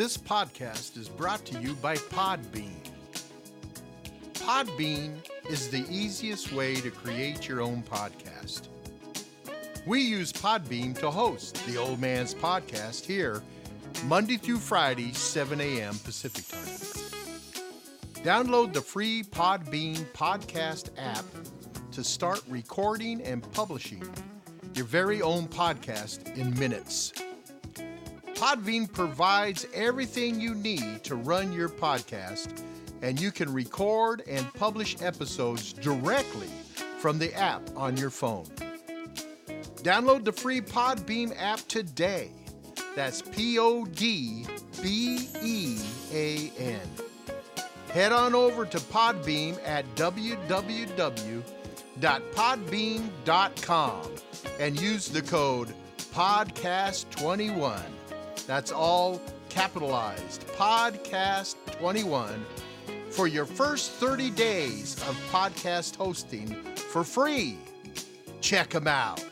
This podcast is brought to you by Podbean. Podbean is the easiest way to create your own podcast. We use Podbean to host the Old Man's Podcast here, Monday through Friday, 7 a.m. Pacific Time. Download the free Podbean podcast app to start recording and publishing your very own podcast in minutes. Podbean provides everything you need to run your podcast, and you can record and publish episodes directly from the app on your phone. Download the free Podbean app today. That's P O D B E A N. Head on over to Podbean at www.podbean.com and use the code PODCAST21. That's all capitalized. Podcast21 for your first 30 days of podcast hosting for free. Check them out.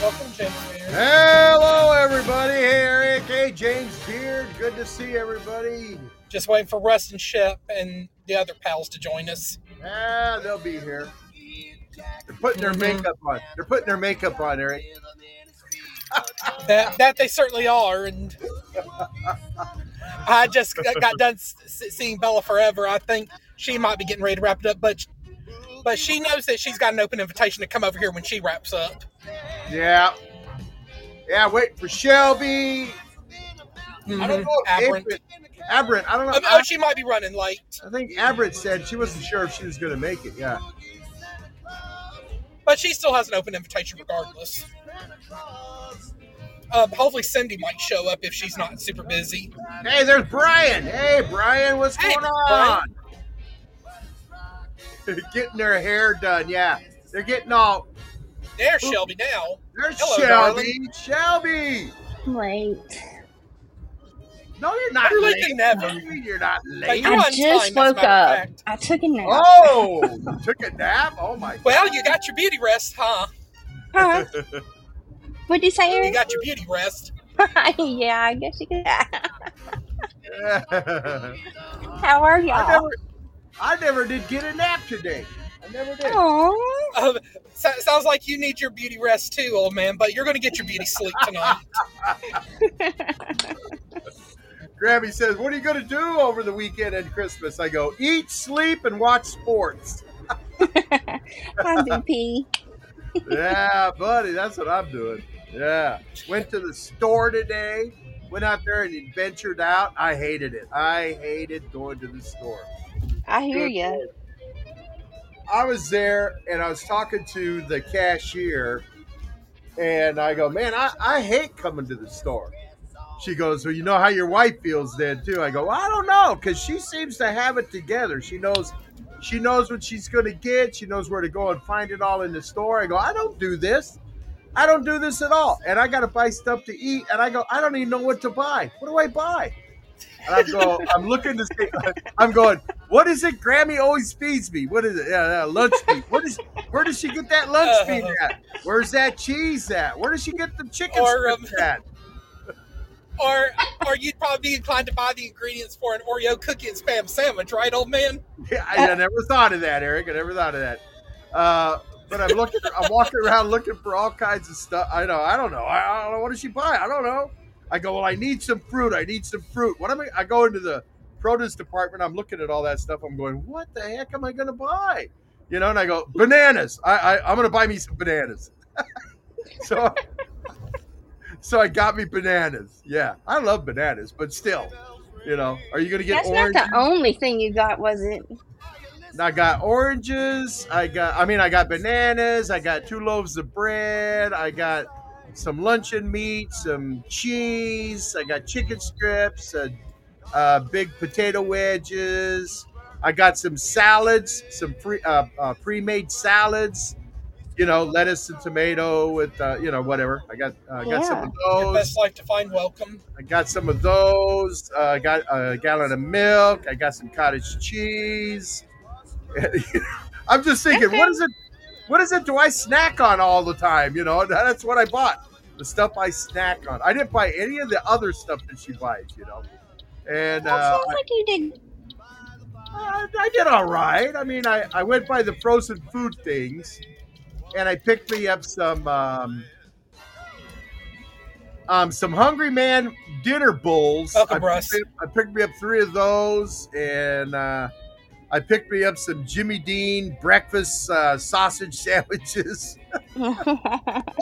Welcome, James Beard. Hello, everybody. Hey, Eric. Hey, James Beard. Good to see everybody. Just waiting for Russ and Shep and the other pals to join us. Ah, they'll be here. They're putting their makeup on. They're putting their makeup on, Eric. That that they certainly are, and I just got done seeing Bella Forever. I think she might be getting ready to wrap it up, but but she knows that she's got an open invitation to come over here when she wraps up. Yeah. Yeah, waiting for Shelby. I don't know if Aberrant. Aberrant. Aberrant. I don't know. Oh, oh, she might be running late. I think Aberrant said she wasn't sure if she was going to make it. Yeah. but she still has an open invitation regardless. Um, hopefully, Cindy might show up if she's not super busy. Hey, there's Brian. Hey, Brian, what's Hey, going on? getting their hair done. Yeah, they're getting all. There's Shelby now. There's Hello, Shelby. Shelby. Late. No, you're not Better late late. than never. You're not Like, late. you're I just time, woke up. I took a nap. Oh, you took a nap. Oh my. God. Well, you got your beauty rest, huh? Huh? What'd you say, You got your beauty rest. yeah, I guess you could. I How are y'all? never, I never did get a nap today. I never did. Aw. Um, so, sounds like you need your beauty rest too, old man. But you're going to get your beauty sleep tonight. Grammy says, "What are you going to do over the weekend and Christmas?" I go, "Eat, sleep, and watch sports." BP. yeah, buddy, that's what I'm doing. Yeah, went to the store today. Went out there and adventured out. I hated it. I hated going to the store. I hear you. I was there and I was talking to the cashier, and I go, "Man, I, I hate coming to the store." She goes, "Well, you know how your wife feels then too." I go, "I don't know, because she seems to have it together. She knows, she knows what she's going to get. She knows where to go and find it all in the store." I go, "I don't do this. I don't do this at all. And I got to buy stuff to eat. And I go, I don't even know what to buy. What do I buy?" And I go, I'm looking to see. I'm going. What is it? Grammy always feeds me. What is it? Yeah, lunch meat. What is? Where does she get that lunch meat at? Where's that cheese at? Where does she get the chicken Or, um, at? Or, or you'd probably be inclined to buy the ingredients for an Oreo cookie and spam sandwich, right, old man? Yeah, I, I never thought of that, Eric. I never thought of that. Uh, but I'm looking. I'm walking around looking for all kinds of stuff. I know. I don't know. I, I don't know. What does she buy? I don't know. I go. Well, I need some fruit. I need some fruit. What am I? I go into the produce department. I'm looking at all that stuff. I'm going. What the heck am I going to buy? You know. And I go bananas. I, I I'm going to buy me some bananas. so. So I got me bananas. Yeah, I love bananas, but still, you know, are you gonna get That's oranges? not the only thing you got, was it? I got oranges. I got, I mean, I got bananas. I got two loaves of bread. I got some luncheon meat, some cheese. I got chicken strips, uh, uh, big potato wedges. I got some salads, some pre, uh, uh, pre-made salads. You know, lettuce and tomato with, uh, you know, whatever. I got, uh, I got some of Your those. best life to find welcome. I got some of those. Uh, I got a gallon of milk. I got some cottage cheese. I'm just thinking, Okay. what is it? what is it? Do I snack on all the time? You know, that's what I bought. The stuff I snack on. I didn't buy any of the other stuff that she buys. You know, and Well, uh, sounds like you did. I, I did all right. I mean, I, I went by the frozen food things, and I picked me up some um, um some Hungry Man dinner bowls. Welcome, I, Russ. picked, I picked me up three of those, and uh, I picked me up some Jimmy Dean breakfast uh, sausage sandwiches.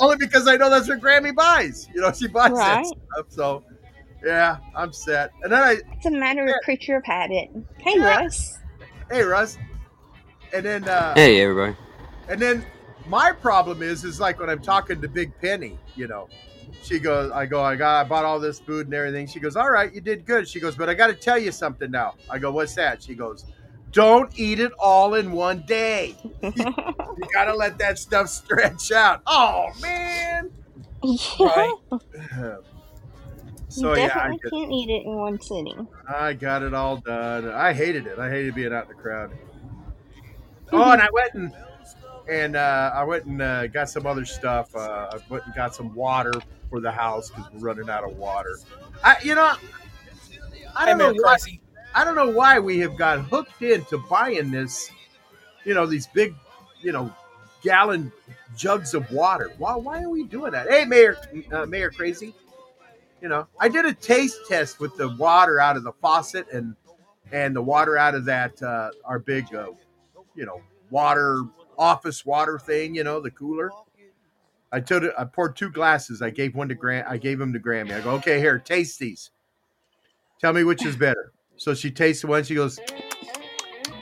Only because I know that's what Grammy buys. You know, she buys Right. that stuff. So, yeah, I'm set. And then I, it's a matter of creature of habit. Hey, Yeah. Russ. hey Russ, and then uh, Hey, everybody. And then my problem is, is like when I'm talking to Big Penny, you know, she goes, I go, I got, I bought all this food and everything. She goes, all right, you did good. She goes, but I got to tell you something now. I go, what's that? She goes, don't eat it all in one day. You got to let that stuff stretch out. Oh man. Right. So you yeah, I, definitely can't eat it in one sitting. I got it all done. I hated it. I hated being out in the crowd. Oh, and I went and and uh, I went and uh, got some other stuff. Uh, I went and got some water for the house because we're running out of water. I, you know, I don't know why. I don't know why we have got hooked into buying this. You know, these big, you know, gallon jugs of water. Why? Why are we doing that? Hey, Mayor, uh, Mayor Crazy. You know, I did a taste test with the water out of the faucet and and the water out of that uh, our big, uh, you know, water office water thing. You know, the cooler. I took it. I poured two glasses. I gave one to Grant. I gave him to Grammy. I go, okay, here, taste these. Tell me which is better. So she tastes one. She goes,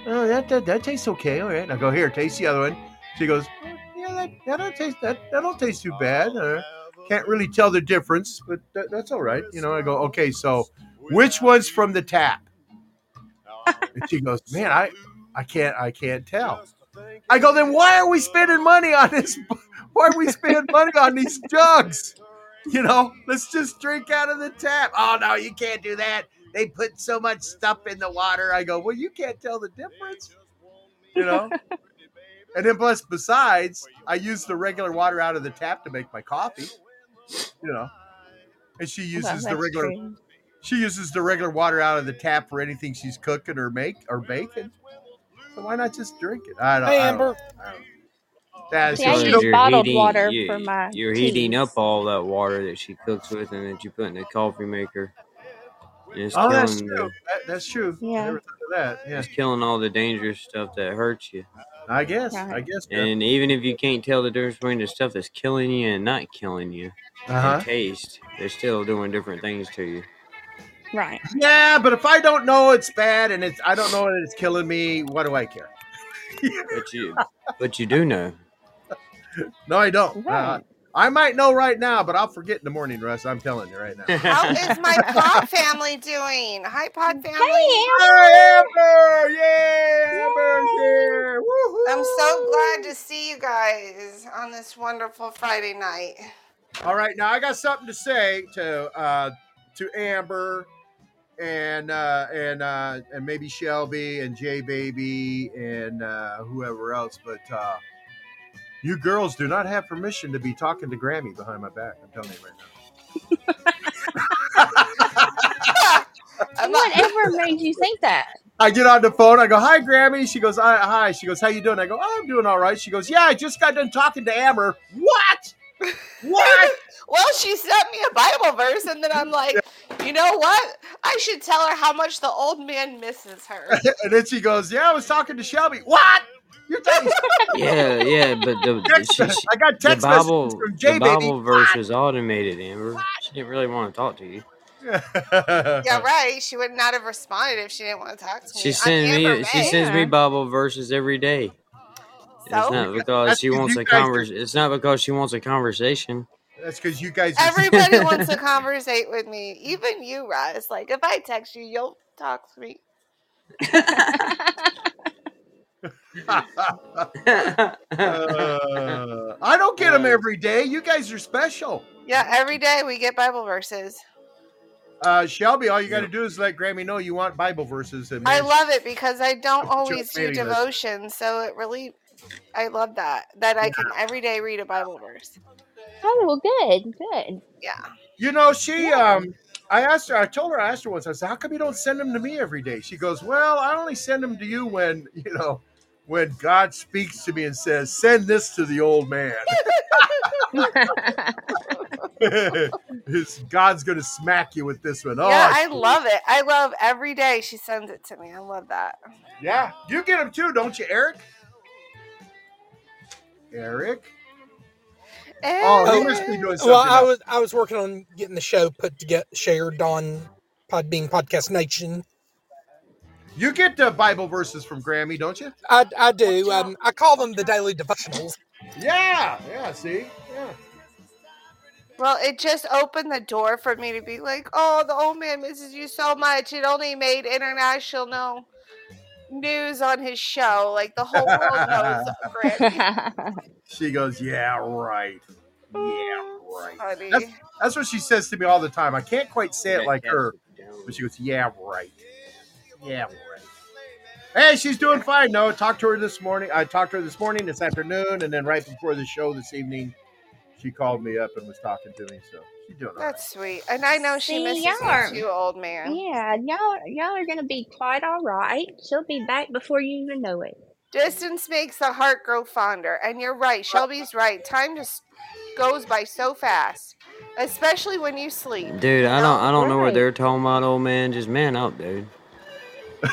oh, that that, that tastes okay. All right. I go, here, taste the other one. She goes, yeah, that, that don't taste that that don't taste too bad. Uh, can't really tell the difference, but that, that's all right. You know, I go, okay, so which one's from the tap? And she goes, man, I I can't I can't tell. I go, then why are we spending money on this? Why are we spending money on these jugs? You know, let's just drink out of the tap. Oh no, you can't do that. They put so much stuff in the water. I go, well, you can't tell the difference. You know. And then plus, besides, I use the regular water out of the tap to make my coffee. You know, and she Well, uses the regular. true. She uses the regular water out of the tap for anything she's cooking or make or baking. So why not just drink it? I don't. Hey, I don't- Amber. I don't- That's See, I use You're bottled heating- water you- for my You're heating up all that water that she cooks with and that you put in the coffee maker. And it's oh, that's true. the- That- that's true. Yeah. Never thought of that. Yeah, It's killing all the dangerous stuff that hurts you. I guess. I guess. yeah. And even if you can't tell the difference between the stuff that's killing you and not killing you, Uh-huh. in taste, they're still doing different things to you. Right. Yeah, but if I don't know it's bad and it's I don't know that it's killing me, what do I care? But you, but you do know. No, I don't. Uh, I might know right now, but I'll forget in the morning, Russ. I'm telling you right now. How is my pod family doing? Hi, pod family. Hey, Hi, Amber! Yay! Amber's here! Woohoo! I'm so glad to see you guys on this wonderful Friday night. All right, now I got something to say to uh, to Amber and uh, and uh, and maybe Shelby and Jay Baby and uh, whoever else, but uh, you girls do not have permission to be talking to Grammy behind my back. I'm telling you right now. Whatever made you think that? I get on the phone. I go, "Hi, Grammy." She goes, "Hi." hi. She goes, "How you doing?" I go, oh, "I'm doing all right." She goes, "Yeah, I just got done talking to Amber." What? What? Well, she sent me a Bible verse, and then I'm like, you know what? I should tell her how much the old man misses her. and then she goes, "Yeah, I was talking to Shelby." What? You're talking? Yeah, yeah, but the, text, she, she, I got the Bible, messages from the Bible Baby. verse is automated, Amber. She didn't really want to talk to you. yeah, right. She would not have responded if she didn't want to talk to me. She sends Amber me, she May. sends me Bible verses every day. It's not because That's she 'cause wants a guys convers. It's not because she wants a conversation. That's because you guys. Are, Everybody wants to conversate with me, even you, Russ. Like if I text you, you'll talk to me. Uh, I don't get them every day. You guys are special. Yeah, every day we get Bible verses. Uh, Shelby, all you got to do is let Grammy know you want Bible verses. And I love it because I don't always do mailing devotion, so it really I love that. That I can every day read a Bible verse. Oh, well, good, good. Yeah. You know, she um I asked her, I told her, I asked her once, I said, How come you don't send them to me every day? She goes, Well, I only send them to you when, you know, when God speaks to me and says, Send this to the old man. God's gonna smack you with this one. Oh yeah, I love it. I love every day she sends it to me. I love that. Yeah, you get them too, don't you, Eric? Eric? Oh, he must be doing something. Well, I was I was working on getting the show put together, shared on Podbean Podcast Nation. You get the Bible verses from Grammy, don't you? I, I do. Um, I call them the daily devotionals. Yeah, yeah. See, yeah. Well, it just opened the door for me to be like, oh, the old man misses you so much. It only made international no- news on his show. Like the whole world knows Grammy. She goes, yeah, right. Yeah, right. Honey. That's, that's what she says to me all the time. I can't quite say it like her, but she goes, yeah, right. Yeah, right. Hey, she's doing fine. No, I talked to her this morning. I talked to her this morning, this afternoon, and then right before the show this evening, she called me up and was talking to me. So she's doing all right. That's sweet. And I know she See, misses y'all are- you too, old man. yeah, y'all, y'all are gonna be quite all right. She'll be back before you even know it. Distance makes the heart grow fonder. And you're right. Shelby's right. Time just goes by so fast, especially when you sleep. Dude, I don't I don't know what they're talking about, old man. Just man up, dude.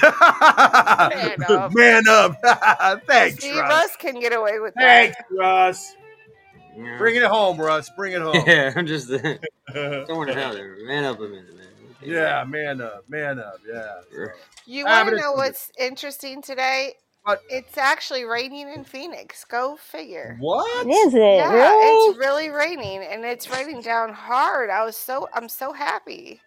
Man up. Man up. Thanks, See, Russ. Russ can get away with that. Thanks, Russ. Yeah. Bring it home, Russ. Bring it home. Yeah, I'm just throwing it out there. Man up a minute, man. yeah, man up. Man up. Yeah. You Ah, want but to know what's interesting today? What? It's actually raining in Phoenix. Go figure. What? Is it Yeah, really? it's really raining, and it's raining down hard. I was so I'm so happy.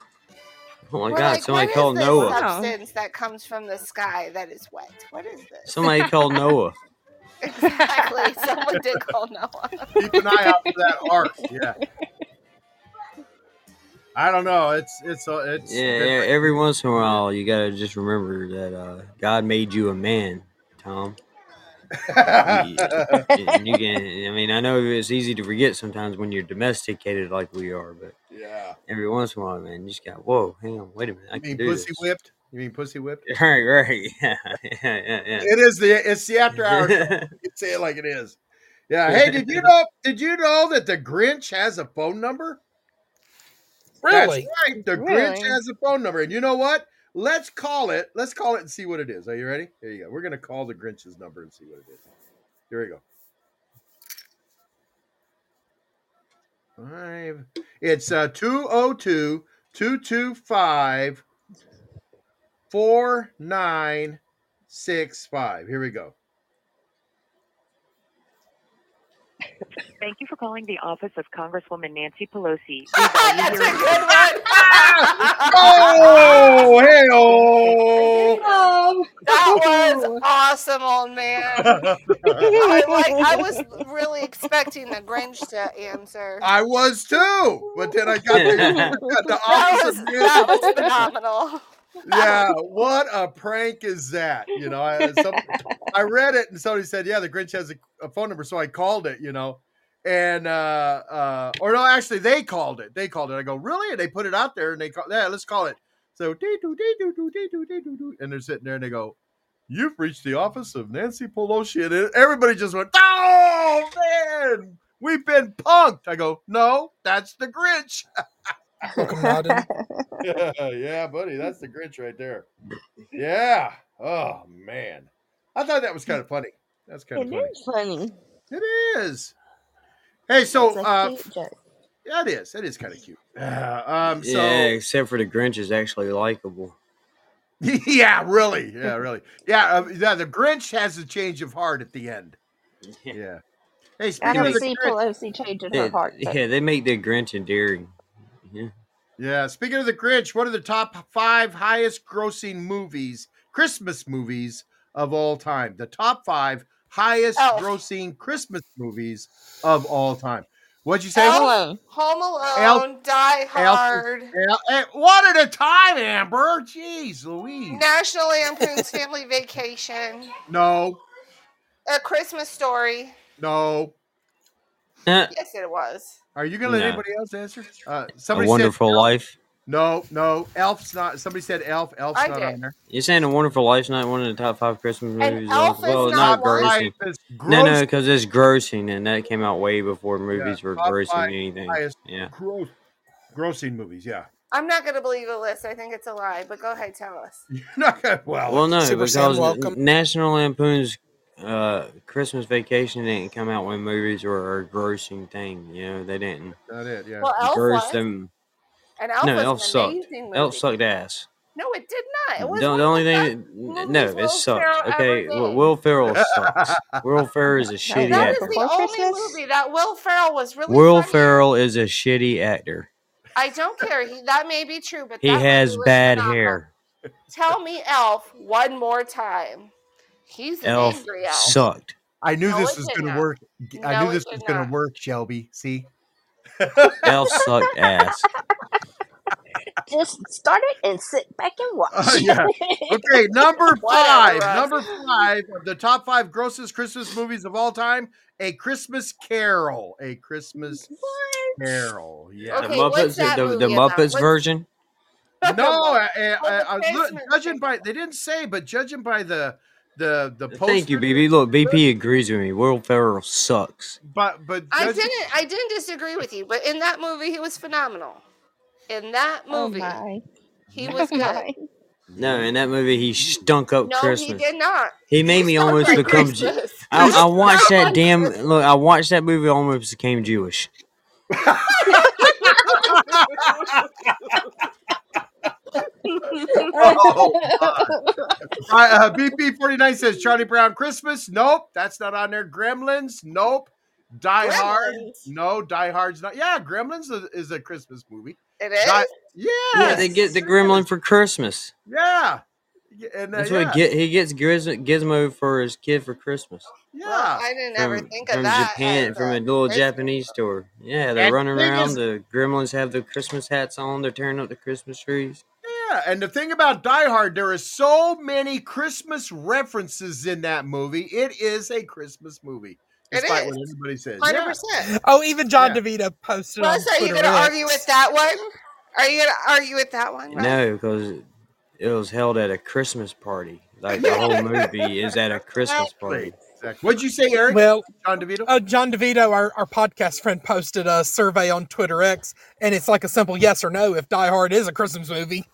Oh my We're god, like, somebody called Noah. substance that comes from the sky that is wet? What is this? Somebody called Noah. Exactly. Someone did call Noah. Keep an eye out for that ark. Yeah. I don't know. It's it's uh, it's Yeah, yeah, every once in a while you gotta just remember that uh, God made you a man, Tom. And you can I mean, I know it's easy to forget sometimes when you're domesticated like we are, but yeah. every once in a while, man, you just got whoa, hang on, wait a minute, I You can mean do pussy this. whipped? You mean pussy whipped? Right, right, yeah, yeah, yeah, yeah. It is the it's the after hours. you can say it like it is. Yeah. Hey, did you know? Did you know that the Grinch has a phone number? Really? That's right. The Grinch has a phone number, and you know what? Let's call it. Let's call it and see what it is. Are you ready? Here you go. We're gonna call the Grinch's number and see what it is. Here we go. Five. It's uh 202 225 4965. Here we go. Thank you for calling the office of Congresswoman Nancy Pelosi. That's a good one. Oh, hey, oh. Oh, that was awesome, old man. I like. I was really expecting the Grinch to answer. I was too, but then I got the, got the That office was of that was phenomenal. Yeah, what a prank is that? You know, I, some, I read it and somebody said, "Yeah, the Grinch has a, a phone number," so I called it. You know, and uh, uh, or no, actually, they called it. They called it. I go, "Really?" And they put it out there, and they call, "Yeah, let's call it." So, and they're sitting there, and they go, "You've reached the office of Nancy Pelosi," and everybody just went, "Oh man, we've been punked." I go, "No, that's the Grinch." Welcome, Rodden. yeah, yeah, buddy, that's the Grinch right there. Yeah. Oh man, I thought that was kind of funny. That's kind of it funny. is funny. It is. Hey, so uh, yeah, it is. It is kind of cute. Uh, um, so yeah, except for the Grinch is actually likable. yeah, really, yeah, really, yeah, uh, yeah. The Grinch has a change of heart at the end. Yeah. Hey, I don't of the see Grinch, Pelosi changing her Yeah, heart. though. yeah, they make the Grinch endearing. Yeah. yeah, speaking of the Grinch, what are the top five highest grossing movies, Christmas movies of all time. The top five highest Elf. grossing Christmas movies of all time. What'd you say? Elf. Hello. Home Alone, Elf- Die Hard, Al- eh, One at a time, Amber. Jeez Louise. National Lampoon's Family Vacation. No. A Christmas Story. No. Eh, Yes, it was. Are you gonna let No. anybody else answer? Uh, a somebody Wonderful said, Life. No, no. Elf's not. Somebody said Elf. Elf's I not did. on there. You're saying A Wonderful Life's not one of the top five Christmas And movies? Elf is well, not not one. grossing. Five is No, no, gross- because it's grossing, and that came out way before movies were top grossing five anything. highest Yeah. gross, grossing movies. Yeah. I'm not going to believe a list. I think it's a lie, but go ahead, tell us. You're not gonna. Well, Well, no, Super Sam, because welcome. National Lampoon's uh, Christmas Vacation didn't come out when movies were a grossing thing. You know, they didn't not it. Yeah. Well, Elf gross was. them. And Elf no, was Elf an sucked. movie. Elf sucked ass. No, it did not. It The, was the one of only thing, best no, movies it Will sucked. Ferrell Okay, did. Will Will Ferrell sucks. Will Ferrell is a shitty That is actor. the only Christmas? movie that Will Ferrell was really Will funny. Ferrell is a shitty actor. I don't care. He, that may be true, but He has bad phenomenal. hair. Tell me Elf one more time. He's an Elf angry elf. sucked. I knew No, this was gonna not. work. I No, knew this was gonna not. work, Shelby. See. Elf sucked ass. Just start it and sit back and watch. Uh, yeah. Okay, number five. Number five of the top five grossest Christmas movies of all time: A Christmas Carol. A Christmas Carol. Yeah. The Okay, what's Muppets, that the, the movie? Muppets version. No, I, I, I, I was look- Christmas judging by they didn't say, but judging by the the the poster, Thank you, BB. Look, BP agrees with me. Will Ferrell sucks. But but I didn't. I didn't disagree with you, but in that movie, he was phenomenal. In that Oh movie, my. he oh was Oh good. my. No, in that movie, he stunk up No, Christmas. he did not. He made me He stunk almost become. Ju- I, I watched that damn. Look, I watched that movie. Almost became Jewish. Oh, uh, uh, BP forty nine says Charlie Brown Christmas. Nope, that's not on there. Gremlins. Nope. Die Hard. No, Die Hard's not. Yeah, Gremlins is, is a Christmas movie. It is. Die- yes. Yeah, they get the Gremlin for Christmas. Yeah. Yeah, And, uh, That's yeah. what he, get, he gets Giz- Gizmo for his kid for Christmas yeah. Well, I didn't ever from, think of from that. Japan, from a a little Christmas Japanese store. Yeah, they're And running thing around. is- the Gremlins have the Christmas hats on. They're tearing up the Christmas trees. Yeah, and the thing about Die Hard, there is so many Christmas references in that movie. It is a Christmas movie, It despite what everybody says. Hundred Yeah. Oh, even John Yeah. DeVito posted on Russ, are you going to argue with that one? Are you going to argue with that one? Russ? No, because it was held at a Christmas party. Like the whole movie is at a Christmas party. Exactly. What'd you say, Eric? Well, John DeVito? uh, John DeVito, our, our podcast friend, posted a survey on Twitter X, and it's like a simple yes or no if Die Hard is a Christmas movie.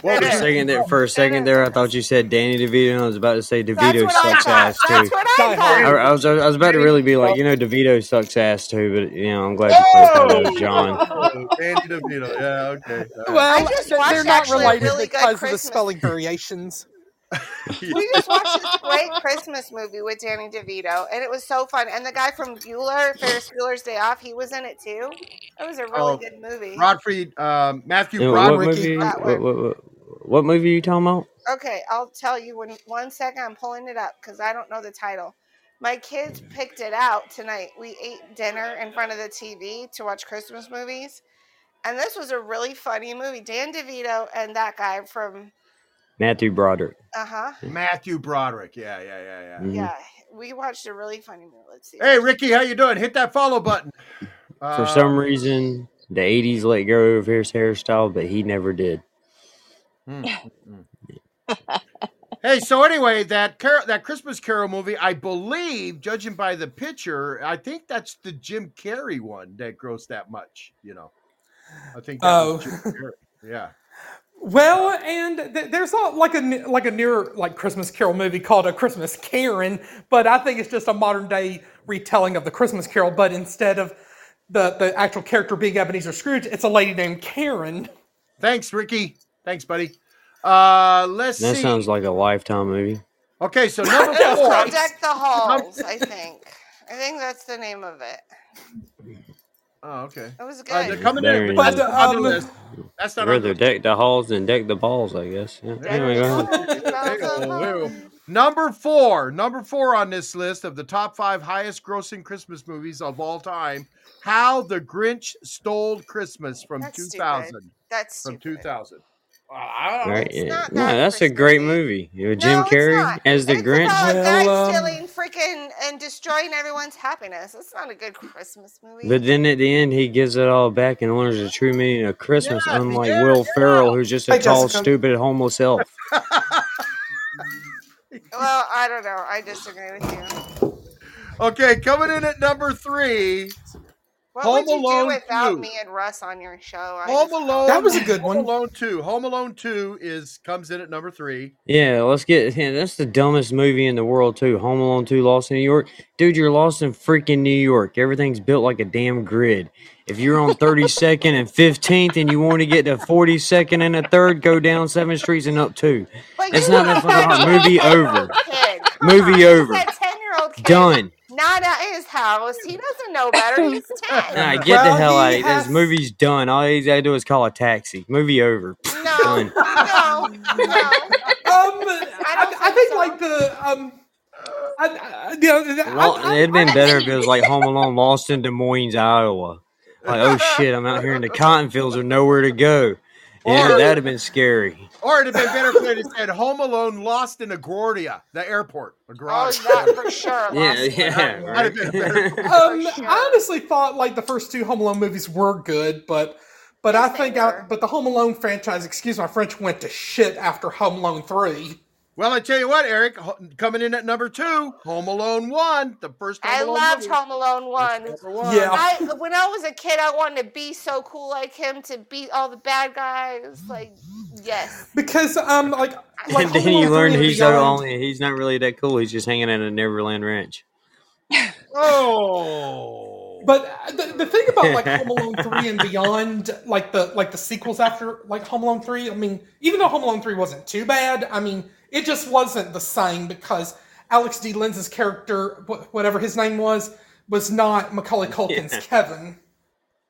For a second there, for a second there, I thought you said Danny DeVito, and I was about to say That's DeVito what sucks thought. ass That's too. what I I. I was I was about to really be like, you know, DeVito sucks ass too, but you know, I'm glad you clarified that, John. Oh, Danny DeVito. Yeah, okay. All right. Well, I just they're not related really good because of the spelling variations. We just watched this great Christmas movie with Danny DeVito, and it was so fun. And the guy from Bueller, Ferris Bueller's Day Off, he was in it too. It was a really Oh, good movie. Rodfrey, um, Matthew You what Broderick. Movie? What, what, what, what movie are you talking about? Okay, I'll tell you when one second. I'm pulling it up because I don't know the title. My kids picked it out tonight. We ate dinner in front of the TV to watch Christmas movies, and this was a really funny movie. Dan DeVito and that guy from Matthew Broderick. uh huh. Matthew Broderick. Yeah, yeah, yeah, yeah. Mhm. Yeah, we watched a really funny movie. Let's see. Hey, Ricky, how you doing? Hit that follow button. For Uh, some reason, the '80s let go of his hairstyle, but he never did. Hmm, Hey, so anyway, that Car- that Christmas Carol movie, I believe, judging by the picture, I think that's the Jim Carrey one that grossed that much. You know, I think. That Oh. was Jim Carrey. yeah. Well, and th- there's a, like a ne- like a newer like Christmas Carol movie called A Christmas Karen, but I think it's just a modern day retelling of the Christmas Carol. But instead of the the actual character being Ebenezer Scrooge, it's a lady named Karen. Thanks, Ricky. Thanks, buddy. Uh, let's That see. sounds like a lifetime movie. okay, so number It four. called Deck the Halls, I think. I think that's the name of it. Oh, okay. It was Uh, they're good. coming Very in, but that's not on the Um, list. That's not I'd rather deck the halls and deck the balls, I guess. Yeah. Deck Anyway, go ahead. Halls, Hey, bells of hey, home. Number four, number four on this list of the top five highest grossing Christmas movies of all time. How the Grinch Stole Christmas from That's 2000. That's From stupid. 2000. I. Right? It's Yeah. not No, that's a great movie. movie. You know, Jim it's Carrey not. as the It's Grinch. about Well, guy um, stealing freaking and destroying everyone's happiness. It's not a good Christmas movie. But then at the end, he gives it all back and learns the true meaning of Christmas, Yeah, unlike yeah, Will yeah. Ferrell, who's just a tall, Jessica. stupid, homeless elf. well, I don't know. I disagree with you. Okay, coming in at number three, What Home would you Alone do without 2. me and Russ on your show? I Home just- Alone. That was a good Home one. Alone Two. Home Alone Two is comes in at number three. Yeah, let's get. Yeah, that's the dumbest movie in the world, too. Home Alone 2, Lost in New York. Dude, you're lost in freaking New York. Everything's built like a damn grid. If you're on 32nd and 15th and you want to get to 42nd and a third, go down seven streets and up two. But It's you not have that fucking hard. a Movie 10-year-old over. Kid. Come Movie on, over. That ten-year-old kid. Done. Not at his house. He doesn't know better. He's ten. Nah, get the hell out he of here. This movie's done. All he's got to do is call a taxi. Movie over. No, Done. no, no. Um, I, don't I, think think so. like the um, I, I, you know, I- Well, I- it'd been better if it was like Home Alone Lost in Des Moines, Iowa. Like, oh shit, I'm out here in the cotton fields with nowhere to go. Yeah, Or- that'd have been scary. Or it'd have been better if they had said Home Alone Lost in LaGuardia, the airport. Oh, LaGuardia. that for sure. Yeah, Lost yeah, That'd been right. Um, sure. I honestly thought like the first two Home Alone movies were good, but but I Yes, they think I, but the Home Alone franchise, excuse my French, went to shit after Home Alone three. Well, I tell you what, Eric, coming in at number two, Home Alone One, the first Home I Alone loved movie. Home Alone one. One. Yeah. I when I was a kid, I wanted to be so cool like him to beat all the bad guys. Like, yes. Because um, like like and then you Alone learn he's so Beyond- only he's not really that cool. He's just hanging at a Neverland Ranch. Oh. But uh, the, the thing about like Home Alone three and beyond, like the like the sequels after like Home Alone three, I mean, even though Home Alone three wasn't too bad, I mean, it just wasn't the same because Alex D. Linz's character, whatever his name was, was not Macaulay Culkin's Yeah. Kevin.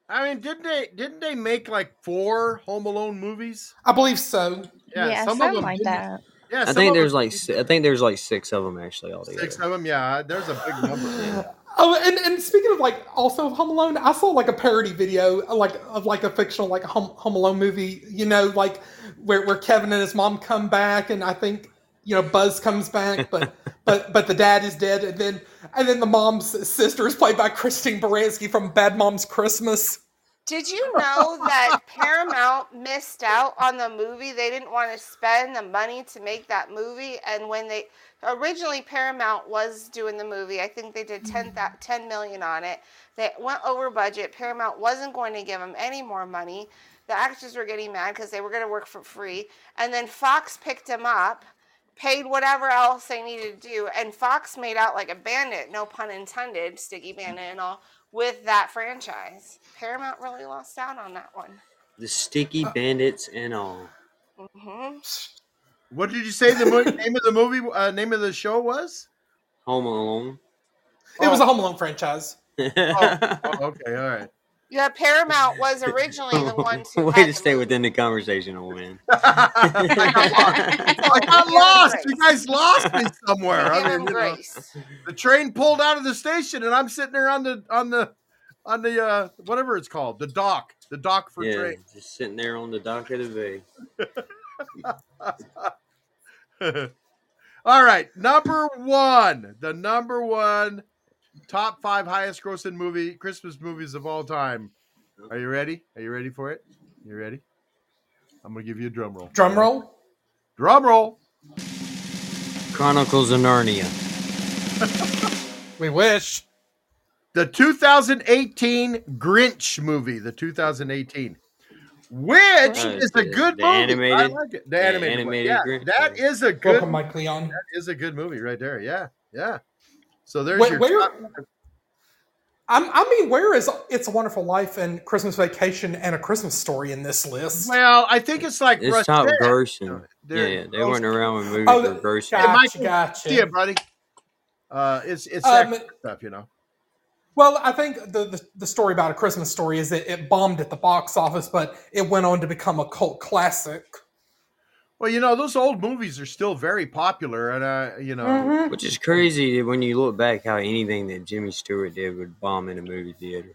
I mean, didn't they didn't they make like four Home Alone movies? I believe so. Yeah, some of them like didn't- that. Yeah, I think there's like I think there's like six of them actually altogether. six of them. Yeah, there's a big number. Oh, and, and speaking of like also of Home Alone, I saw like a parody video like of like a fictional like Home, Home Alone movie. You know, like where where Kevin and his mom come back, and I think you know Buzz comes back, but but but the dad is dead, and then and then the mom's sister is played by Christine Baranski from Bad Moms Christmas. Did you know that Paramount missed out on the movie? They didn't want to spend the money to make that movie. And when they originally Paramount was doing the movie, I think they did 10, 10 million on it. They went over budget. Paramount wasn't going to give them any more money. The actors were getting mad because they were going to work for free. And then Fox picked them up, paid whatever else they needed to do, and Fox made out like a bandit, no pun intended, sticky bandit and all, with that franchise. Paramount really lost out on that one. The Sticky Bandits and all. hmm What did you say the mo- name of the movie? Uh, name of the show was? Home Alone. It was a Home Alone franchise. Oh, oh, okay, all right. Yeah, Paramount was originally the one who Way to stay within the conversation, old man. I got lost. You guys lost me somewhere. I mean, you know, the train pulled out of the station, and I'm sitting there on the on the on the uh, whatever it's called, the dock, the dock for yeah, train. just sitting there on the dock of the bay. All right, number one, the number one top five highest grossing movie Christmas movies of all time. Are you ready? Are you ready for it? You ready? I'm gonna give you a drum roll. Drum roll. Drum roll. Chronicles of Narnia. We wish. The 2018 Grinch movie, the 2018, which Uh, is a good the movie. I like it. The the animated, one. animated Yeah, Grinch, that yeah. is a good. Welcome, Mike Leon. That is a good movie right there. Yeah, yeah. So there's Wait, your. where- I'm, I mean, where is It's a Wonderful Life and Christmas Vacation and A Christmas Story in this list? Well, I think it's like It's Russ top said. grossing. Yeah, They're yeah, they weren't around when movies Oh, were grossing. It might Gotcha, be- gotcha. Yeah, buddy. Uh, it's it's Um, that stuff, you know. Well, I think the, the the story about a Christmas story is that it bombed at the box office, but it went on to become a cult classic. Well, you know, those old movies are still very popular, and uh, you know, Mhm. Which is crazy when you look back how anything that Jimmy Stewart did would bomb in a movie theater.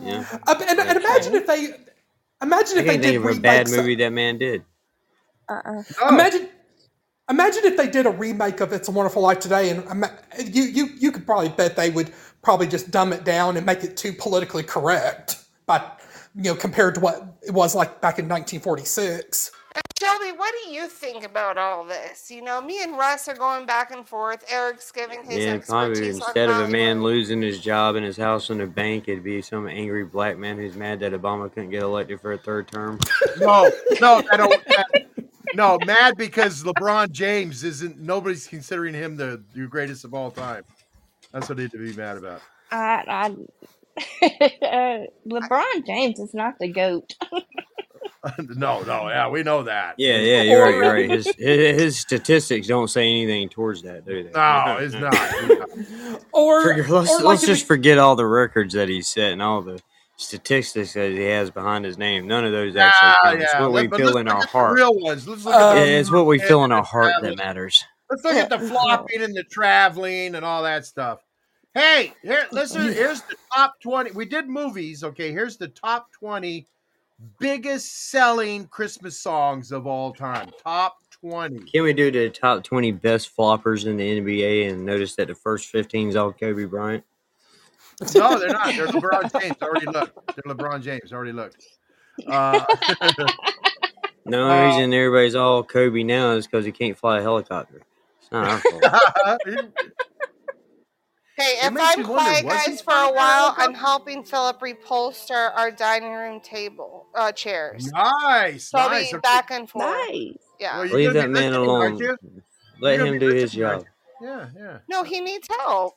Yeah. Uh, and, and imagine if they Imagine I if they can't did think of a bad remakes. movie that man did. Uh-uh. No. Imagine, imagine if they did a remake of "It's a Wonderful Life" today, and you you you could probably bet they would probably just dumb it down and make it too politically correct, but you know compared to what it was like back in 1946. Shelby, what do you think about all this? You know, me and Russ are going back and forth. Eric's giving his Yeah, probably expertise on instead of a man losing his job and his house in a bank, it'd be some angry black man who's mad that Obama couldn't get elected for a third term. No, no, I don't. No, mad because LeBron James isn't. Nobody's considering him the, the greatest of all time. That's what they need to be mad about. I, I, uh, LeBron James is not the goat. no, no, yeah, we know that. Yeah, yeah, you're right. You're right. His his his statistics don't say anything towards that, do they? No, it's not. It's not. Or, Forget- let's or like let's just it- forget all the records that he set and all the statistics that he has behind his name. None of those actually Ah, count. It's what we but feel in our heart. real ones. Let's look Um, at the, it's what we feel in our heart that matters. Let's look at the flopping and the traveling and all that stuff. Hey, here, listen. Here's the top twenty. We did movies. Okay, here's the top twenty biggest selling Christmas songs of all time. Top twenty. Can we do the top 20 best floppers in the NBA and notice that the first 15 is all Kobe Bryant? No, they're not. They're LeBron James. I already looked. They're LeBron James. I already looked. Uh, The only Uh, reason everybody's all Kobe now is because he can't fly a helicopter. It's not our fault. Hey, if I'm me wonder, quiet, guys, for a while. I'm helping Philip repolster our dining room table uh, chairs. nice, So I'll nice. be Okay. back and forth. Nice. Yeah. Well, Leave that man alone. Let You're him do his job. Yeah, yeah. No, he needs help.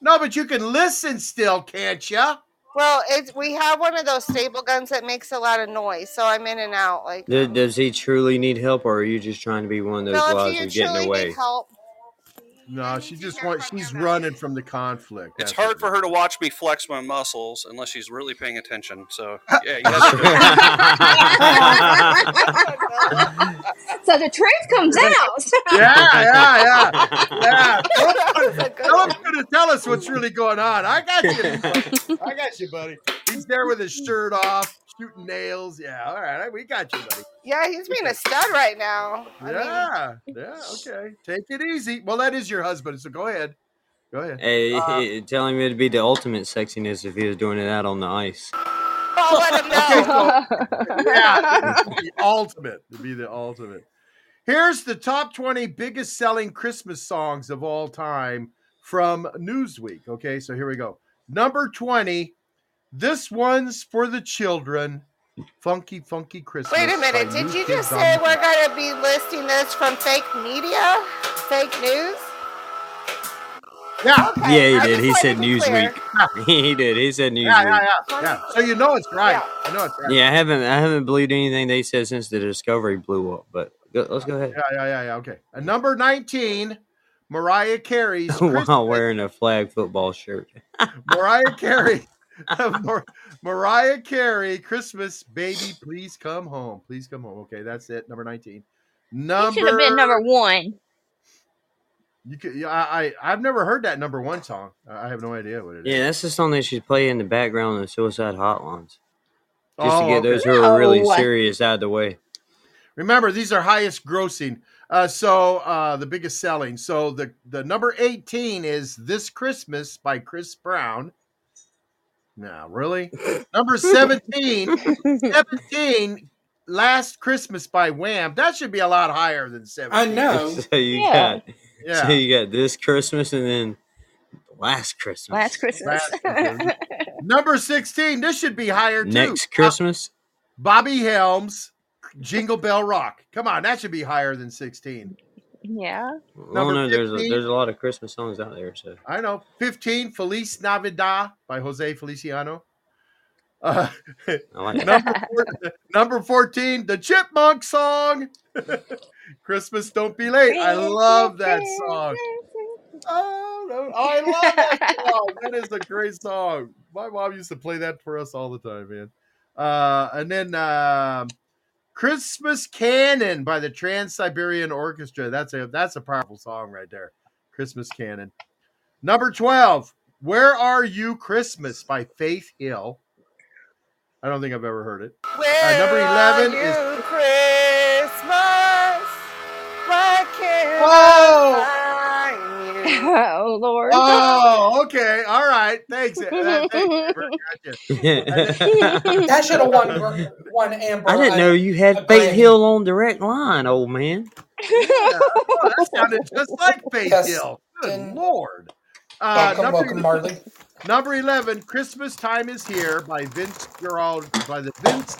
No, but you can listen still, can't you? Well, it's we have one of those stable guns that makes a lot of noise, so I'm in and out. Like, Does, um, does he truly need help, or are you just trying to be one of those Philip, do wives you who get in truly the way? need help? No, she just wants. She's running from the conflict. It's hard for her to watch me flex my muscles unless she's really paying attention. So yeah, you That's guys are right. So the truth comes out. Yeah, yeah, yeah, yeah. That's Philip's gonna tell us what's really going on. I got you. I got you, buddy. He's there with his shirt off, shooting nails. Yeah, all right, we got you, buddy. Yeah, he's being a stud right now. I mean, Yeah, yeah, okay. Take it easy. Well, that is your husband, so go ahead. Go ahead. Hey, Uh, he- tell him it'd be the ultimate sexiness if he was doing it out on the ice. I'll let him know. Okay, so yeah, the ultimate. It'd be the ultimate. Here's the top 20 biggest selling Christmas songs of all time from Newsweek. Okay, so here we go. Number 20, this one's for the children. Funky, funky Christmas. Wait a minute. Did you just say we're going to be listing this from fake media? Fake news? Yeah, Okay, Yeah, I he did. He said to be clear. Newsweek. he did. He said Newsweek. yeah, yeah, yeah, yeah. So you know it's right. Yeah. I know it's right. Yeah, I haven't I haven't believed anything they said since the Discovery blew up. But go, let's go ahead. Yeah, yeah, yeah, yeah. Okay. And number 19, Mariah Carey's While wearing a flag football shirt. Mariah Carey. Mar- Mariah Carey, Christmas, baby, please come home. Please come home. Okay, that's it. Number 19. He Number should have been number one. You could, yeah, I, I I've never heard that number one song. I I have no idea what it is. Yeah, that's the song they should play in the background of the suicide hotlines. Just Oh, to get okay. those who are really No. serious out of the way. Remember, these are highest grossing. Uh, so uh, the biggest selling. So the the number 18 is This Christmas by Chris Brown. No, really? number 17, 17, Last Christmas by Wham. That should be a lot higher than 17. I know. So you Yeah. got Yeah. so you got this Christmas and then last Christmas. Last Christmas. Last Christmas. Number 16, this should be higher too. Next Christmas. Bobby Helms, Jingle Bell Rock. Come on, that should be higher than 16. Yeah. Well, Number no, there's a, there's a lot of Christmas songs out there. So I know. 15, Feliz Navidad by Jose Feliciano. Uh, I like it. number, four, number 14, the Chipmunk song. Christmas Don't Be Late. I love that song. Oh, no, I love that song. That is a great song. My mom used to play that for us all the time, man. Uh, and then um, Christmas Canon by the Trans Siberian Orchestra. That's a that's a powerful song right there. Christmas Canon. Number 12, Where Are You Christmas by Faith Hill. I don't think I've ever heard it. Uh, Where number are 11 is- Christmas? Why oh Lord. Oh, okay. All right. Thanks. Uh, thanks, Amber. Gotcha. That should have won won Amber. I didn't know you had a Faith Hill on direct line, old man. Yeah. Oh, that sounded just like Faith Yes. Hill. Good Didn't- Lord. Uh, Welcome, number, welcome, Marley. number 11, Christmas Time is Here by Vince Gerald, by the Vince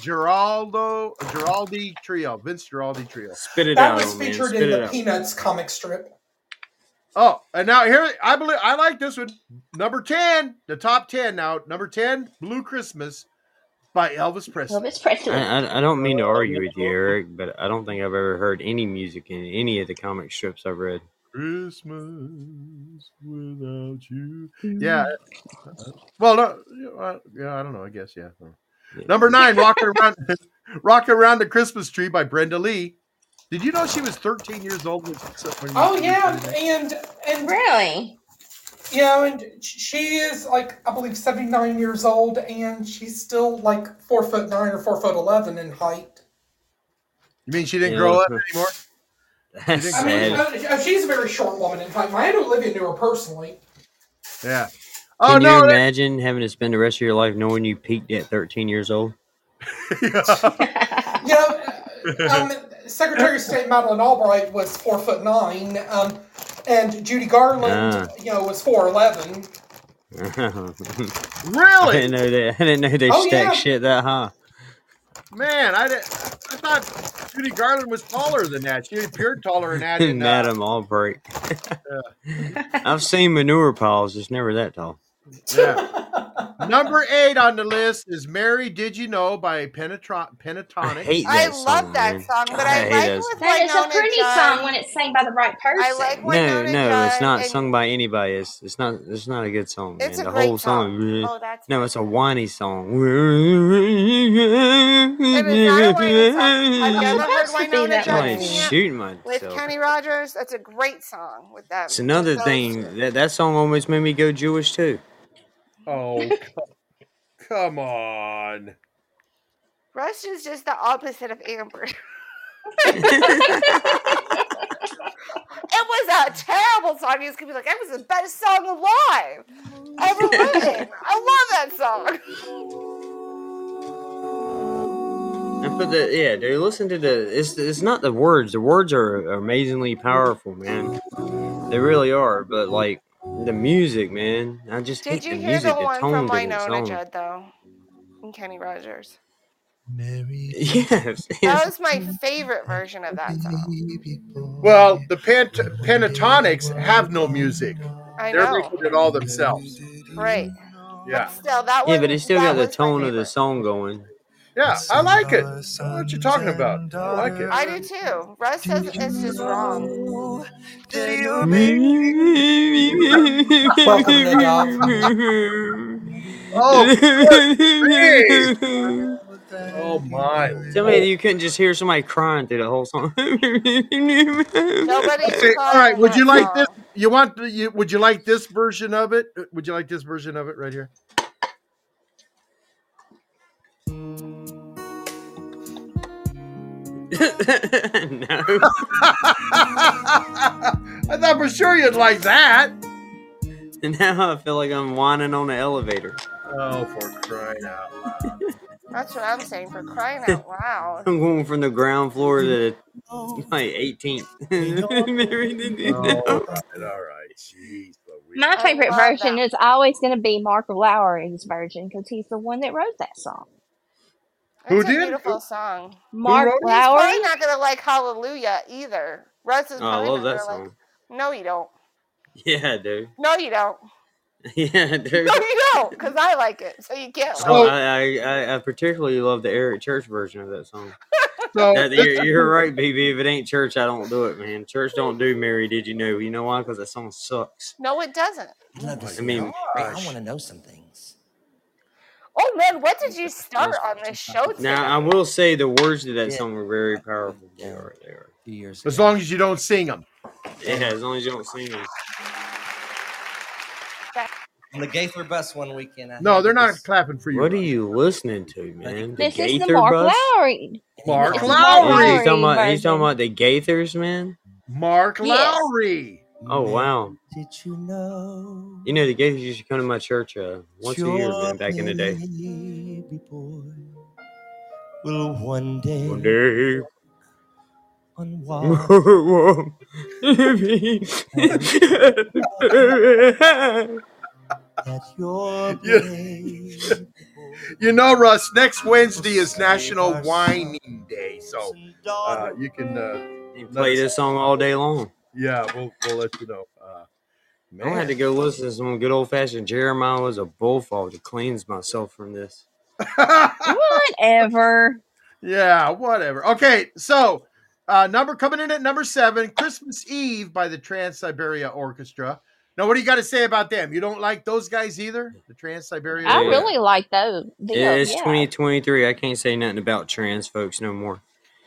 Geraldo, Guaraldi Trio. Vince Guaraldi Trio. Spit it That out, was old man. featured in the out. Peanuts comic strip. Oh, and now here I believe I like this one. Number 10, the top 10 now. Number 10, Blue Christmas by Elvis Presley. Elvis Presley. I, I, I don't mean to argue with you, Eric, but I don't think I've ever heard any music in any of the comic strips I've read. Christmas without you. Yeah. Well, no, uh, yeah, I don't know. I guess yeah. Number nine, rocking around, rocking around the Christmas tree by Brenda Lee. Did you know she was 13 years old? When, when Oh yeah, and and Really? you know, and she is like I believe seventy nine years old, and she's still like four foot nine or four foot eleven in height. You mean she didn't Yeah. grow up anymore? That's I mean, sad. uh, she's a very short woman in height. My aunt Olivia knew her personally. Yeah. Oh Can you no. that- imagine having to spend the rest of your life knowing you peaked at 13 years old? You know, uh, um, Secretary of State Madeleine Albright was four foot nine, um, and Judy Garland, Ah. you know, was four eleven. Really? I really? didn't know that. I didn't know they Oh, stacked yeah. shit that high. Man, I did, I thought Judy Garland was taller than that. She appeared taller than that. in, uh, Madam Albright. I've seen manure piles, It's never that tall. Yeah. Number eight on the list is "Mary Did You Know" by Pentatron- I Pentatonix. hate that I song. love that man. song, but God, I, hate like that with That is a pretty Judd. song when it's sang by the right person. I like No, Wynonna no, it's Judd not and- sung by anybody. It's it's not it's not a good song, man. A the great whole song. song. Oh, that's no, it's a whiny song. It is not a whiny song. I've never heard to be Wynonna that Judd way. I'm sing it shooting with. Kenny Rogers. That's a great song with that. It's another with thing that that song almost made me go Jewish too. Oh, co- come on. Rush is just the opposite of Amber. it was a terrible song. He was gonna be like, "It was the best song alive ever written." I love that song. And but the yeah, dude, listen to the it's it's not the words. The words are amazingly powerful, man. They really are. But like the music, man, I just Did hate you the hear music. the one from tone to the Wynonna song. Judd though? And Kenny Rogers. Yes, That was my favorite version of that song. Well, the Pent- Pentatonix have no music. I They're know, making it all themselves. right? Yeah. Still, that was Yeah, one. but it still got the tone of the song going. Yeah, I like it. I don't know what you talking about. I like it. I do too. Russ says it's just wrong. Welcome, Nadab. Oh, oh my. Tell me oh. you couldn't just hear somebody crying through the whole song. Nobody's Okay, all right. Would you like this? You want? You would you like this version of it? Would you like this version of it right here? no. I thought for sure you'd like that. And now I feel like I'm whining on the elevator. Oh, for crying out loud! That's what I'm saying. For crying out loud. I'm going from the ground floor to the like 18th. Oh, all right, all right. Jeez, My favorite version that. is always going to be Mark Lowry's version because he's the one that wrote that song. Who It's a did? beautiful song. Mark wrote it? He's Lowry. probably not gonna like Hallelujah either. Russ is Oh, I probably love not that gonna song. like. No, you don't. Yeah, dude. No, you don't. Yeah, dude. No, you don't. Because I like it, so you can't. Oh, so- like Oh, I, I, I, I particularly love the Eric Church version of that song. So That- you're, you're right, BB. If it ain't church, I don't do it, man. Church don't do Mary, did you know? You know why? Because that song sucks. No, it doesn't. I mean, I want to know some things. Oh man, what did you start on this show today? now I will say the words to that Yeah. song are very powerful. They are. They are. Years as long as you don't sing them. Yeah, as long as you don't sing them. on the Gaither bus one weekend. I No, they're not this- clapping for you. What are you listening to, man? The This is the Mark bus? Lowry. Mark It's Lowry. He's talking about he's talking about the Gaithers, man. Mark Yes. Lowry. Oh wow. Did you know? You know the Gaithers used to come to my church uh, once a year, man, back in the day. baby boy will one day, One day. on walk at your Yeah. baby You know, Russ, next Wednesday is National Whining Day. So uh, you can, uh, You play this song all day long. Yeah, we'll, we'll let you know. Uh, I had to go listen to some good old fashioned Jeremiah was a bullfrog to cleanse myself from this. Whatever. yeah, whatever. Okay, so uh, number coming in at number seven, Christmas Eve by the Trans Siberia Orchestra. Now, what do you got to say about them? You don't like those guys either? The Trans Siberia I Yeah. really like those. Yeah, it's yeah. 2023. I can't say nothing about trans folks no more.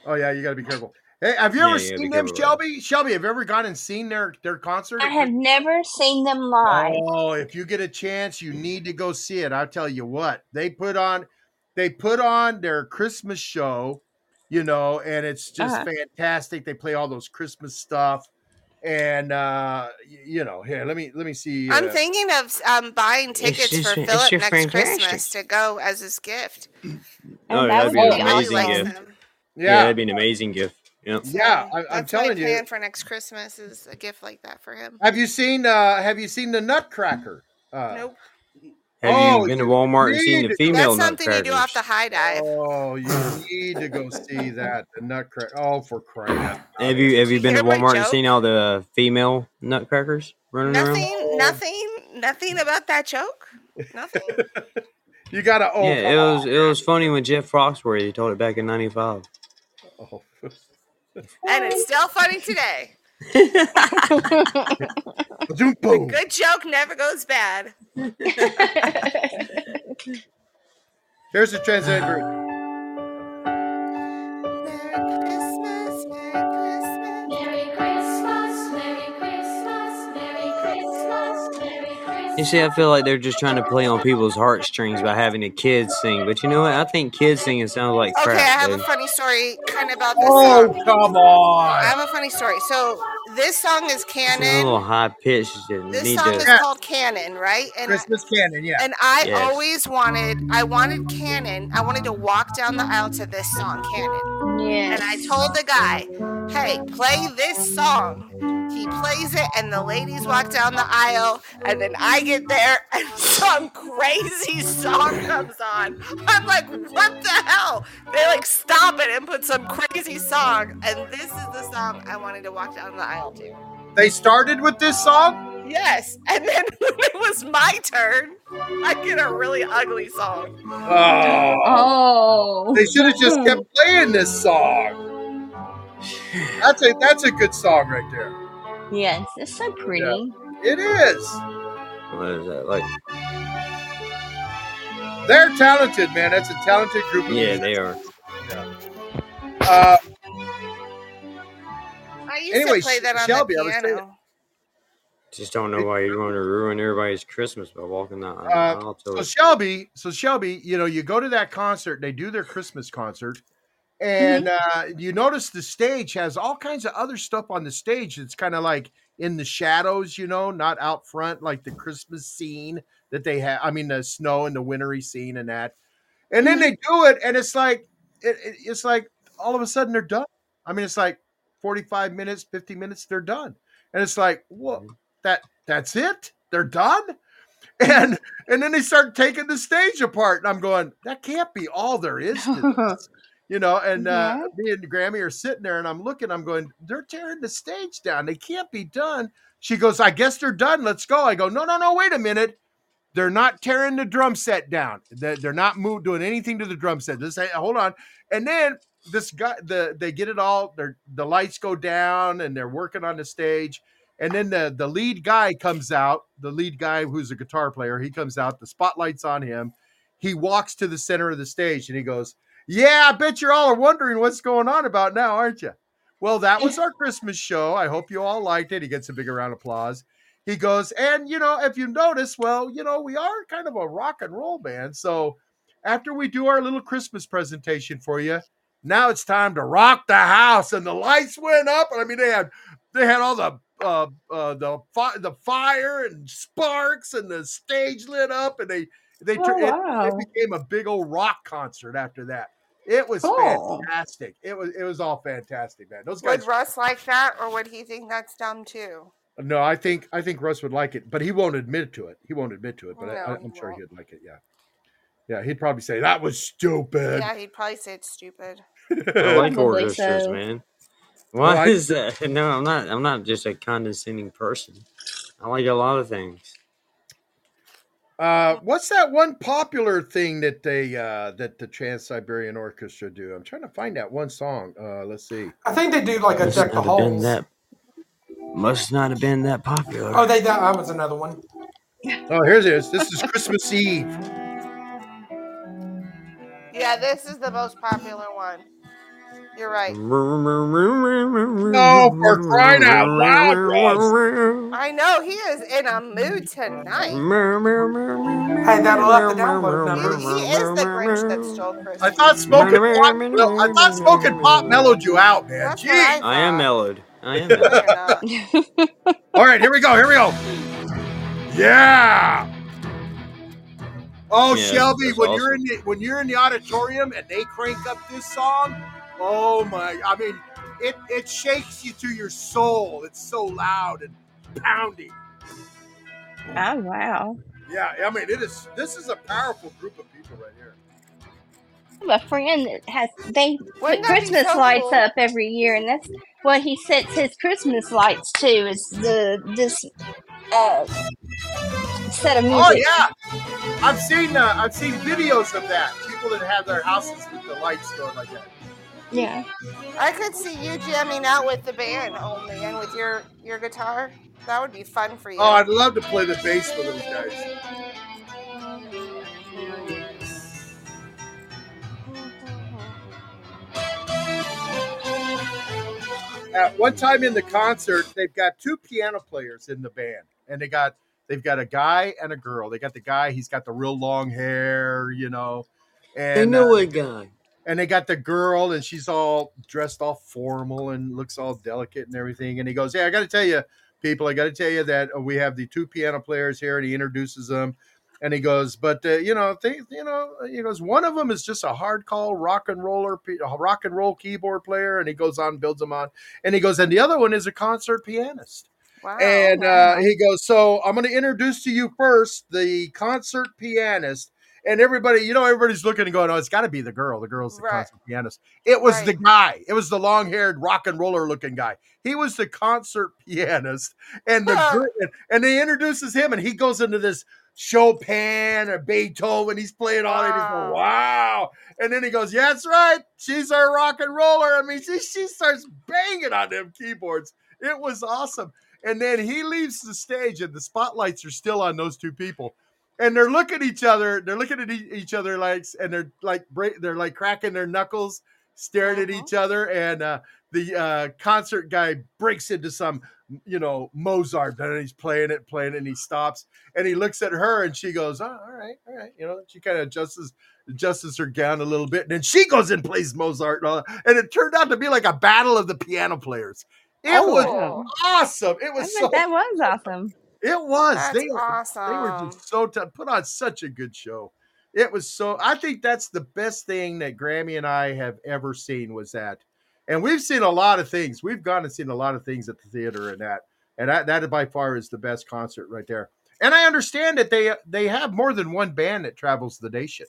Oh, yeah, you got to be careful. Hey, have you Yeah, ever you gotta seen be them, careful with. Shelby? Shelby, have you ever gone and seen their, their concert? I have never seen them live. Oh, if you get a chance, you need to go see it. I'll tell you what. They put on they put on their Christmas show, you know, and it's just Uh-huh. fantastic. They play all those Christmas stuff. And uh you know, here, let me let me see. I'm uh, thinking of um, buying tickets just- for Philip next fantastic. Christmas to go as his gift. Oh, that that'd would be an be amazing gift. Yeah, yeah, that'd be an amazing gift. Yep. Yeah, I- I'm telling my you. plan for next Christmas is a gift like that for him. Have you seen uh have you seen the Nutcracker? Uh Nope. Have Oh, you been to Walmart and seen the to- female That's something you do off the high dive. Oh, you need to go see that. The Nutcracker. Oh, for crying out loud. Have you have you you been to Walmart and seen all the female nutcrackers running around? Nothing, nothing, nothing about that joke. Nothing. You gotta oh Yeah, it was it was funny when Jeff Foxworthy told it back in '95. oh. And it's still funny today. Zoom, boom. Good joke never goes bad. Here's the translated version. You see, I feel like they're just trying to play on people's heartstrings by having the kids sing. But you know what? I think kids singing sounds like crap. Okay, I crap. have a funny story kind of about this Oh, song. come on! I have a funny story. So this song is canon. It's a little high pitched. This song to. is Yeah. called Canon, right? And Christmas canon, yeah. and I Yes. always wanted I wanted Canon. I wanted to walk down the aisle to this song, Canon. yes. And I told the guy, "Hey, play this song." He plays it, and the ladies walk down the aisle, and then I get there, and some crazy song comes on. I'm like, "What the hell?" They like stop it and put some crazy song, and this is the song I wanted to walk down the aisle to. They started with this song. Yes, and then when it was my turn, I get a really ugly song. Oh, Oh. they should have just kept hmm. playing this song. That's a that's a good song right there. Yes, it's so pretty. It is. What is that? Like, They're talented, man. That's a talented group. Of yeah, they are. Uh, I used Anyway, to play that on Shelby, the piano. Just don't know why you want to ruin everybody's Christmas by walking that Uh, aisle to so it. Shelby, so Shelby, you know, you go to that concert, they do their Christmas concert, Mm-hmm. and uh, you notice the stage has all kinds of other stuff on the stage. It's kind of like in the shadows, you know, not out front like the Christmas scene that they have. I mean, the snow and the wintry scene and that. And then they mm-hmm. do it, and it's like it, it- it's like all of a sudden they're done. I mean, it's like forty-five minutes, fifty minutes, they're done, and it's like, what? Mm-hmm. That that's it? They're done? And and then they start taking the stage apart, and I'm going, that can't be all there is to this. You know, and uh, me and Grammy are sitting there, and I'm looking. I'm going, they're tearing the stage down. They can't be done. She goes, I guess they're done. Let's go. I go, no, no, no. Wait a minute. They're not tearing the drum set down. They're, not doing anything to the drum set. This, hold on. And then this guy, the they get it all. They're, the lights go down, and they're working on the stage. And then the the lead guy comes out. The lead guy, who's a guitar player, he comes out. The spotlight's on him. He walks to the center of the stage, and he goes, "Yeah, I bet you're all are wondering what's going on about now, aren't you?" Well, that was our Christmas show. I hope you all liked it. He gets a big round of applause. he goes, and you know, if you notice, well, you know, we are kind of a rock and roll band. So after we do our little Christmas presentation for you, now it's time to rock the house. And the lights went up. And I mean, they had they had all the uh, uh, the fi- the fire and sparks and the stage lit up and they they Oh, tur- it- it, became a big old rock concert after that. It was Cool. fantastic. It was it was all fantastic, man. Those guys. Would guys. Russ like that, or would he think that's dumb too? No, I think I think Russ would like it, but he won't admit to it. He won't admit to it, but I, No, I, he I'm sure won't. he'd like it. Yeah, yeah. He'd probably say that was stupid. Yeah, he'd probably say it's stupid. I like Probably orchestras, so. man. Well, Why I- is that? No, I'm not. I'm not just a condescending person. I like a lot of things. Uh, what's that one popular thing that they uh, that the Trans Siberian Orchestra do? I'm trying to find that one song. Uh, let's see. I think they do like a Must deck the not have been halls. that. Must not have been that popular. Oh, they that, that was another one. Oh, here's it. is. This is Christmas Eve. Yeah, this is the most popular one. You're right. No, for crying out loud, Russ. I know he is in a mood tonight. Hey, that'll up the download He, he is the Grinch that stole Christmas. I thought smoking pot. well, I thought smoking pot mellowed you out, man. That's what I I am mellowed. I am mellowed. All right, here we go. Here we go. Yeah. Oh, Yeah, Shelby, that's when you're in the when you're in the auditorium and they crank up this song, oh my! I mean, it it shakes you to your soul. It's so loud and pounding. Oh wow. Yeah, I mean, it is. This is a powerful group of people right here. I have a friend that has they Wouldn't put Christmas so lights cool? up every year, and that's what he sets his Christmas lights to. Is the this uh, set of music. Oh yeah, I've seen uh, I've seen videos of that. People that have their houses with the lights going like that. Yeah. I could see you jamming out with the band only and with your your guitar. That would be fun for you. Oh, I'd love to play the bass with those guys. At one time in the concert, they've got two piano players in the band, and they got they've got a guy and a girl. They got the guy; he's got the real long hair, you know, They and know uh, a guy. And they got the girl, and she's all dressed all formal and looks all delicate and everything. And he goes, "Yeah, I got to tell you, people, I got to tell you that uh, we have the two piano players here." And he introduces them, and he goes, "But uh, you know, they, you know, he goes, one of them is just a hard call rock and roller, rock and roll keyboard player." And he goes on, builds them on, and he goes, and the other one is a concert pianist. wow. And uh, he goes, So I'm going to introduce to you first the concert pianist. And everybody, you know, everybody's looking and going, Oh, it's got to be the girl. The girl's the Right. concert pianist. It was the guy. It was the long haired rock and roller looking guy. He was the concert pianist. And the Huh. and they introduces him, and he goes into this Chopin or Beethoven. He's playing all that. He's going, Wow. Wow. And then he goes, Yeah, that's right. She's our rock and roller. I mean, she, she starts banging on them keyboards. It was awesome. And then he leaves the stage, and the spotlights are still on those two people. And they're looking at each other. They're looking at e- each other like, and they're like, break, they're like cracking their knuckles, staring at Mhm. each other. And uh, the uh, concert guy breaks into some, you know, Mozart, and he's playing it, playing it, and he stops, and he looks at her, and she goes, "Oh, all right, all right," you know. She kind of adjusts adjusts her gown a little bit, and then she goes and plays Mozart, and, and it turned out to be like a battle of the piano players. It Oh, was awesome. It was so. that was awesome. It was. That's they, were- awesome. they were just so t- put on such a good show. It was so. I think that's the best thing that Grammy and I have ever seen was that, and we've seen a lot of things. We've gone and seen a lot of things at the theater and that, and that that by far is the best concert right there. And I understand that they they have more than one band that travels the nation.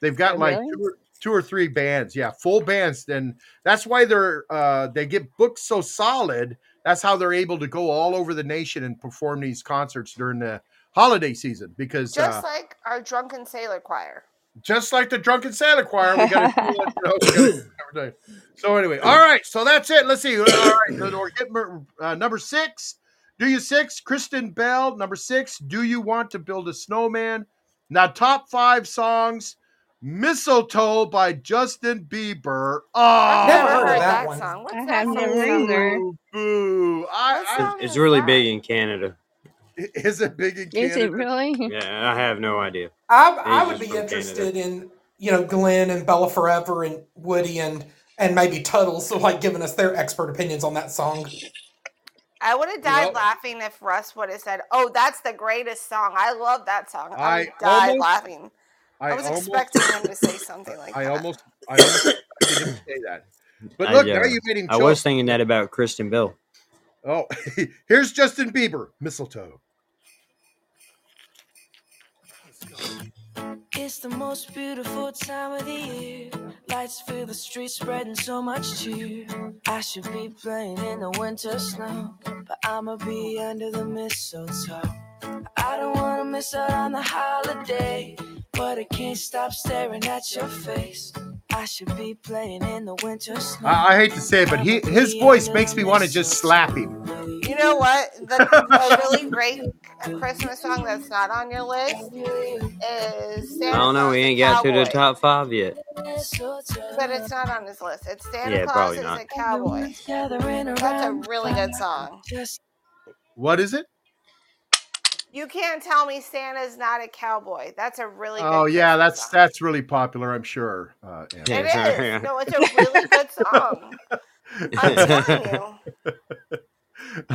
They've got Oh, like two or, two or three bands, yeah, full bands, and that's why they're uh, they get booked so solid. That's how they're able to go all over the nation and perform these concerts during the holiday season because Just uh, like our drunken sailor choir. just like the drunken Santa choir, we got to. You know, we gotta do every day. so anyway, all right. So that's it. Let's see. All right, so we're getting uh, number six. Do you six? Kristen Bell. Number six. Do you want to build a snowman? Now, top five songs. Mistletoe by Justin Bieber. Oh, I've never never heard of heard that that one. song. What's I that have song never either. boo, boo. I, I, It's really that? big in Canada. Is it big in Is it really? Yeah, I have no idea. I, I would be from interested in you know Glenn and Bella Forever and Woody and and maybe Tuttles so like giving us their expert opinions on that song. I would have died know- laughing if Russ would have said, "Oh, that's the greatest song. I love that song." I, I died almost- laughing. I, was almost, expecting him to say something like I that. almost, I almost expected him to say that. But I, look, uh, now you made him. I choke. was thinking that about Kristen Bell. Oh, here's Justin Bieber, mistletoe. It's the most beautiful time of the year. Lights fill the streets, spreading so much cheer. I should be playing in the winter snow, but I'ma be under the mistletoe. I don't wanna miss out on the holiday, but I can't stop staring at your face. I should be playing in the winter snow. I, I hate to say it, but he his voice makes me want to just slap him. You know what? The, a really great Christmas song that's not on your list is Santa I don't know. We ain't a got to the top five yet. But it's not on his list. It's Santa Yeah, Claus probably is not. a Cowboy. That's a really good song. What is it? You can't tell me Santa's not a cowboy. That's a really good Oh yeah, that's song. that's really popular, I'm sure. Uh, Anna. Yeah, It No, it's a really good song. I'm telling you.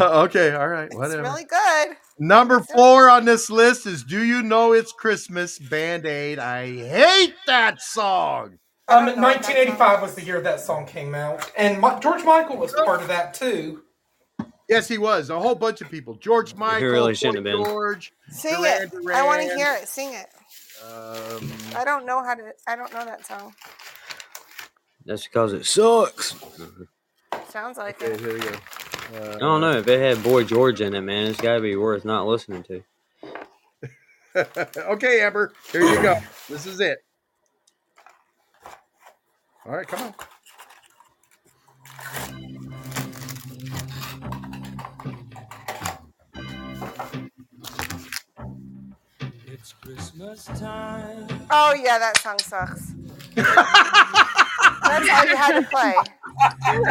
okay, all right, It's whatever. really good. Number four on this list is "Do You Know It's Christmas?" Band Aid. I hate that song. Um, 1985 was the year that song came out, and Mi- George Michael was part of that too. Yes, he was. A whole bunch of people. George Michael, really shouldn't Boy have been. George. Sing Duran it. I want to hear it. Sing it. Um, I don't know how to. I don't know that song. That's because it sucks. Sounds like okay, it. here we go. Uh, I don't know if it had Boy George in it, man. It's got to be worth not listening to. okay, Amber, here you go. This is it. All right, come on. It's Christmas time. Oh yeah, that song sucks. That's all you had to play.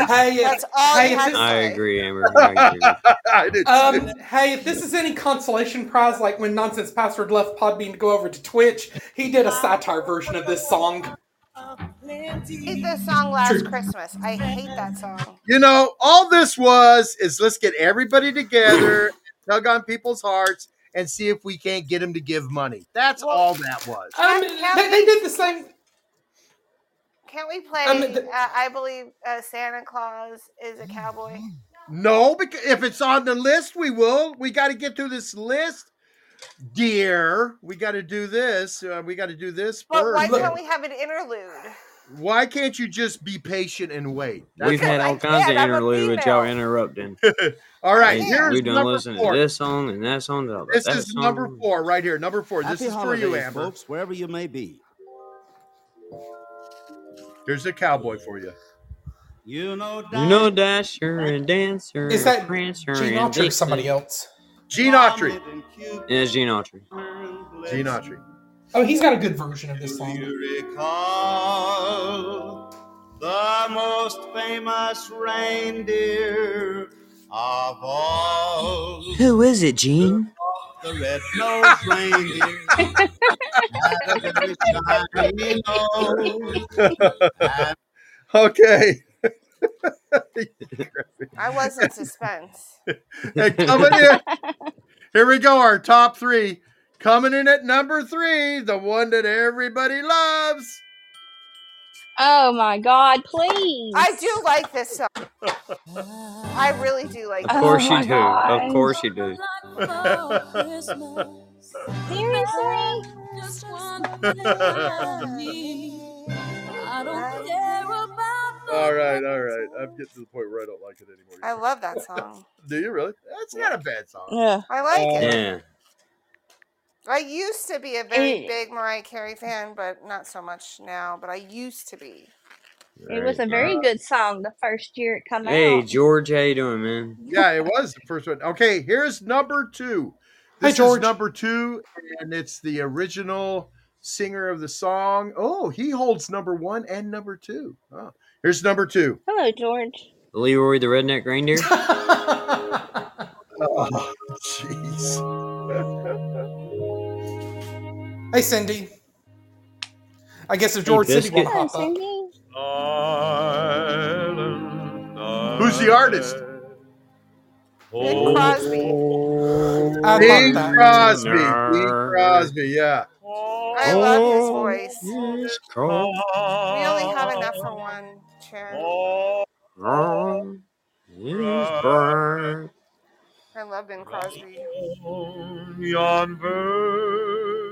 Hey, if- That's all hey, you had this- to I say. agree, Amber. I agree. I did too. Um, hey, if this is any consolation prize, like when Nonsense Password left Podbean to go over to Twitch, he did a satire version of this song. Hate this song last True. Christmas. I hate that song. You know, all this was is let's get everybody together, tug on people's hearts, and see if we can't get him to give money. That's Well- all that was. Um, Can't- they, they did the same. Can't we play? Um, the- uh, I believe uh, Santa Claus is a cowboy. No, because if it's on the list, we will. We got to get through this list, dear. We got to do this. Uh, we got to do this But first. why can't we have an interlude? Why can't you just be patient and wait? That's We've had I all kinds of can't, I'm interlude with y'all interrupting. all right. And Here's we done number listen to this song and that song. To This that is song. number four right here. Number four. This Happy is for you, Amber. folks, wherever you may be. Here's a cowboy for you. You know, You know, Dasher and Dancer, Is that Prancer Gene Autry somebody else? Gene Autry. Yeah, Gene Autry. Gene Autry. Oh, he's got a good version of this song. You recall the most famous reindeer of all. Who is it, Gene? The red-nosed reindeer had a very shiny nose. And Okay. I was in suspense. Hey, coming in. Here we go. Our top three. Coming in at number three, the one that everybody loves. Oh my God! Please. I do like this song. I really do like it. Of course Oh you do. God. Of course you do. Seriously? All right, all right. I'm getting to the point where I don't like it anymore. I love that song. Do you really? That's not a bad song. Yeah. I like it. Um, yeah. I used to be a very Eh. big Mariah Carey fan, but not so much now. But I used to be. It was a very good song the first year it come Hey, out. George, how you doing, man? Yeah, it was the first one. Okay, here's number two. Hey, This George. is number two, and it's the original singer of the song. Oh, he holds number one and number two. Oh, here's number two. Hello, George. Leroy the Redneck Reindeer. Oh, jeez. Hey, Cindy. I guess if George Cindy Biscuit. won't pop up. Who's the artist? Bing Crosby. Oh. Oh. I Bing that. Crosby. Bing Crosby, yeah. I love his voice. Yes, We only have enough for one chair. Cross- yes. I love Bing Crosby. Yon virgin.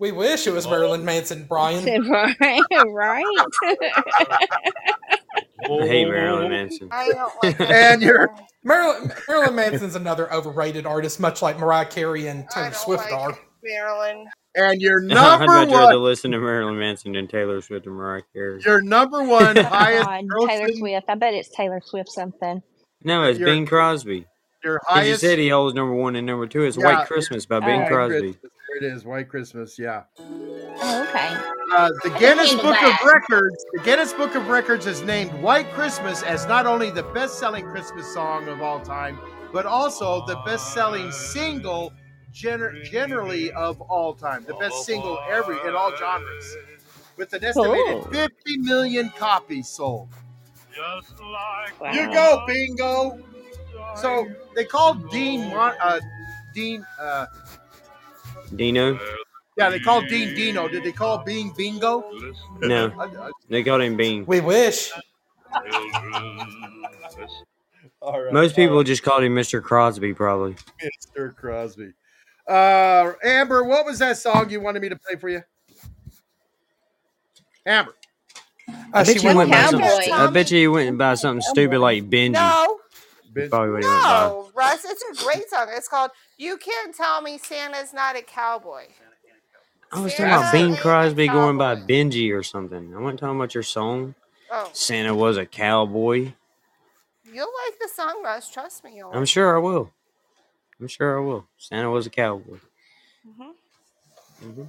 We wish it was Marilyn Manson, Brian. right, right. I hate Marilyn Manson. I don't like And you're Marilyn, Marilyn Manson's another overrated artist, much like Mariah Carey and I Taylor don't Swift like are. Marilyn. and your I'd number much rather one listen to Marilyn Manson than Taylor Swift and Mariah Carey. your number one highest God, Taylor Swift. I bet it's Taylor Swift something. No, it's Your- Bing Crosby. your Because you said he holds number one and number two. It's Yeah, White Christmas by Bing Oh. Crosby. Christmas. There it is, White Christmas, yeah. Oh, okay. Uh, the Guinness Book that. of Records, the Guinness Book of Records has named White Christmas as not only the best-selling Christmas song of all time, but also the best-selling single gener- generally of all time, the best single every in all genres, with an estimated Cool. 50 million copies sold. Just like Wow. You go, bingo. So they called Dean uh, Dean uh, Dino? yeah, they called Dean Dino. Did they call Bean Bingo? No, I- I- they called him Bean. We wish. all right. Most people just called him Mr. Crosby, probably. Mr. Crosby. Uh, Amber, what was that song you wanted me to play for you? Amber. I bet you went went by Cowboy. something. I bet you went by something stupid like Benji. No, Ben- Probably what he went by. no, Russ. It's a great song. It's called "You Can't Tell Me Santa's Not a Cowboy." I was talking Santa about Bing ain't a Crosby going by cowboy. Benji or something. I wasn't talking about your song. Oh, Santa was a cowboy. you'll like the song, Russ. Trust me. You'll I'm like sure I will. I'm sure I will. Santa was a cowboy. Mhm. hmm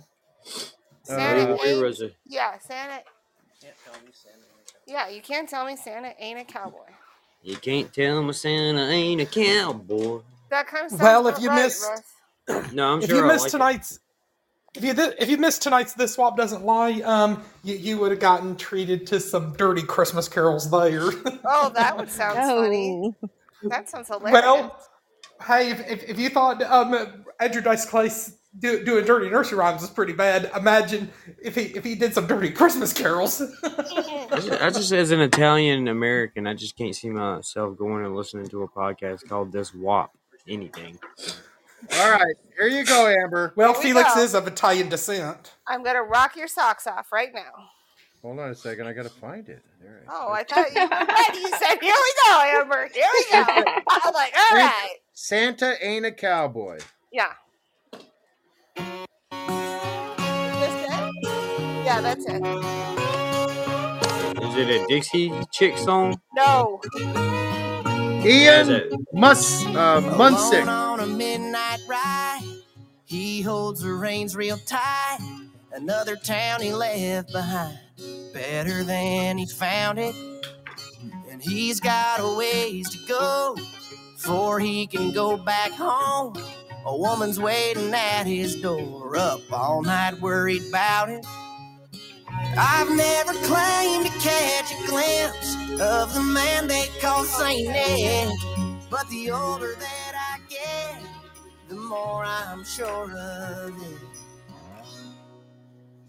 Santa Uh, ain't- was a Yeah, Santa. Yeah, you can't tell me Santa ain't a cowboy. You can't tell me Santa ain't a cowboy. That kind of sounds Well, if you right, missed- Russ. No, I'm if sure you I missed like it. tonight's, if you did, if you missed tonight's "This Swap Doesn't Lie," um, you, you would have gotten treated to some dirty Christmas carols there. Oh, that would sound funny. Oh, That sounds hilarious. well, hey, if, if, if you thought um, Andrew Dice Clay do, doing dirty nursery rhymes is pretty bad, imagine if he if he did some dirty Christmas carols. I just, I just, as an Italian American, I just can't see myself going and listening to a podcast called This WAP anything. All right, here you go, Amber. well, we Felix go. is of Italian descent. I'm gonna rock your socks off right now. Hold on a second, I gotta find it. There. Oh, I thought you were ready. You said, "Here we go, Amber. Here we go." I'm like, "All right." Santa ain't a cowboy. Yeah. Yeah, that's it. Is it a Dixie Chick song? No. Ian? Mus uh, Munsick. on a midnight ride. He holds the reins real tight. Another town he left behind. Better than he found it. And he's got a ways to go before he can go back home. A woman's waiting at his door, up all night worried about it. I've never claimed to catch a glimpse of the man they call Saint Nick. But the older that I get, the more I'm sure of it.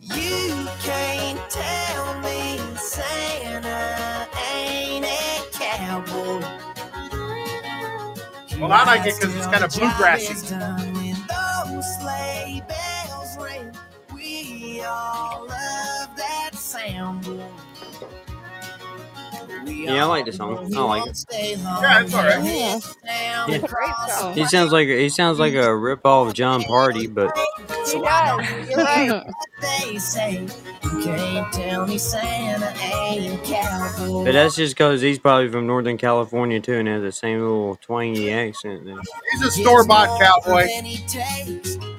You can't tell me Santa ain't a cowboy. Well, I like it 'cause it's kinda bluegrassy. Sound. We Yeah, I like the song. I like it. Yeah, it's all right. yeah. Yeah. Song. He sounds like he sounds like a rip off of Jon Pardi, but He does. You're right. They say can't tell me Santa ain't a cowboy. but that's just because he's probably from Northern California too, and has the same little twangy accent. There. He's a store bought cowboy.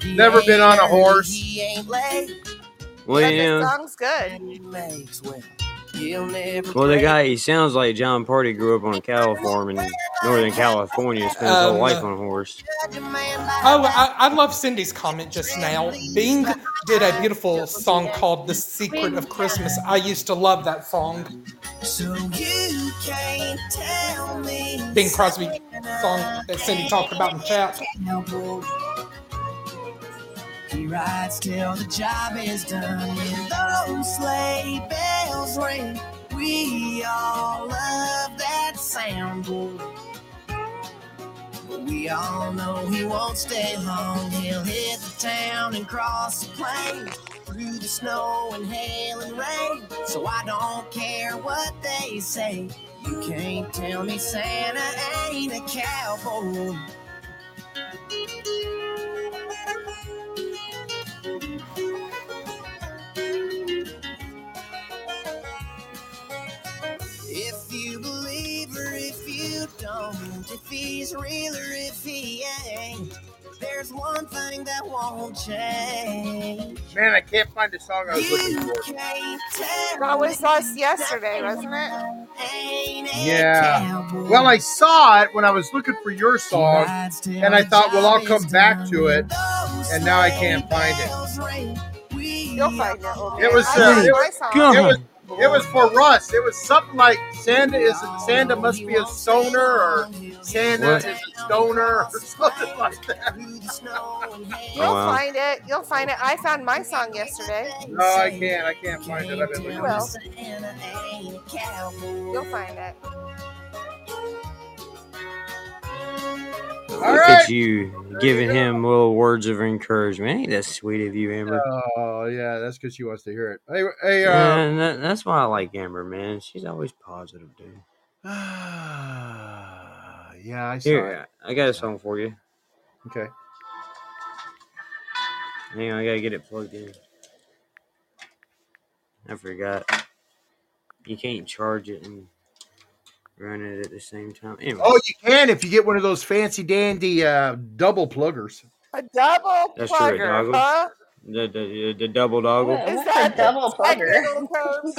Never been on a horse. He. Well, But the song's good. Well. He'll never Well, the guy he sounds like Jon Pardi grew up on a cattle farm in Northern California spent his whole Um, life on a horse. Oh, I, I love Cindy's comment just now. Bing did a beautiful song called "The Secret of Christmas." I used to love that song. So you can't tell me. Bing Crosby song that Cindy talked about in chat. He rides till the job is done. When those sleigh bells ring, we all love that sound. But we all know he won't stay long. He'll hit the town and cross the plain through the snow and hail and rain. So I don't care what they say. You can't tell me Santa ain't a cowboy. If he's real or if he ain't, there's one thing that won't change. Man, I can't find the song I was looking for. That was us yesterday, wasn't it? Yeah. Well, I saw it when I was looking for your song, and I thought, well, I'll come back to it, and now I can't find it. You'll find it. Old It man. was, I uh, know it was, song. It was, for Russ. It was something like Santa is Santa must be a stoner, or Santa What? is a stoner, or something like that. You'll Oh, wow. find it. You'll find it. I found my song yesterday. No, I can't. I can't find it. I've been You looking. will. You'll find it. All Look right. at you giving him little words of encouragement. Ain't that sweet of you, Amber? Oh yeah, that's because she wants to hear it. Hey, hey, uh, that, that's why I like Amber, man. She's always positive, dude. yeah, I saw it. Here, I got a song for you. Okay. Hang on, I gotta get it plugged in. I forgot. You can't charge it and run it at the same time. Anyway, Oh, you can if you get one of those fancy dandy uh, double pluggers. A double That's true, plugger, doggle. huh? the, the, the double doggle. Is that double plugger?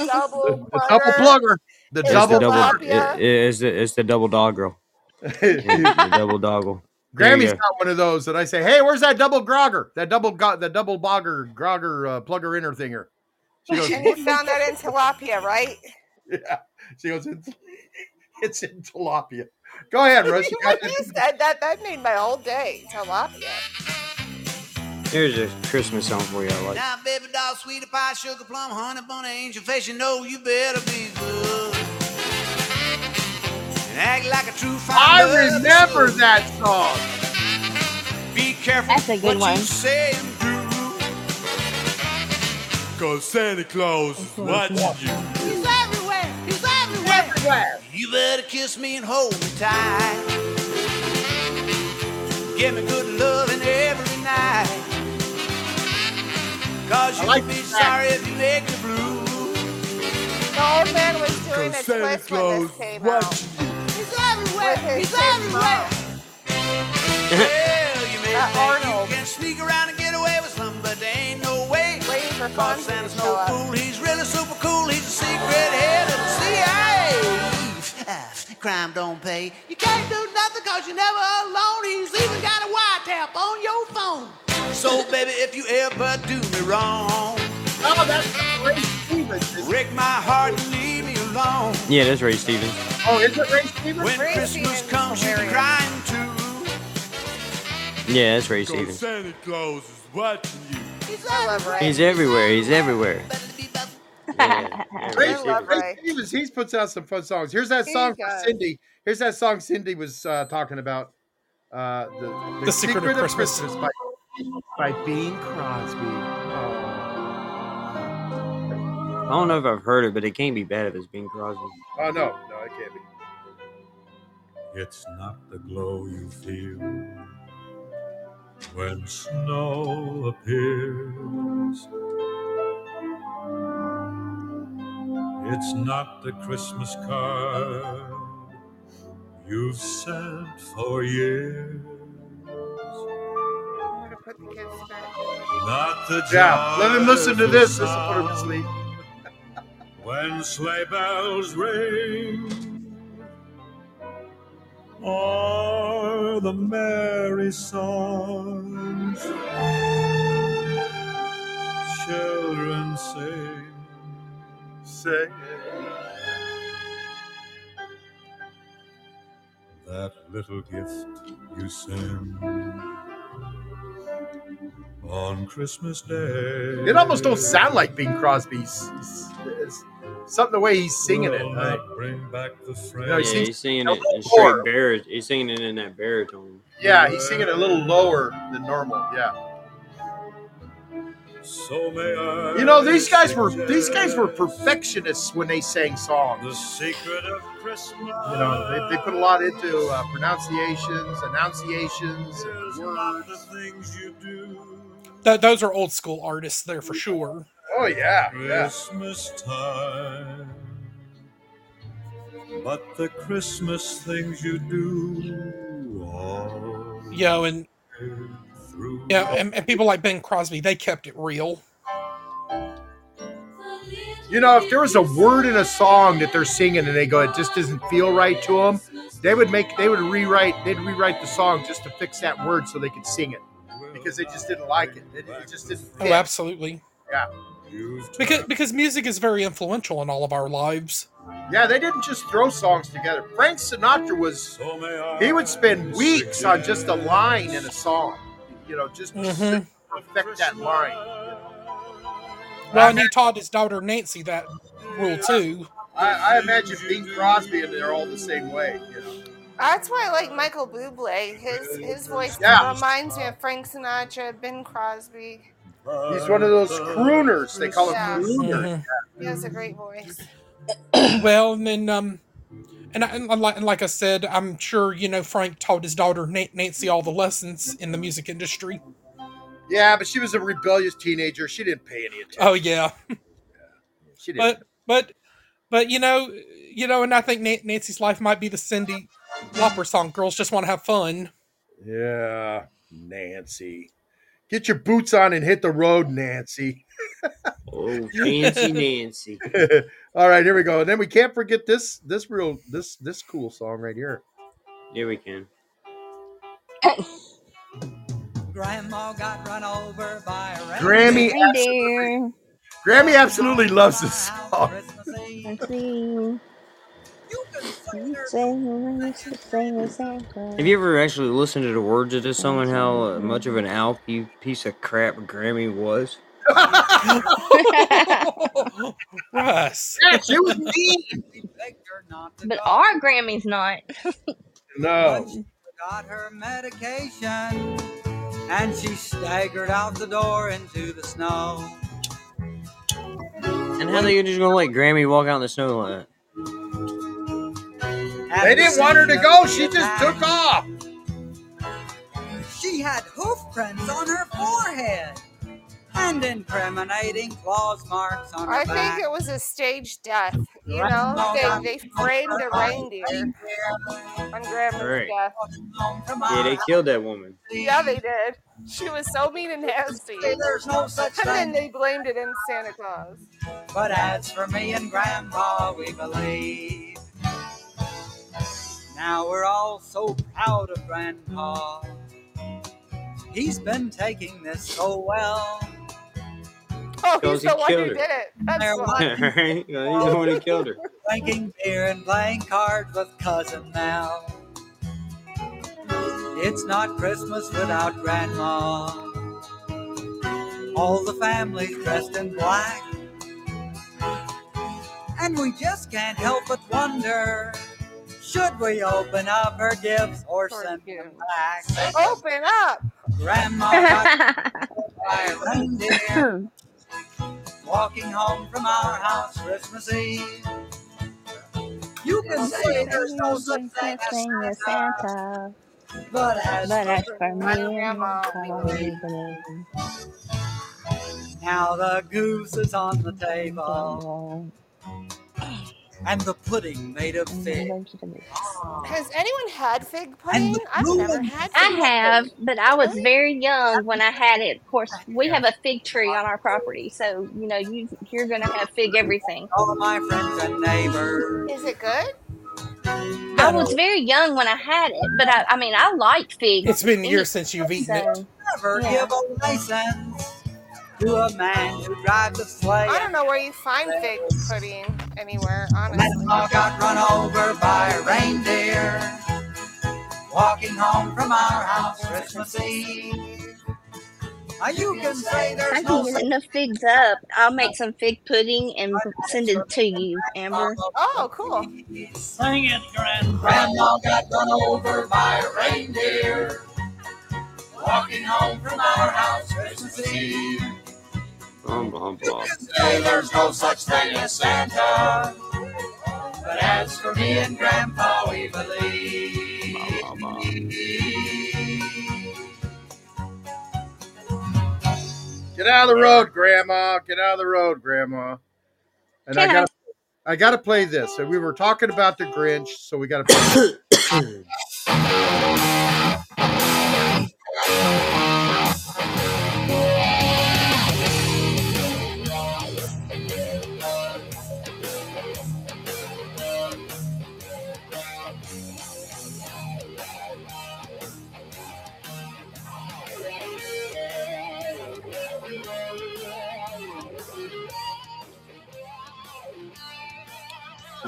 double The double plugger. The It's double the double. It, it's the it's the double doggle. the double doggle. There you Grammy's go. got one of those that I say, "Hey, where's that double grogger? That double go- the double bogger grogger uh, plugger inner thinger." She goes, And you found that in tilapia, right? "Yeah." She goes, "It's, it's in tilapia." Go ahead, Russ. You When that- you said that, that made my whole day. Tilapia. Here's a Christmas song for you. I like. Now, baby doll, sweetie pie, sugar plum, honey bun, angel face, you know you better be good. And act like a true fine I remember that song. Be careful That's a good what one. you say and do. Cause Santa Claus is watching you. He's everywhere. He's everywhere. Everywhere. You better kiss me and hold me tight. Give me good loving every night. Cause I you'll like be that. sorry if you make me blue. The old man was doing a Cause Santa twist when this came out. He's everywhere. He's everywhere. Well, you may That think Arnold. you can sneak around and get away with something, but there ain't no way. Cause Santa's no fool, he's really super cool. He's a secret head crime don't pay. You can't do nothing cause you're never alone. He's even got a wiretap on your phone. So, baby, if you ever do me wrong, Oh, that's Ray Stevens. break my heart and leave me alone. Yeah, that's Ray Stevens. Oh, is it Ray Stevens? When Ray Christmas Stevens comes, is you'll be hilarious. crying too. Yeah, that's Ray Cause Stevens. Santa Claus is watching you. I love Ray. He's everywhere. He's everywhere. Yeah, yeah, Ray, Ray I love Ray Ray. Stevens, he puts out some fun songs. Here's that He song for. Cindy. Here's that song Cindy was uh, talking about. Uh, the, The Secret of Christmas. by, by Bing Crosby. Oh. I don't know if I've heard it, but it can't be bad if it's Bing Crosby. oh, no, no, it can't be. It's not the glow you feel when snow appears. It's not the Christmas card you've sent for years. I'm gonna put the kids. Not the Yeah, let him listen to this. This joyful will put him to sleep. When sleigh bells ring are the merry songs children sing. Sing. That little gift you send on Christmas Day. It almost don't sound like Bing Crosby's. It's, it's something the way he's singing it. Right? not bring back the No, Yeah, he friends. sings he's singing it in straight lower. He's singing it in that baritone. Yeah, he's singing it a little lower than normal. Yeah. So may I You know, these guys were these guys were perfectionists when they sang songs. The secret of Christmas. You know, they, they put a lot into uh, pronunciations, enunciations, and is the words. things you do. Th- those are old school artists there for sure. Oh yeah, yeah. Christmas time. But the Christmas things you do all Yeah, and through. Yeah, and, and people like Bing Crosby, they kept it real. You know, if there was a word in a song that they're singing and they go, it just doesn't feel right to them, they would make, they would rewrite, they'd rewrite the song just to fix that word so they could sing it because they just didn't like it. It, it just didn't Oh, absolutely. Yeah, Because because music is very influential in all of our lives. yeah. They didn't just throw songs together. Frank Sinatra was, So may I he would spend weeks on just a line in a song. You know, just to Mhm. perfect that line. Well, and he taught his daughter Nancy that rule too. I, I imagine Bing Crosby and they're all the same way. You know. That's why I like Michael Bublé. His his voice Yeah. reminds me of Frank Sinatra, Bing Crosby. He's one of those crooners. They call him Yeah. crooners. Mhm. He has a great voice. Well, and then um, and, I, and like and like I said, I'm sure you know Frank taught his daughter Nancy all the lessons in the music industry. Yeah, but she was a rebellious teenager. She didn't pay any attention. Oh yeah, She didn't. but but but you know you know, and I think Nancy's life might be the Cyndi Lauper song. Girls just want to have fun. Yeah, Nancy. Get your boots on and hit the road, Nancy. Oh, fancy Nancy. All right, here we go. And then we can't forget this this real this this cool song right here. Yeah, we can. Grandma got run over by a Grammy Reindeer. Grammy absolutely loves this song. Have you ever actually listened to the words of this song and how uh, much of an alky piece of crap Grammy was? Russ. Yes, it was mean. But our Grammy's not. No. Got her medication and she staggered out the door into the snow. And how are you just gonna let Grammy walk out in the snow like that? They didn't want her to go. She just took off. She had hoof prints on her forehead and incriminating claws marks on her I back. think it was a stage death. You know, they, they framed a reindeer on Grandma's Right. death. Yeah, they killed that woman. Yeah, they did. She was so mean and nasty. There's no such And then they blamed it in Santa Claus. But as for me and Grandpa, we believe. Now we're all so proud of Grandpa. He's been taking this so well. Oh, Because he's the one who her. did it. That's There why. right? He's the one who killed her. Drinking beer and playing cards with Cousin Mel. It's not Christmas without Grandma. All the family's dressed in black. And we just can't help but wonder should we open up her gifts or send them back? Open up. Grandma got by a reindeer walking home from our house Christmas Eve. You can say there's no such thing as Santa, but as But as for me and Grandma, my we believe. now the goose is on the table and the pudding made of fig. Ah. Has anyone had fig pudding? I've never had fig I pudding. have, but I was very young when I had it. Of course, we have a fig tree on our property, so you know you you're gonna have fig everything. All of my friends and neighbors. Is it good? I was very young when I had it, but I, I mean, I like figs. It's been years since you've eaten it. Never yeah. give a license to a man who drives a sleigh. I don't know where you find fig pudding anywhere, honestly. Grandma got run over by a reindeer walking home from our house Christmas Eve. Now you can say there's I there's can no get enough figs up. I'll make some fig pudding and send it to you, Amber. Oh, cool. Sing it, Grand. Grandma got run over by a reindeer walking home from our house Christmas Eve. Bum, bum, bum. Say there's no such thing as Santa, but as for me and Grandpa, we believe. Get out of the road, Grandma. Get out of the road, Grandma. And I Can I- got I got to play this. So we were talking about the Grinch, so we got to play.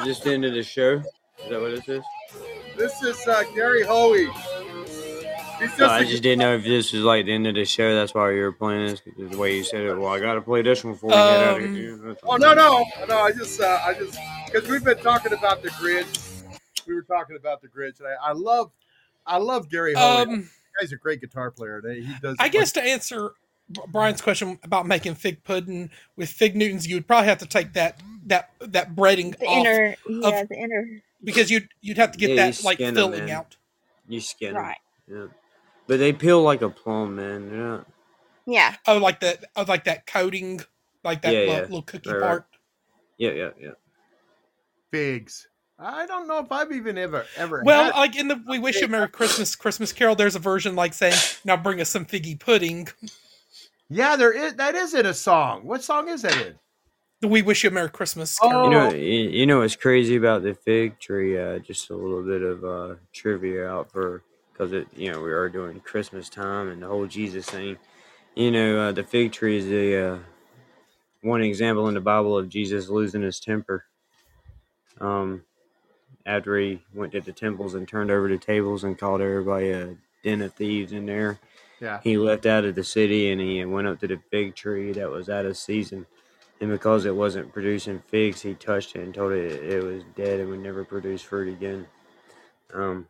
this the end of the show? Is that what this is? this is uh, Gary Hoey. He's just No, I a- just didn't know if this was like the end of the show. That's why you were playing this. Because the way you said it. Well, I got to play this one before we get out of Um, here. Oh no no no! I just uh, I just because we've been talking about the Grinch. We were talking about the Grinch, and I, I love I love Gary Hoey. Um, The guy's a great guitar player. He does. I guess to answer B- Brian's question about making fig pudding with fig Newtons, you would probably have to take that that that breading The off inner, yeah, the inner. because you'd you'd have to get Yeah, that like filling man. out. You skin 'em. Right. Yeah. But they peel like a plum, man. They're not. Yeah. Oh, like that, oh, like that coating, like that Yeah, little, yeah. little cookie Right, right. part. Yeah, yeah, yeah. figs. I don't know if I've even ever ever. Well, had- like in the "We Wish You a Merry Christmas" Christmas Carol, there's a version like saying, "Now bring us some figgy pudding." yeah, there is. That is in a song. What song is that in? The "We Wish You a Merry Christmas" Oh, You know, you, you know what's crazy about the fig tree? Uh, just a little bit of uh, trivia out for because it, you know, we are doing Christmas time and the whole Jesus thing. You know, uh, the fig tree is the uh, one example in the Bible of Jesus losing his temper. Um, after he went to the temples and turned over the tables and called everybody a den of thieves in there, Yeah. he left out of the city and he went up to the fig tree that was out of season. And because it wasn't producing figs, he touched it and told it it was dead and would never produce fruit again. Um,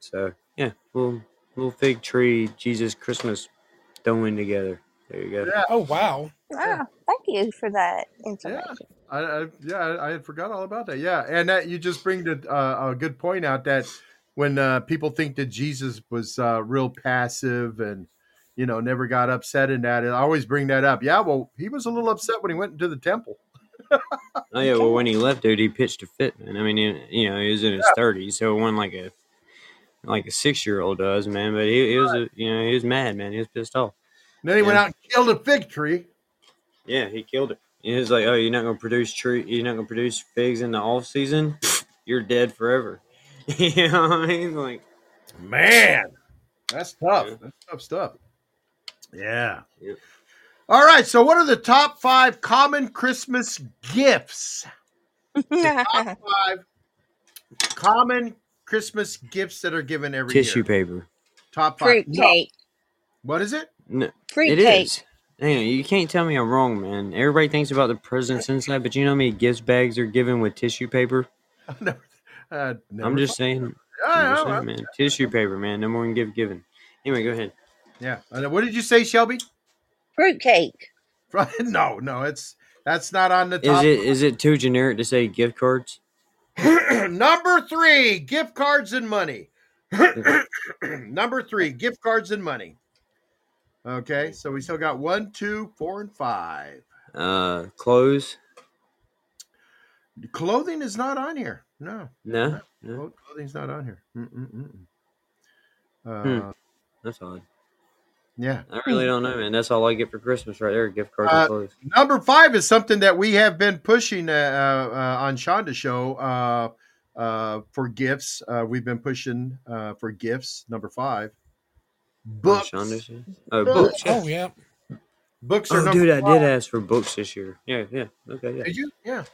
so yeah, little little fig tree, Jesus Christmas thrown together. There you go. Yeah. Oh wow! Wow. Thank you for that information. I, I yeah, I, I had forgot all about that. Yeah, and that you just bring the, uh, a good point out that when uh, people think that Jesus was uh, real passive and you know never got upset in that, I always bring that up. Yeah, well, he was a little upset when he went into the temple. Oh yeah, well when he left, dude, he pitched a fit, man. I mean, you know, he was in his thirties, so it wasn't like a like a six year old does, man. But he, he was, a, you know, he was mad, man. He was pissed off. And then he went out and killed a fig tree. Yeah, he killed it. He was like, "Oh, you're not gonna produce tree. You're not gonna produce figs in the off season. You're dead forever." you know what I mean? Like, Man, that's tough. That's tough stuff. Yeah. Yep. All right. So, what are the top five common Christmas gifts? Top five common Christmas gifts that are given every tissue year. paper. Top five. Fruit No. cake. What is it? No, Fruit it cake. is. Hang on, you can't tell me I'm wrong, man. Everybody thinks about the presents inside, but you know how many gift bags are given with tissue paper? never, uh, I'm just saying. I'm just saying, man. Tissue paper, man. No more than gift given. Anyway, go ahead. yeah. What did you say, Shelby? Fruit cake. no, no, it's that's not on the Is it is it too generic to say gift cards? Number three, gift cards and money. Number three, gift cards and money. Okay, so we still got one, two, four, and five. Uh, clothes? Clothing is not on here. No, No, no. Clo- clothing's not on here. Mm-mm-mm. Hmm. Uh, That's odd. Yeah. I really don't know, man. That's all I get for Christmas right there. Gift cards Uh, and clothes. Number five is something that we have been pushing uh, uh, on Shonda's show. Uh, uh, for gifts. Uh, we've been pushing uh, for gifts. Number five, books. Shonda said? Oh, Books. books. Yeah. Oh yeah. Books are Oh, number dude, I did ask for books this year. Yeah, yeah. Okay, yeah. Did you? Yeah.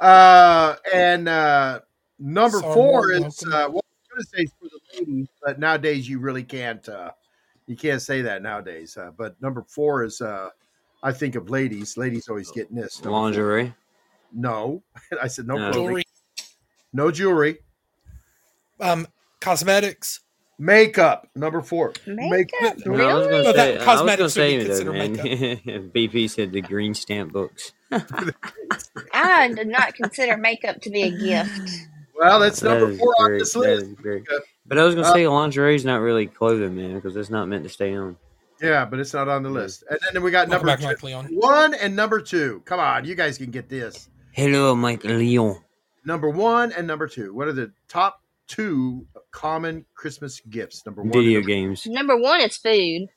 Uh, and uh, number Sorry, four is uh, well, I was going to say for the ladies, but nowadays you really can't. Uh, you can't say that nowadays. Uh, but number four is uh, I think of ladies. Ladies always getting this. number four. Lingerie. No, I said no No. Jewelry, no jewelry, um, cosmetics. Makeup. Number four, Makeup, No, I was really? gonna Well, that say. I was gonna cosmetics say be though, considered man. BP said the green stamp books. I did not consider makeup to be a gift. Well, that's That number is four on great. this That list. is great. Makeup. But I was gonna Uh, say lingerie is not really clothing, man, because it's not meant to stay on. Yeah, but it's not on the list. And then we got Welcome number two, Mike one and number two. Come on, you guys can get this. Hello, Mike Leon. Number one and number two. What are the top two common Christmas gifts? Number one. Video number- games. Number one is food.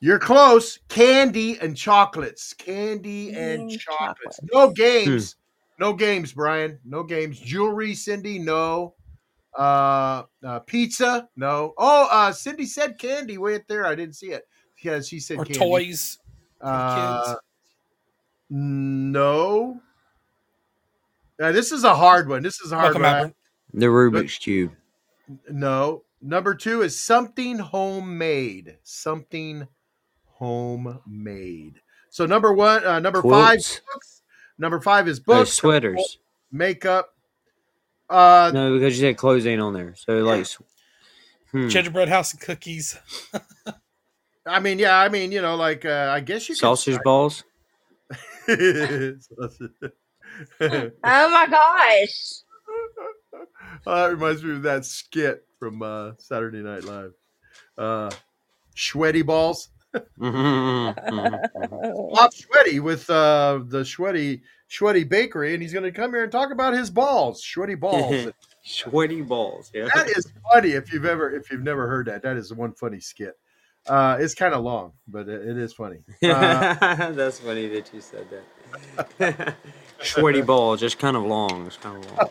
You're close. Candy and chocolates. Candy and Mm, chocolates. chocolates. No games. No games, Brian. No games. Jewelry, Cindy. No. Uh, uh pizza. No. Oh, uh, Cindy said candy way there. I didn't see it. Yeah, she said Or candy. toys. Uh, kids. no. Uh, this is a hard one. This is a hard Welcome, one. Albert. The Rubik's Cube. No. Number two is something homemade. Something homemade. So number one, uh, number five, books. Number five is Oh, books, sweaters. makeup. Uh, No, because you said clothes ain't on there. So like, s- hmm. Gingerbread house and cookies. I mean, yeah, I mean, you know, like uh, I guess you sausage balls. Oh my gosh. Oh, that reminds me of that skit from uh, Saturday Night Live. Uh, sweaty balls. Bob Sweaty with uh, the Sweaty Sweaty Bakery, and he's going to come here and talk about his balls, sweaty balls. Sweaty balls. Yeah. that is funny if you've ever if you've never heard that. That is one funny skit. Uh, it's kind of long, but it, it is funny. Uh, That's funny that you said that. Sweaty ball, just kind of long. It's kind of long.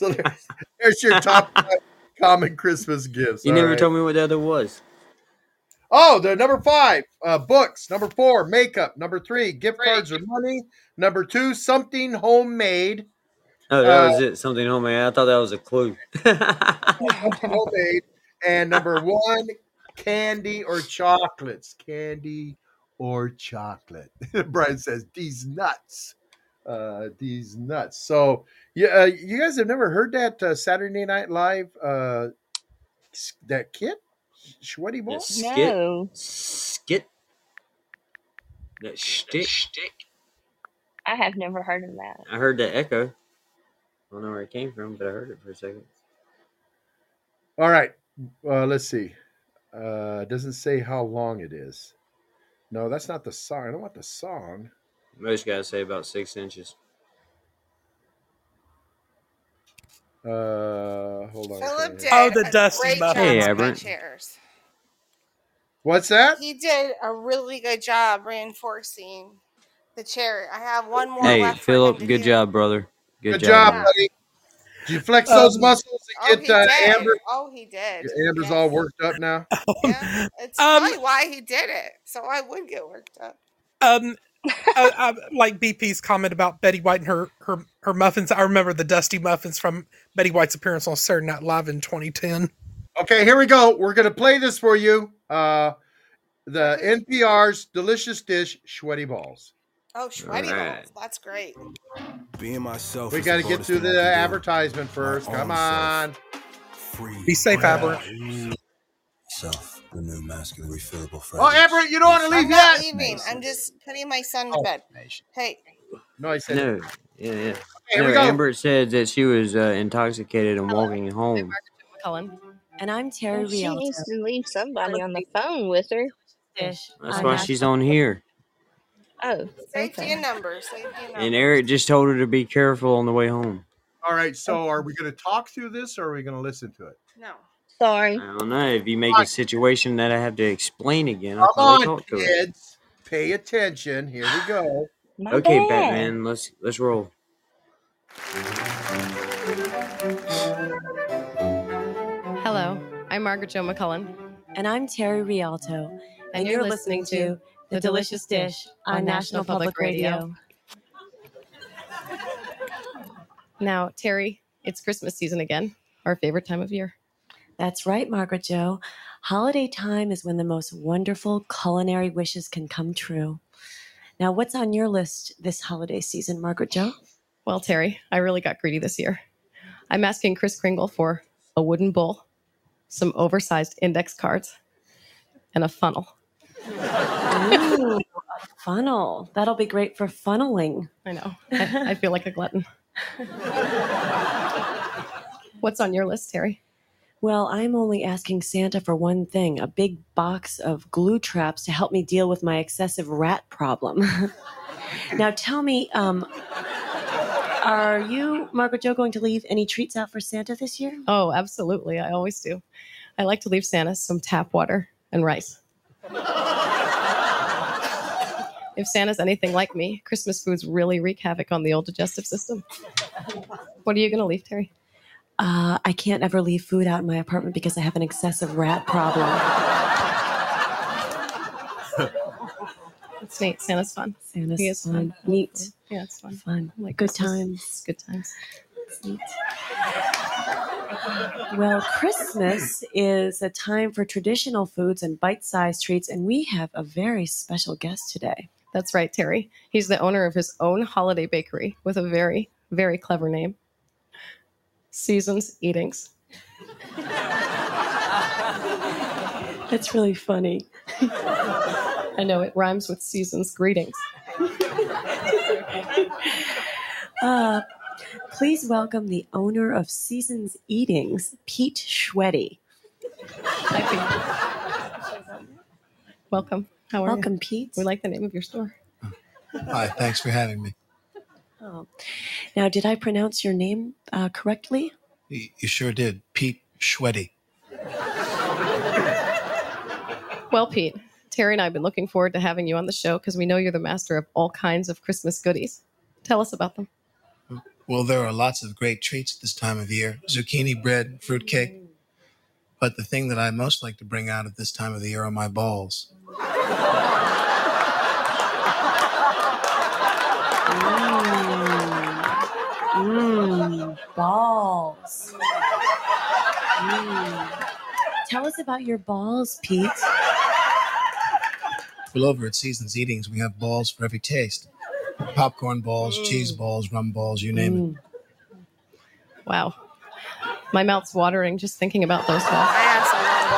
So there's, there's your top five common Christmas gifts. You all never right? told me what the other was. Oh, the number five, uh, books. Number four, makeup. Number three, gift cards or money. Number two, something homemade. Oh, that Uh, was it. Something homemade. I thought that was a clue. something homemade. And number one, candy or chocolates. Candy or chocolate. Brian says these nuts. Uh, these nuts. So, yeah, uh, you guys have never heard that uh, Saturday Night Live uh, that kid, Sweaty Ball? That skit. No. Skit. That shtick. shtick. I have never heard of that. I heard that echo. I don't know where it came from, but I heard it for a second. All right. Uh, let's see. Uh, it doesn't say how long it is. No, that's not the song. I don't want the song. Most guys say about six inches. Uh, hold on. Philip did Oh, the a dusty great muffin. job Hey, on chairs. What's that? He did a really good job reinforcing the chair. I have one more Hey, left. for Philip, good do. job, brother. Good, Good job, man. buddy. Did you flex those Um, muscles Oh, and he get uh. Amber? Oh, he did. Amber's Yes. all worked up now. Yeah. It's Um, probably why he did it. So I would get worked up. Um, I, I, like BP's comment about Betty White and her, her her muffins. I remember the dusty muffins from Betty White's appearance on Saturday Night Live in 2010. Okay, here we go. We're gonna play this for you. Uh, the NPR's delicious dish, sweaty balls. Oh, sweaty Alright. balls. That's great. Being myself. We got to get boldest through the advertisement first. Come own on. Free. Be safe, Aberrant. Self, the new masculine refillable Oh, fragrance. Amber, you don't want to leave I'm leave not yet. leaving. I'm just putting my son to Oh. bed. Hey, No, I said. No, yeah, yeah. Here no, we go. Amber said that she was uh, intoxicated and walking home. McCullen. And I'm Terry Well, she Rialto. needs to leave somebody on the phone with her. That's I'm why she's on here. Oh, safety okay. in numbers. Safety numbers. And Eric just told her to be careful on the way home. All right. So, are we going to talk through this, or are we going to listen to it? No. Sorry. I don't know. If you make a situation that I have to explain again, I'll Come on, talk to her. kids. Pay attention. Here we go. My Okay, bad. Batman, let's let's roll. Hello, I'm Margaret Jo McCullen. And I'm Terry Rialto. And you're listening to The Delicious Dish on National Public Radio. Now, Terry, it's Christmas season again, our favorite time of year. That's right, Margaret Jo. Holiday time is when the most wonderful culinary wishes can come true. Now, what's on your list this holiday season, Margaret Jo? Well, Terry, I really got greedy this year. I'm asking Chris Kringle for a wooden bowl, some oversized index cards, and a funnel. Ooh, a funnel. That'll be great for funneling. I know. I, I feel like a glutton. What's on your list, Terry? Well, I'm only asking Santa for one thing a big box of glue traps to help me deal with my excessive rat problem. now, tell me, um, are you, Margaret Jo, going to leave any treats out for Santa this year? Oh, absolutely. I always do. I like to leave Santa some tap water and rice. if Santa's anything like me, Christmas foods really wreak havoc on the old digestive system. What are you going to leave, Terry? Uh, I can't ever leave food out in my apartment because I have an excessive rat problem. It's neat. Santa's fun. Santa's is fun. Neat. Yeah, it's fun. Fun. Like Good Christmas. times. Good times. It's neat. Well, Christmas is a time for traditional foods and bite sized treats, and we have a very special guest today. That's right, Terry. He's the owner of his own holiday bakery with a very, very clever name Seasons Eatings. That's really funny. I know it rhymes with Seasons Greetings. Uh, please welcome the owner of Seasons Eatings, Pete Schweddy. Welcome. How are you? Welcome, Pete. We like the name of your store. Hi, thanks for having me. Oh. Now, did I pronounce your name uh, correctly? You, you sure did. Pete Schweddy. Well, Pete, Terry and I have been looking forward to having you on the show because we know you're the master of all kinds of Christmas goodies. Tell us about them. Well, there are lots of great treats at this time of year zucchini bread, fruitcake. But the thing that I most like to bring out at this time of the year are my balls. Mmm, balls. Mm. Tell us about your balls, Pete. Well, over at Seasons Eatings, we have balls for every taste popcorn balls, mm. cheese balls, rum balls, you name it. Mm. Wow. My mouth's watering just thinking about those balls. I have some rum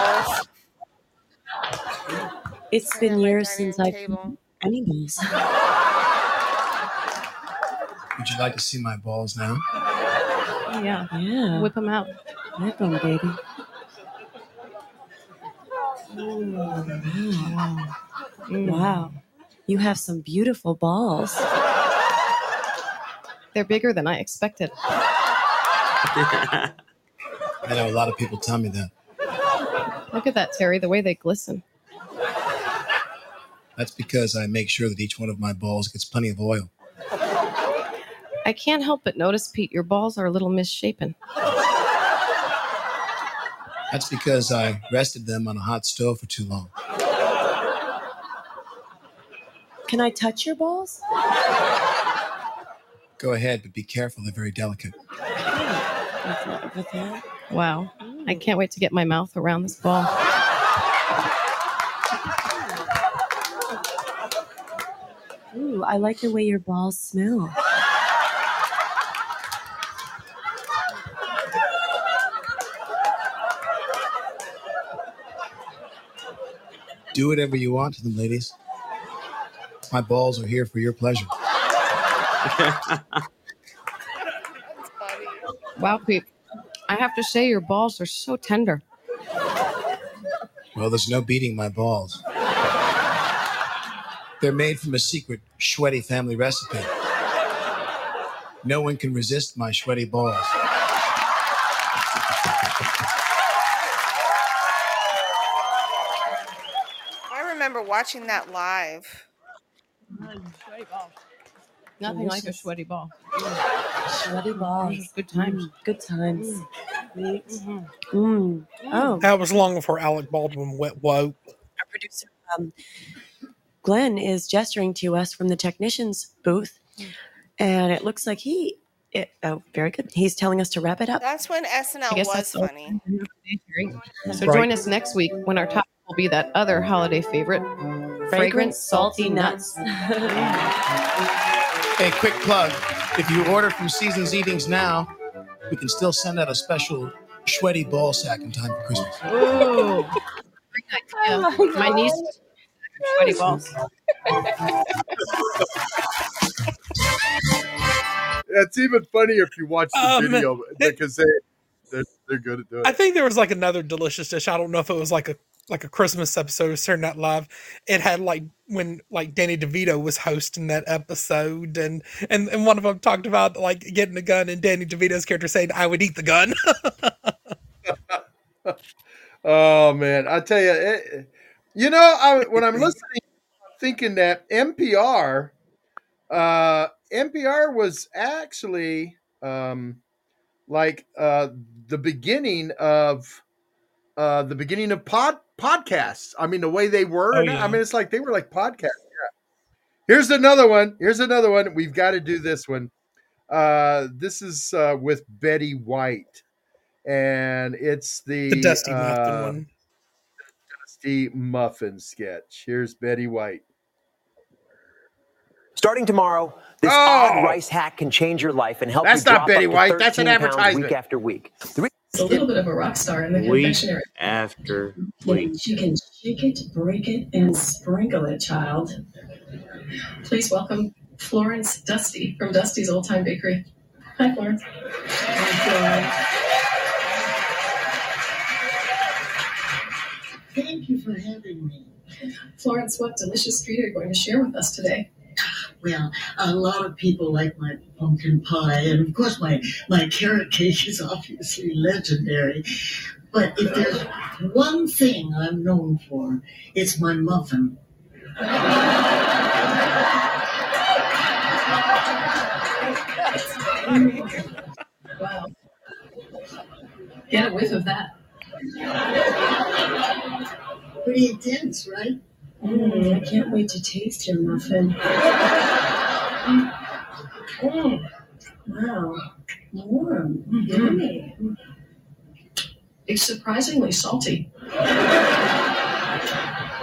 balls. It's been years since I've eaten any balls. Would you like to see my balls now? Yeah. Yeah. Whip them out. Whip 'em, baby. Mm. Wow. You have some beautiful balls. They're bigger than I expected. I know a lot of people tell me that. Look at that, Terry, the way they glisten. That's because I make sure that each one of my balls gets plenty of oil. I can't help but notice, Pete, your balls are a little misshapen. That's because I rested them on a hot stove for too long. Can I touch your balls? Go ahead, but be careful, they're very delicate. Wow. I can't wait to get my mouth around this ball. Ooh, I like the way your balls smell. Do whatever you want to them, ladies. My balls are here for your pleasure. Wow, Pete. I have to say, your balls are so tender. Well, there's no beating my balls. They're made from a secret sweaty family recipe. No one can resist my sweaty balls. I remember watching that live. Nothing like a sweaty ball. Sweaty balls. Good times. Good times. Mm. Oh, That was long before Alec Baldwin went woke. our producer um, Glenn is gesturing to us from the technician's booth, and it looks like he. It, oh, very good. He's telling us to wrap it up. That's when I SNL guess was that's all. funny. So Right. join us next week when our topic will be that other holiday favorite, Fragrant salty nuts. Hey, quick plug. If you order from Seasons Eatings now, we can still send out a special sweaty ball sack in time for Christmas. Ooh. Yeah, my niece sweaty balls. It's even funnier if you watch the Um, video because they they're, they're good at doing I think there was like another delicious dish. I don't know if it was like a like a Christmas episode of Saturday Night Live. It had like when like Danny DeVito was hosting that episode, and and and one of them talked about like getting a gun, and Danny DeVito's character saying, "I would eat the gun." Oh man, I tell you, it, you know, I, when I'm listening, I'm thinking that NPR, uh, NPR was actually um, like uh, the beginning of uh, the beginning of pod podcasts. I mean, the way they were. Oh, yeah. I mean, it's like they were like podcasts. Yeah. Here's another one. Here's another one. We've got to do this one. Uh, this is uh, with Betty White, and it's the the Dusty Muffin uh, one. Dusty Muffin sketch. Here's Betty White. Starting tomorrow, this Oh! odd rice hack can change your life and help That's you not drop Betty up to White, that's an 13 pounds advertisement. week after week. The re- a little bit of a rock star in the Week confectionery. after Yeah, week. you can shake it, break it, and sprinkle it, child. Please welcome Florence Dusty from Dusty's Old Time Bakery. Hi, Florence. Thank you for having me. Florence, what delicious treat are you going to share with us today? Well, a lot of people like my pumpkin pie, and of course, my, my carrot cake is obviously legendary. But if there's one thing I'm known for, it's my muffin. Wow. Get a whiff of that. Pretty intense, right? Mm, I can't wait to taste your muffin. Mm. Wow. Warm. Yummy. It's surprisingly salty.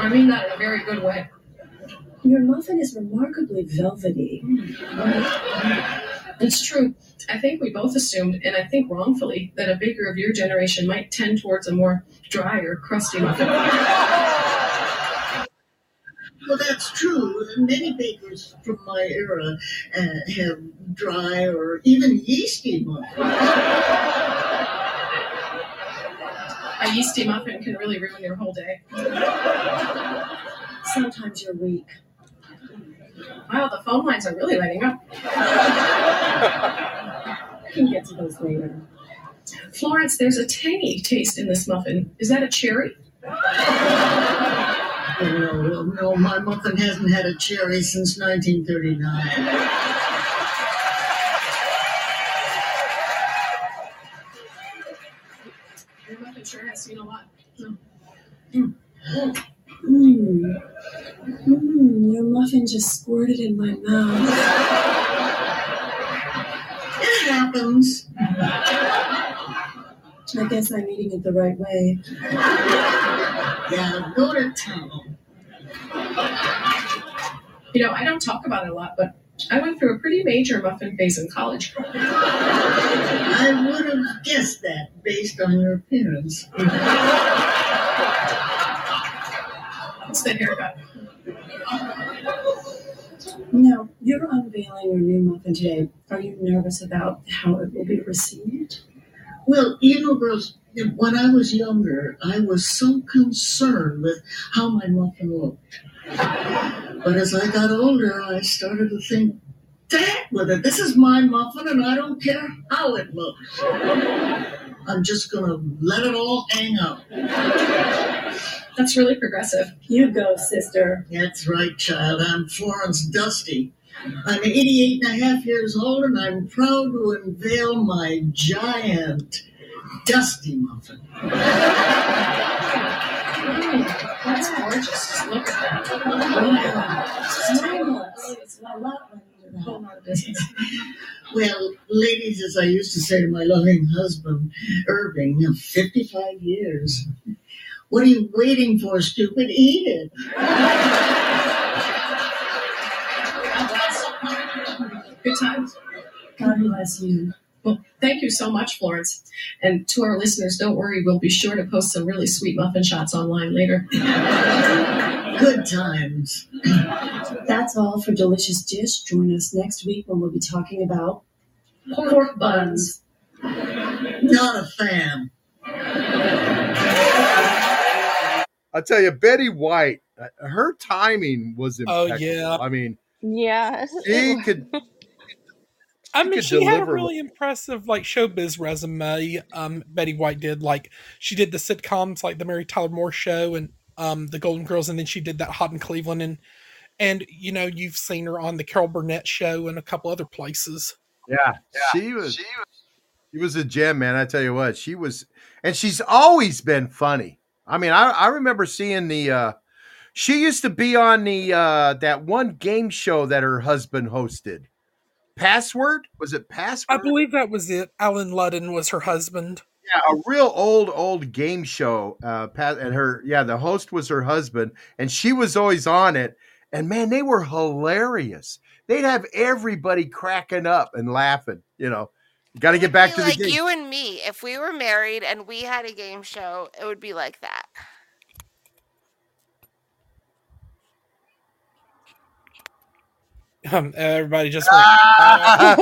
I mean that in a very good way. Your muffin is remarkably velvety. It's true. I think we both assumed, and I think wrongfully, that a baker of your generation might tend towards a more dry or crusty muffin. Well, that's true. Many bakers from my era uh, have dry or even yeasty muffins. A yeasty muffin can really ruin your whole day. Sometimes you're weak. Wow, the phone lines are really lighting up. I can get to those later. Florence, there's a tangy taste in this muffin. Is that a cherry? Oh, no, no, no, my muffin hasn't had a cherry since 1939. Your muffin sure has seen a lot. No. Mm. Mm, your muffin just squirted in my mouth. It happens. I guess I'm eating it the right way. Yeah, go to town. You know, I don't talk about it a lot, but I went through a pretty major muffin phase in college. I would have guessed that based on your appearance. It's the haircut. Now, you're unveiling your new muffin today. Are you nervous about how it will be received? Well, you know, girls, when I was younger, I was so concerned with how my muffin looked. But as I got older, I started to think, Dad with it. This is my muffin, and I don't care how it looks. I'm just going to let it all hang out. That's really progressive. You go, sister. That's right, child. I'm Florence Dusty. I'm 88 and a half years old, and I'm proud to unveil my giant Dusty Muffin. That's gorgeous. Look at that. It's. It's a lot when you're of business. Well, ladies, as I used to say to my loving husband, Irving, of 55 years, what are you waiting for, stupid? Eat it. Good times. God bless you. Well, thank you so much, Florence. And to our listeners, don't worry, we'll be sure to post some really sweet muffin shots online later. Good times. That's all for Delicious Dish. Join us next week when we'll be talking about Pork buns. Not a fan. I'll tell you, Betty White, uh, her timing was impeccable. Oh, yeah. I mean, Yeah. she could. I mean, she had a deliver really impressive like showbiz resume. Um, Betty White did like she did the sitcoms like the Mary Tyler Moore Show and um the Golden Girls, and then she did that Hot in Cleveland, and and you know you've seen her on the Carol Burnett Show and a couple other places. Yeah, she was. She was a gem, man. I tell you what, she was, and she's always been funny. I mean, I, I remember seeing the. uh She used to be on the uh that one game show that her husband hosted. Password was it Password? I believe that was it. Allen Ludden was her husband. Yeah, a real old old game show. Uh, Pat and her, yeah, the host was her husband, and she was always on it. And man, they were hilarious. They'd have everybody cracking up and laughing. You know, got to get back Be to the like game. you and me, if we were married and we had a game show, it would be like that. Um, everybody just went. timing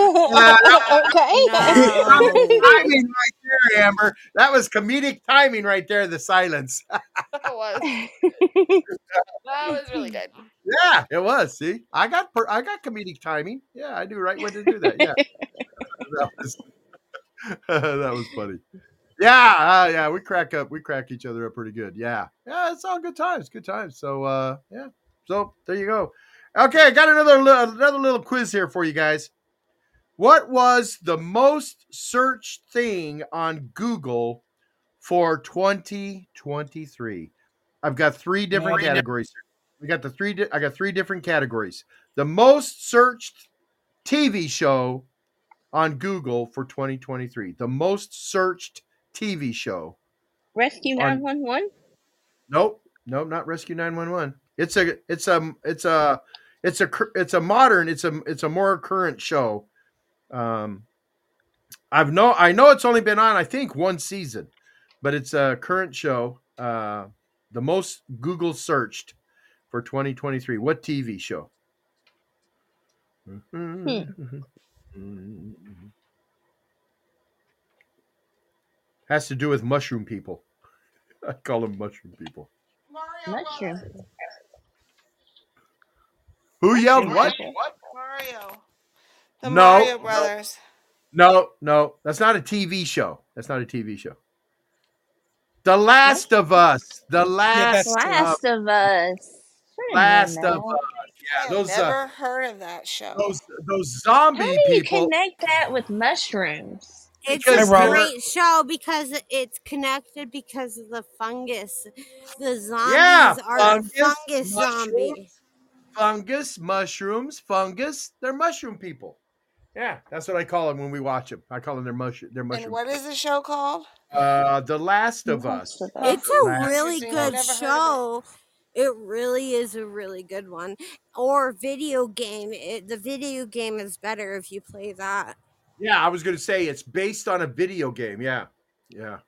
right there, Amber. That was comedic timing right there. The silence. It was. that was really good. yeah, it was. See, I got per- I got comedic timing. Yeah, I knew right when to do that. Yeah, that was that was funny. Yeah, uh, yeah, we crack up, we crack each other up pretty good. Yeah, yeah, it's all good times, good times. So, uh, yeah, so there you go. Okay, I got another another little quiz here for you guys. What was the most searched thing on Google for 2023? I've got three different Three categories. We got the three. Di- I got three different categories. The most searched TV show on Google for 2023. The most searched TV show. Rescue On- 911? Nope, nope, not Rescue 911. It's a, it's a, it's a, it's a, it's a modern, it's a, it's a more current show. Um, I've no, I know it's only been on, I think, one season, but it's a current show. Uh, the most Google searched for 2023. What TV show? Has to do with mushroom people. I call them mushroom people. Mushroom. Who yelled what? Mario. The No, Mario no. Brothers. No, no, that's not a TV show. That's not a TV show. The Last of Us. The Last, Last of, of Us. Last of. Us. Yeah, I've those never uh, heard of that show. those those zombie How do you people. connect that with mushrooms? It's Because a they're- great show because it's connected because of the fungus. The zombies Yeah, are fungus, fungus, zombies. Fungus, mushrooms, fungus. They're mushroom people. Yeah, that's what I call them when we watch them. I call them they're mushroom. They're mushroom. And what is the show called? Uh, The Last of Us. It's a really good never heard of show. It really is a really good one. Or video game. It, the video game is better if you play that. Yeah, I was gonna say it's based on a video game. Yeah, yeah.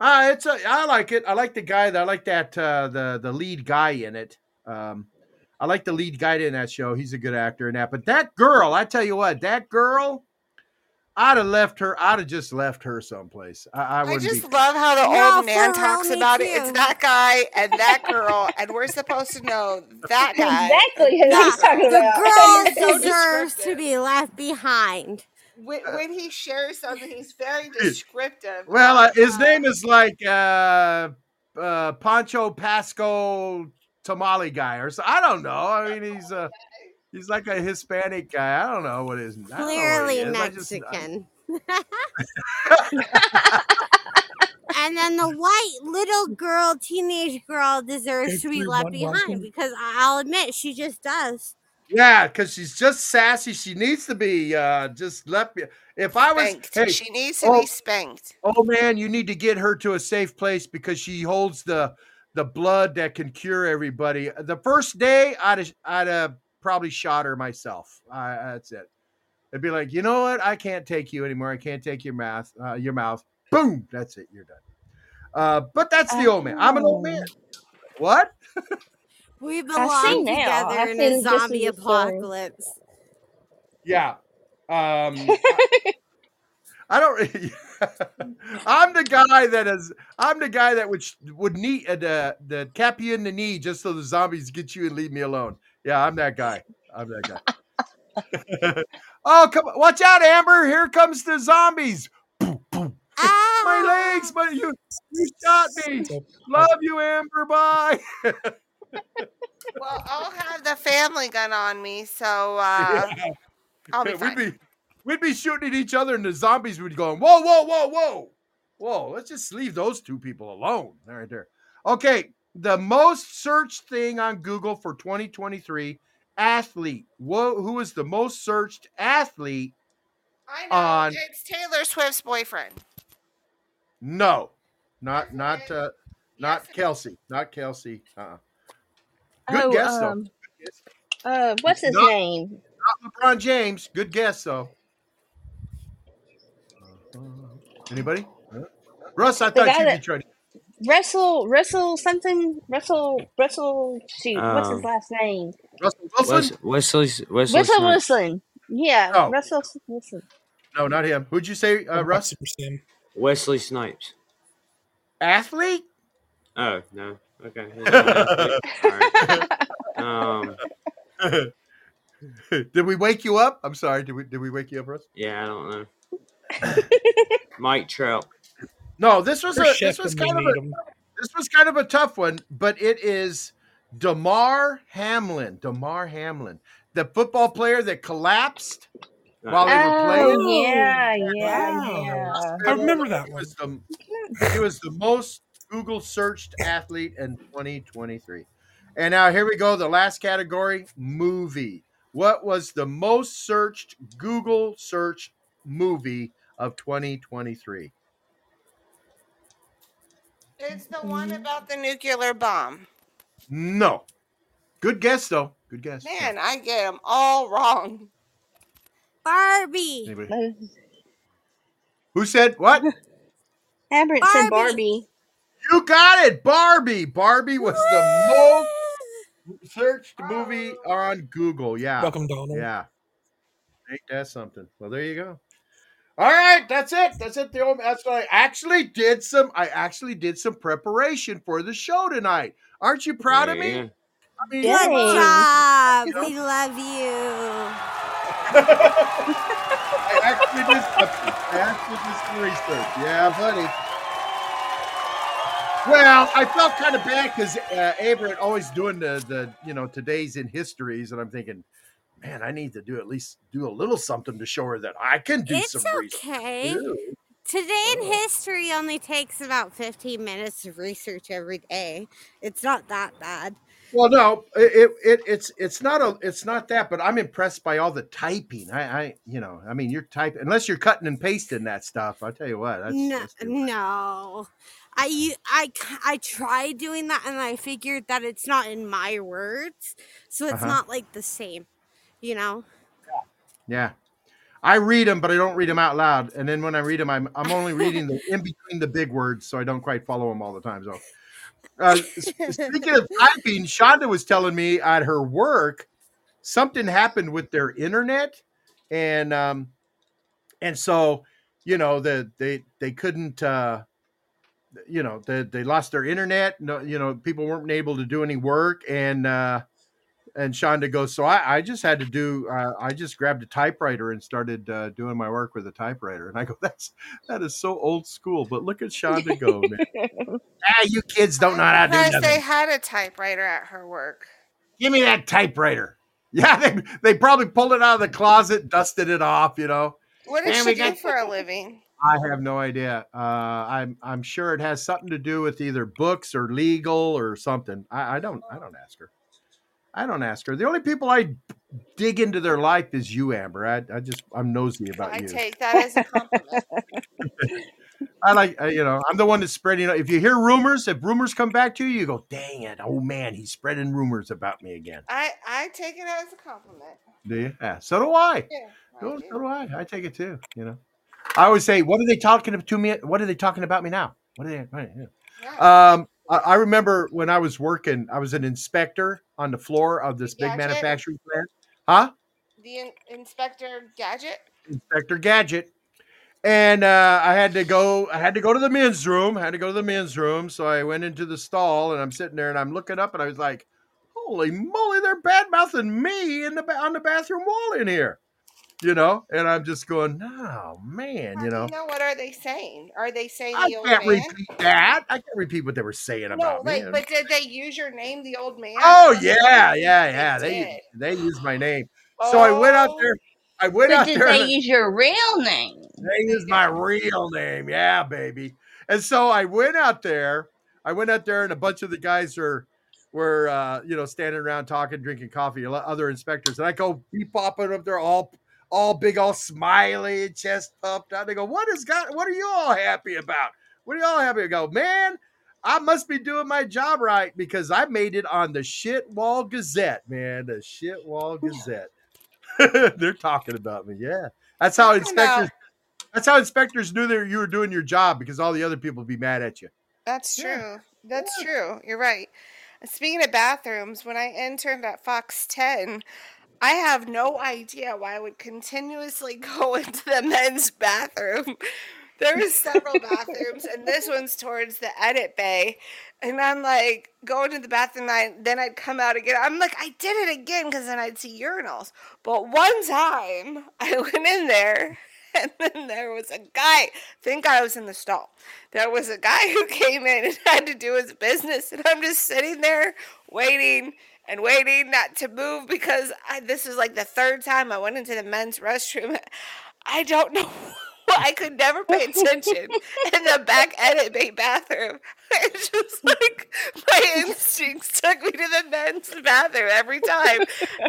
Uh, it's a. I like it. I like the guy. That, I like that. Uh, the the lead guy in it. Um, I like the lead guy in that show. He's a good actor in that. But that girl, I tell you what, that girl, I'd have left her. I'd have just left her someplace. I, I I wouldn't just be. love how the No, old man talks me about it. It's that guy and that girl, and we're supposed to know that guy. Exactly who Yeah, he's talking the about. girl So deserves to be left behind. When, when he shares something, he's very descriptive. Well, uh, his name is like uh, uh, Pancho Pasco Tamale guy, or so. I don't know. I mean, he's a he's like a Hispanic guy. I don't know what his. I don't know what he Clearly is. I just- Mexican. and then the white little girl, teenage girl, deserves to be left behind welcome. because I- I'll admit she just does. Yeah, because she's just sassy. She needs to be uh just left. me. If I was, hey, she needs to oh, be spanked. oh man, you need to get her to a safe place because she holds the the blood that can cure everybody. The first day, I'd have, I'd have probably shot her myself. I, that's it. It'd be like, you know what? I can't take you anymore. I can't take your mouth. Uh, your mouth. Boom. That's it. You're done. Uh, but that's the old man. I'm an old man. What? We I belong together in feel a zombie apocalypse. Yeah. Um I don't I'm the guy that is I'm the guy that would would knee uh, the the cap you in the knee just so the zombies get you and leave me alone. Yeah, I'm that guy. I'm that guy. oh, come on. Watch out, Amber. Here comes the zombies. My legs, but you you shot me. Love you, Amber. Bye. Well, I'll have the family gun on me, so uh, I'll be we'd fine. be we'd be shooting at each other, and the zombies would be going, whoa, whoa, whoa, whoa, whoa. Let's just leave those two people alone. Right there. Okay, the most searched thing on Google for 2023 athlete. Whoa, who is the most searched athlete I know on? it's Taylor Swift's boyfriend. No, not not uh, not Kelce, not Kelce. Uh-uh. Good oh, guess though. um, uh, what's his Not- name? Not LeBron James. Good guess though. Anybody? Huh? Russ, I thought you'd be that- trying. to- Russell, Russell something, Russell, Russell. Shoot, what's his Um, last name? Russell Wes- Wesley Wesley Russell Wilson. Yeah, Oh. Russell Wilson. No, not him. Who'd you say, uh, Russ? Wesley Snipes. Athlete? Oh no. Okay. he's not an athlete. All right. Um. did we wake you up? I'm sorry. Did we did we wake you up, Russ? Yeah, I don't know. Mike Trout. No, this was For a this was kind of need a 'em. this was kind of a tough one, but it is Damar Hamlin. Damar Hamlin, the football player that collapsed while they were playing. Oh yeah, oh, yeah, yeah. I remember that He one. was the, he was the most Google searched athlete in 2023. And now here we go. The last category movie. What was the most searched Google search movie of 2023? It's the one about the nuclear bomb. No. Good guess, though. Good guess. Man, I get them all wrong. Barbie. Anybody? Who said what? Albert said Barbie. You got it. Barbie. Barbie was the most searched movie on Google. Yeah. Welcome, Donald. Yeah. Ain't that something? Well, there you go. All right, that's it. That's it. The old, that's what I actually did some. I actually did some preparation for the show tonight. Aren't you proud of me? I mean, Good job. You know? We love you. I actually did something. I actually did some research. Yeah, buddy. Well, I felt kind of bad because uh, Averett always doing the the you know today's in histories, and I'm thinking, man, I need to do at least do a little something to show her that I can do It's some research. okay. too. Today in history only takes about 15 minutes of research every day. It's not that bad. Well, no, it, it it's it's not a it's not that, but I'm impressed by all the typing. I, I you know, I mean, you're typing unless you're cutting and pasting that stuff. I'll tell you what, that's, no, that's no. I tried doing that and I figured that it's not in my words. So it's Uh-huh. not like the same, you know? Yeah. I read them, but I don't read them out loud. And then when I read them, I'm, I'm only reading the in between the big words, so I don't quite follow them all the time. So, uh, speaking of typing, Shonda was telling me at her work something happened with their internet, and um, and so you know the they they couldn't uh, you know they they lost their internet. No, you know people weren't able to do any work, and uh, and Shonda goes, so I, I just had to do, uh, I just grabbed a typewriter and started uh, doing my work with a typewriter. And I go, that's, that is so old school, but look at Shonda go, man. ah, you kids don't know how to do Because they had a typewriter at her work. Give me that typewriter. Yeah, they they probably pulled it out of the closet, dusted it off. You know. What does And she we do got- for a living? I have no idea. Uh, I'm I'm sure it has something to do with either books or legal or something. I, I don't I don't ask her. I don't ask her. The only people I dig into their life is you, Amber. I, I just I'm nosy about I you. I take that as a compliment. I like uh, you know I'm the one that's spreading. If you hear rumors, if rumors come back to you, you go, "Dang it! Oh man, he's spreading rumors about me again." I I take it as a compliment. Do you? Yeah. So do I. Yeah. So, so do I. I take it too. You know. I always say, "What are they talking to me? What are they talking about me now? What are they?" what are they- Um, I, I remember when I was working, I was an inspector on the floor of this big Gadget? manufacturing plant. Huh? The in- Inspector Gadget. Inspector Gadget. And uh, I had to go. I had to go to the men's room. I had to go to the men's room. So I went into the stall, and I'm sitting there, and I'm looking up, and I was like, "Holy moly! They're bad mouthing me in the ba- on the bathroom wall in here." You know, and I'm just going, "Oh man," you know. You know what are they saying? Are they saying I the old can't man? repeat that. I can't repeat what they were saying No, about like, me. but did they use your name, the old man? Oh yeah, yeah, yeah. They They they used my name. So I went out there. I went But out did there. they and- use your real name? They used my real name. Yeah, baby. And so I went out there. I went out there, and a bunch of the guys are were uh, you know standing around talking, drinking coffee. a lot- Other inspectors, and I go be popping up there, all all big, all smiley, chest puffed out. They go, "What is God? What are you all happy about? What are you all happy?" Go, "Man, I must be doing my job right because I made it on the Shit Wall Gazette, man. The Shit Wall Gazette. They're talking about me. Yeah, that's how inspectors. That's how inspectors knew that you were doing your job because all the other people would be mad at you. That's true. That's true. You're right. Speaking of bathrooms, when I interned at Fox 10, I have no idea why I would continuously go into the men's bathroom. There was several bathrooms, and this one's towards the edit bay. And I'm like going to the bathroom, and then I'd come out again. I'm like, I did it again because then I'd see urinals. But one time I went in there, and then there was a guy. Thank God I was in the stall. There was a guy who came in and had to do his business, and I'm just sitting there waiting and waiting not to move because I, this is like the third time I went into the men's restroom. I don't know. I could never pay attention in the back edit bay bathroom. It's just like my instincts took me to the men's bathroom every time.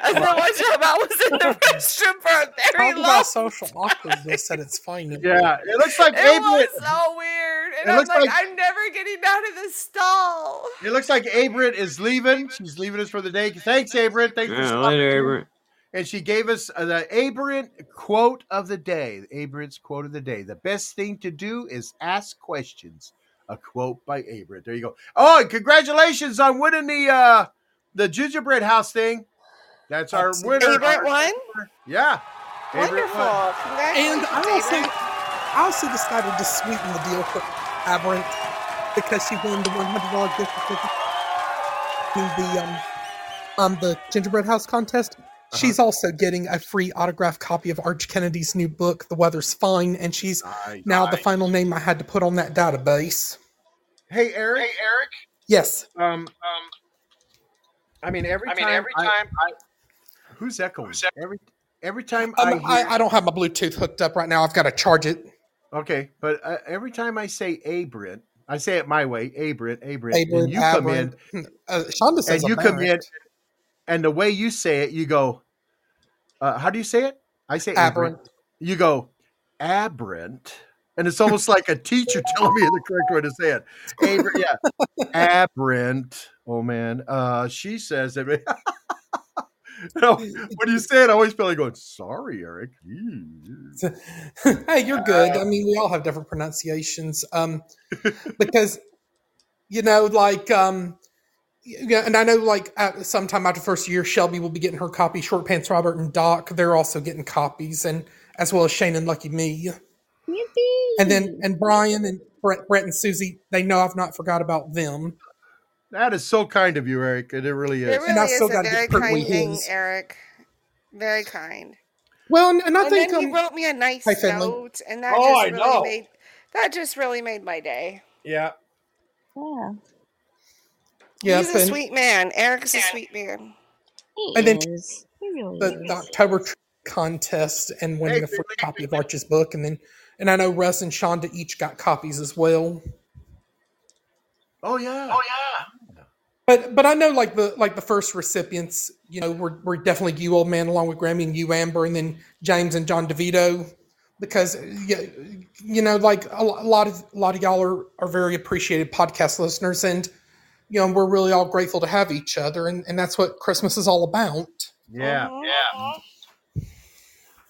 And then one time I was in the restroom for a very Talk long about social awkwardness at its finest. Yeah, it looks like It Abe. was so weird. And It I'm looks like, like- I'm never getting out of the stall. It looks like Abrit is leaving. She's leaving us for the day. Thanks, Abrit. Thanks for Yeah, stopping later, through. Abrit. And she gave us uh, the Abrit quote of the day. Abrit's quote of the day. The best thing to do is ask questions. A quote by Abrit. There you go. Oh, and congratulations on winning the uh the gingerbread house thing. That's our winner. Abrit won? Yeah. Abrit Wonderful. won. And I also, I also decided to sweeten the deal for Aberrant because she won the one hundred dollar gift certificate in the um um the gingerbread house contest. She's also getting a free autographed copy of Arch Kennedy's new book, The Weather's Fine, and she's now the final name I had to put on that database. Hey Eric. Hey Eric. Yes. Um um I mean every I mean, time every I- time I, who's echoing? Every every time Um, I I, hear I don't have my Bluetooth hooked up right now. I've got to charge it. Okay, but uh, every time I say Abrint, I say it my way, Abrint, Abrint, Aberrant, and you come in, Uh, Shonda says and you come in, and the way you say it, you go, uh, how do you say it? I say Aberrant. Abrint. You go, Aberrant. And it's almost like a teacher telling me the correct way to say it. Aberrant, yeah. Aberrant. Oh, man. Uh, she says it. You know, when you say it, I always feel like going, sorry, Eric. hey, you're good. I mean, we all have different pronunciations. Um, because you know, like, um, yeah, and I know, like, at sometime after first year, Shelby will be getting her copy. Short Pants Robert and Doc, they're also getting copies, and as well as Shane and Lucky Me. And then, and Brian and Brett, Brett and Susie, they know I've not forgot about them. That is so kind of you, Eric. It really is. It really And I is still a gotta very get Pertwee kind thing, his. Eric. Very kind. Well, and, and I and think then he um, wrote me a nice Hi, Finley. note, and that Oh, just I really know. made that just really made my day. Yeah. Yeah. Yeah, He's a and- sweet man. Eric's a sweet man. And then the, the October contest and winning a free copy of Arch's book, and then and I know Russ and Shonda each got copies as well. Oh yeah. Oh yeah. But but I know like the like the first recipients, you know, were, were definitely you old man along with Grammy and you Amber and then James and John DeVito because you, you know like a, a lot of a lot of y'all are, are very appreciated podcast listeners and you know we're really all grateful to have each other and, and that's what Christmas is all about. Yeah. Yeah.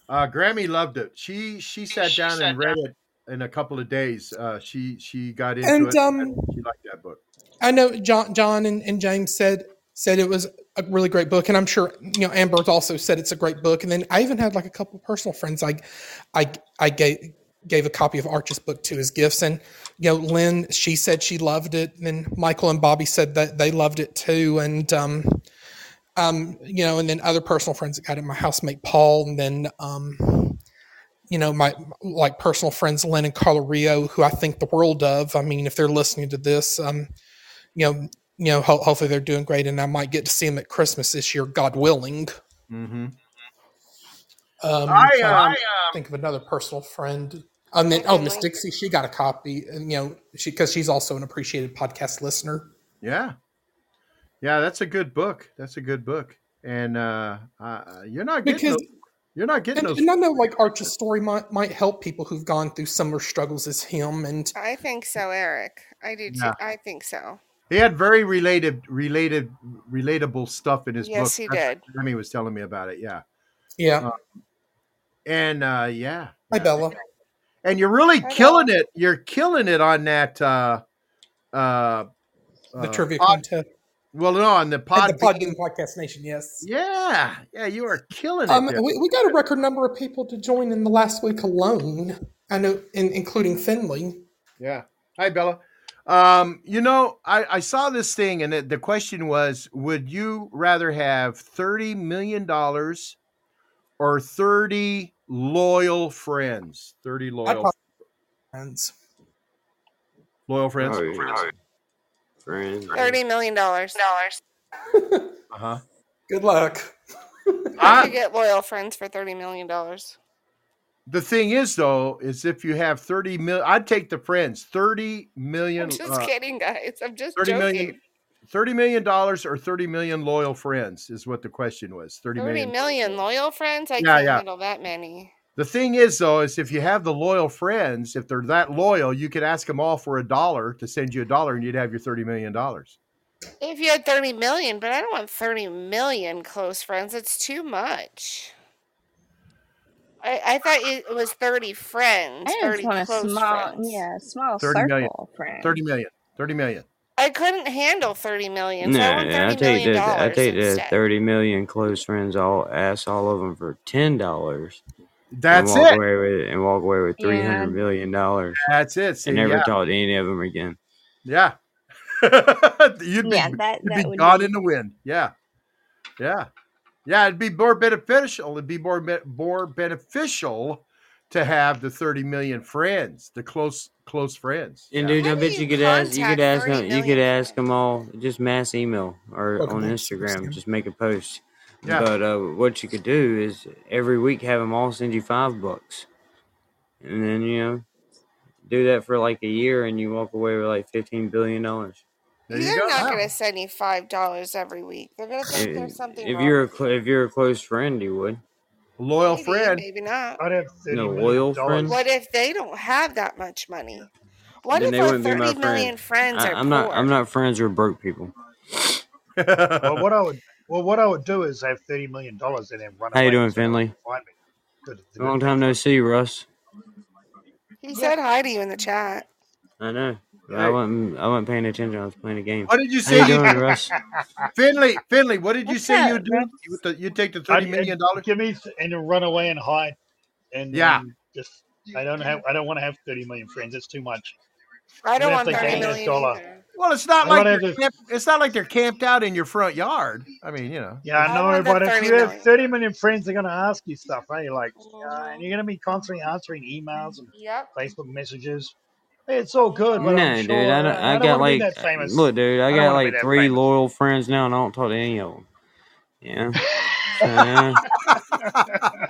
Uh, Grammy loved it. She she sat down and read it in a couple of days. Uh, she she got into And, it. um, and she liked that book. I know John John and, and James said said it was a really great book, and I'm sure you know Amber's also said it's a great book. And then I even had like a couple of personal friends I I I gave gave a copy of Arch's book to as gifts, and you know Lynn she said she loved it, and then Michael and Bobby said that they loved it too, and um um you know, and then other personal friends that got it, my housemate Paul, and then um you know, my like personal friends Lynn and Carla Rio, who I think the world of. I mean, if they're listening to this, um, you know, you know, ho- hopefully they're doing great, and I might get to see them at Christmas this year, God willing. Mm-hmm. Um, I, trying to um, think of another personal friend. And then, oh, Miss Dixie, she got a copy, and you know, she because she's also an appreciated podcast listener. Yeah. Yeah, that's a good book. That's a good book. And uh, uh you're not getting Because- those, you're not getting And, those. and I know, like Arch's story might might help people who've gone through similar struggles as him, and I think so, Eric. I do too. Yeah. I think so. He had very related, related, relatable stuff in his book. Yes, he That's- did. Remy was telling me about it. Yeah. yeah. Uh, and uh, yeah, Hi, Bella. And you're really killing it. You're killing it on that. Uh, uh, The uh, trivia pod- contest. Well, no, on the At pod. the Podbean Podcast Nation, yes. Yeah, yeah, you are killing it. Um, there. we, we got a record number of people to join in the last week alone. I know, in, including Finley. Yeah. Hi, Bella. Um, you know, I, I saw this thing, and the, the question was: Would you rather have thirty million dollars or thirty loyal friends? Thirty loyal friends. loyal friends. Oh, yeah. Friends. Thirty million dollars. Dollars. Uh huh. Good luck. I could get loyal friends for thirty million dollars. The thing is, though, is if you have thirty million, I'd take the friends. Thirty million. I'm just uh, kidding, guys. I'm just Thirty joking. million. Thirty million dollars or thirty million loyal friends is what the question was. Thirty Thirty million. million loyal friends. I Yeah, can't yeah. handle that many. The thing is, though, is if you have the loyal friends, if they're that loyal, you could ask them all for a dollar to send you a dollar, and you'd have your thirty million dollars. If you had thirty million, but I don't want thirty million close friends. It's too much. I, I thought it was thirty friends. I just 30 want a small, friends. yeah, small 30 circle million. friends. Thirty million. Thirty million. I couldn't handle thirty million, so I Nah, want I take million the I dollars take the instead. thirty million close friends. I'll ask all of them for ten dollars. That's and walk it. Away with, and walk away with Yeah. three hundred million dollars. That's it. See, and never yeah. talk to any of them again. Yeah. you'd be, Yeah, that- you'd that be would gone be- in the wind. Yeah. Yeah. Yeah. It'd be more beneficial. It'd be more, be- more beneficial to have the 30 million friends, the close, close friends. And Yeah. dude, I bet you could ask you could ask them you could ask them all just mass email or Welcome on back, Instagram. Sam. Just make a post. Yeah. But uh, what you could do is every week have them all send you five bucks, and then you know do that for like a year, and you walk away with like fifteen billion dollars. There you They're go. not going to send you five dollars every week. They're going to think If, there's something if wrong. you're a cl- if you're a close friend, you would. Loyal maybe, friend. maybe not. I'd have No loyal friend. What if they don't have that much money? What then if they our wouldn't be my thirty million friend. friends I, are I'm not. I'm not friends with broke people. well, what I would well, what I would do is have thirty million dollars and then run How away. you doing, so Finley? Find me. Good. good Long time no see, Russ. He said hi to you in the chat. I know. I wasn't. I wasn't paying attention. I was playing a game. What did you say you you doing, Russ? Finley, Finley, what did you What's say up, you'd do? You, would the- you'd take the I'd, 30 million dollars? give me and then run away and hide. And Yeah. um, just I don't have I don't want to have thirty million friends. It's too much. I don't want they thirty gave me a million dollar. Well, it's not I like wanna they're camp, it's not like they're camped out in your front yard. I mean, you know. Yeah, I I know, but if 30 you have 30 million friends, they're going to ask you stuff, right? You're like, yeah, and you're going to be constantly answering emails and Yep. Facebook messages. Hey, it's so good, but No, I'm dude. sure I, don't, I, I don't got want to be like. that famous. Look, dude. I, I got like three famous. loyal friends now, and I don't talk to any of them. Yeah. Uh,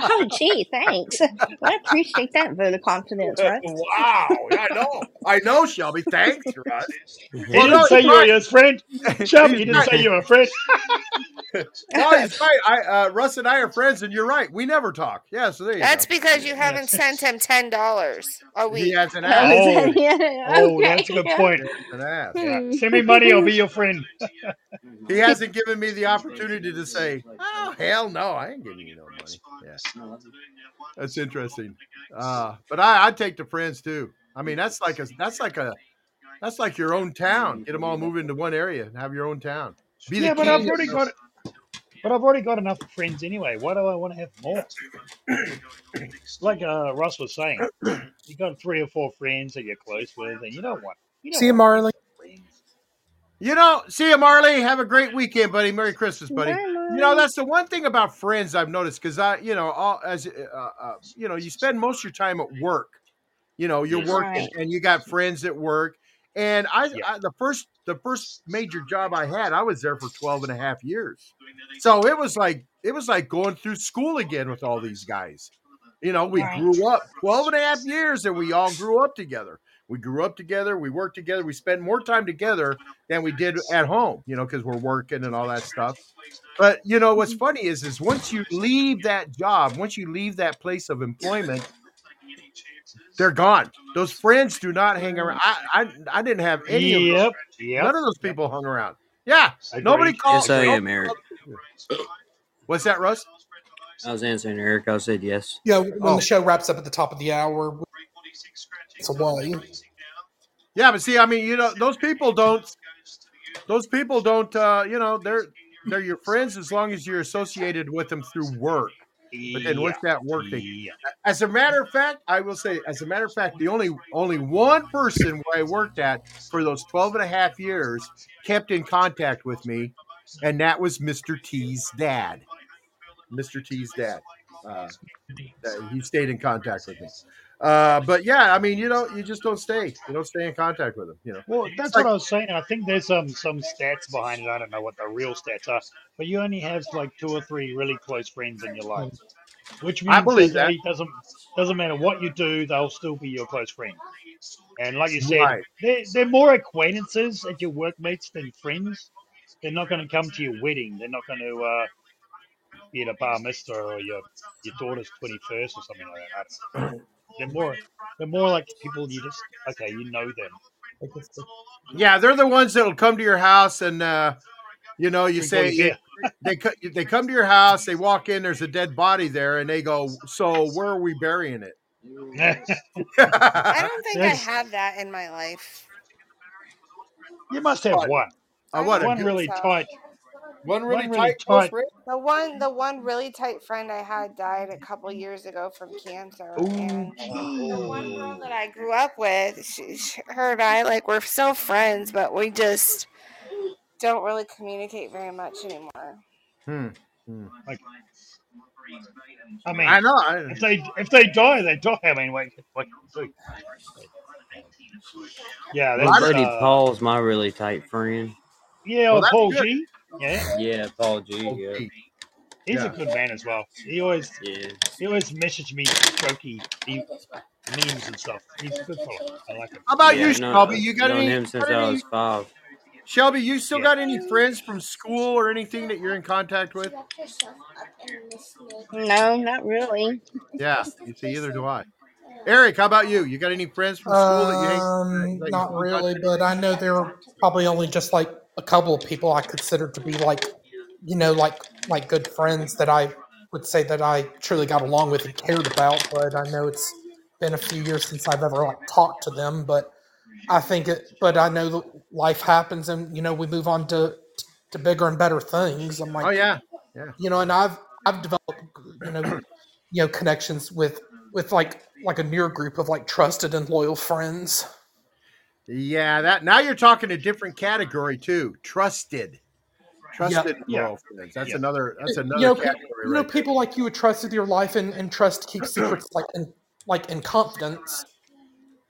Oh, gee, thanks. I appreciate that vote of confidence, right? wow, I know, I know, Shelby. Thanks, Russ. He didn't say you were his friend. Shelby, he didn't say you were a friend. no, he's right. I, uh, Russ and I are friends, and you're right. We never talk. Yeah, so there you That's go. because you haven't sent him ten dollars a week. He has an Oh, ass. oh, that's a good point. An ass. Yeah. Send me money, I'll be your friend. He hasn't given me the opportunity to say, "Oh hell no, I ain't giving you no money." Yeah, that's interesting. Uh, but I, I'd take the friends too. I mean, that's like a that's like a that's like your own town. Get them all moved into one area and have your own town. Be the yeah, but I've already the- got but I've already got enough friends anyway. Why do I want to have more? like uh, Russ was saying, you got three or four friends that you're close with, and you don't want. You don't See you, Marley. You know, see you, Marley. Have a great weekend, buddy. Merry Christmas, buddy. You know, that's the one thing about friends I've noticed because I, you know, all as uh, uh, you know, you spend most of your time at work. You know, you're working Right. and you got friends at work. And I, I, the first, the first major job I had, I was there for 12 and a half years. So it was like, it was like going through school again with all these guys. You know, we Right. grew up 12 and a half years and we all grew up together. We grew up together. We worked together. We spent more time together than we did at home, you know, because we're working and all that stuff. But you know what's mm-hmm. funny is, is once you leave that job, once you leave that place of employment, they're gone. Those friends do not hang around. I I, I didn't have any of Yep, those. yep. None of those people hung around. Yeah, Agreed. nobody called. yes, I no- am, Eric. What's that, Russ? I was answering Eric. I said yes. Yeah, when Oh. the show wraps up at the top of the hour, it's away. Yeah, but see, I mean, you know, those people don't. Those people don't. Uh, you know, they're they're your friends as long as you're associated with them through work. But then once that work thing, as a matter of fact, I will say, as a matter of fact, the only only one person where I worked at for those 12 and a half years kept in contact with me, and that was Mr. T's dad. Mr. T's dad. Uh, he stayed in contact with me. Uh, but yeah, I mean, you know, you just don't stay. You don't stay in contact with them. You know. Well, that's like- what I was saying. I think there's some some stats behind it. I don't know what the real stats are, but you only have like two or three really close friends in your life, which means I believe that that. it doesn't doesn't matter what you do, they'll still be your close friend. And like you said, Right. they're, they're more acquaintances at your workmates than friends. They're not going to come to your wedding. They're not going to uh, be at a bar mitzvah or your your daughter's twenty first or something like that. I. They're more they're more like people you just okay, you know them. Yeah, they're the ones that'll come to your house and uh, you know, you say they they come to your house, they walk in, there's a dead body there, and they go, "So where are we burying it?" I don't think I have that in my life. You must have one. Uh, what one good- really so. tight. One really One really tight tight- friend? The one, the one really tight friend I had died a couple years ago from cancer, and the one girl that I grew up with, she, she, her and I, like, we're still friends, but we just don't really communicate very much anymore. Hmm. hmm. Like, I mean, I know. If they if they die, they die. I mean, wait, what can you do? Yeah, My buddy uh, Paul's my really tight friend. Yeah, Well, old that's Paul good. G. Yeah, Yeah, Paul G. Yeah. he's Yeah. a good man as well. He always Yeah. he always messaged me jokey memes and stuff. He's a good fellow. I like him. How about yeah, you, I've Shelby? You got known any? him since got I any- five. Shelby, you still Yeah. got any friends from school or anything that you're in contact with? No, not really. Yeah, you see, either do I. Eric, how about you? You got any friends from school that you hang? Um, that you not really, but I know they're probably only just like a couple of people I consider to be like, you know, like like good friends that I would say that I truly got along with and cared about. But I know it's been a few years since I've ever like talked to them. But I think it. But I know that life happens, and you know, we move on to to bigger and better things. I'm like, Oh yeah, yeah. you know, and I've I've developed you know you know connections with with like like a near group of like trusted and loyal friends. Yeah, that now you're talking a different category too. Trusted. Trusted Yeah. friends. That's Yeah. another that's another you know, category you know, right people like you would trust with your life and, and trust keep secrets like in like in confidence.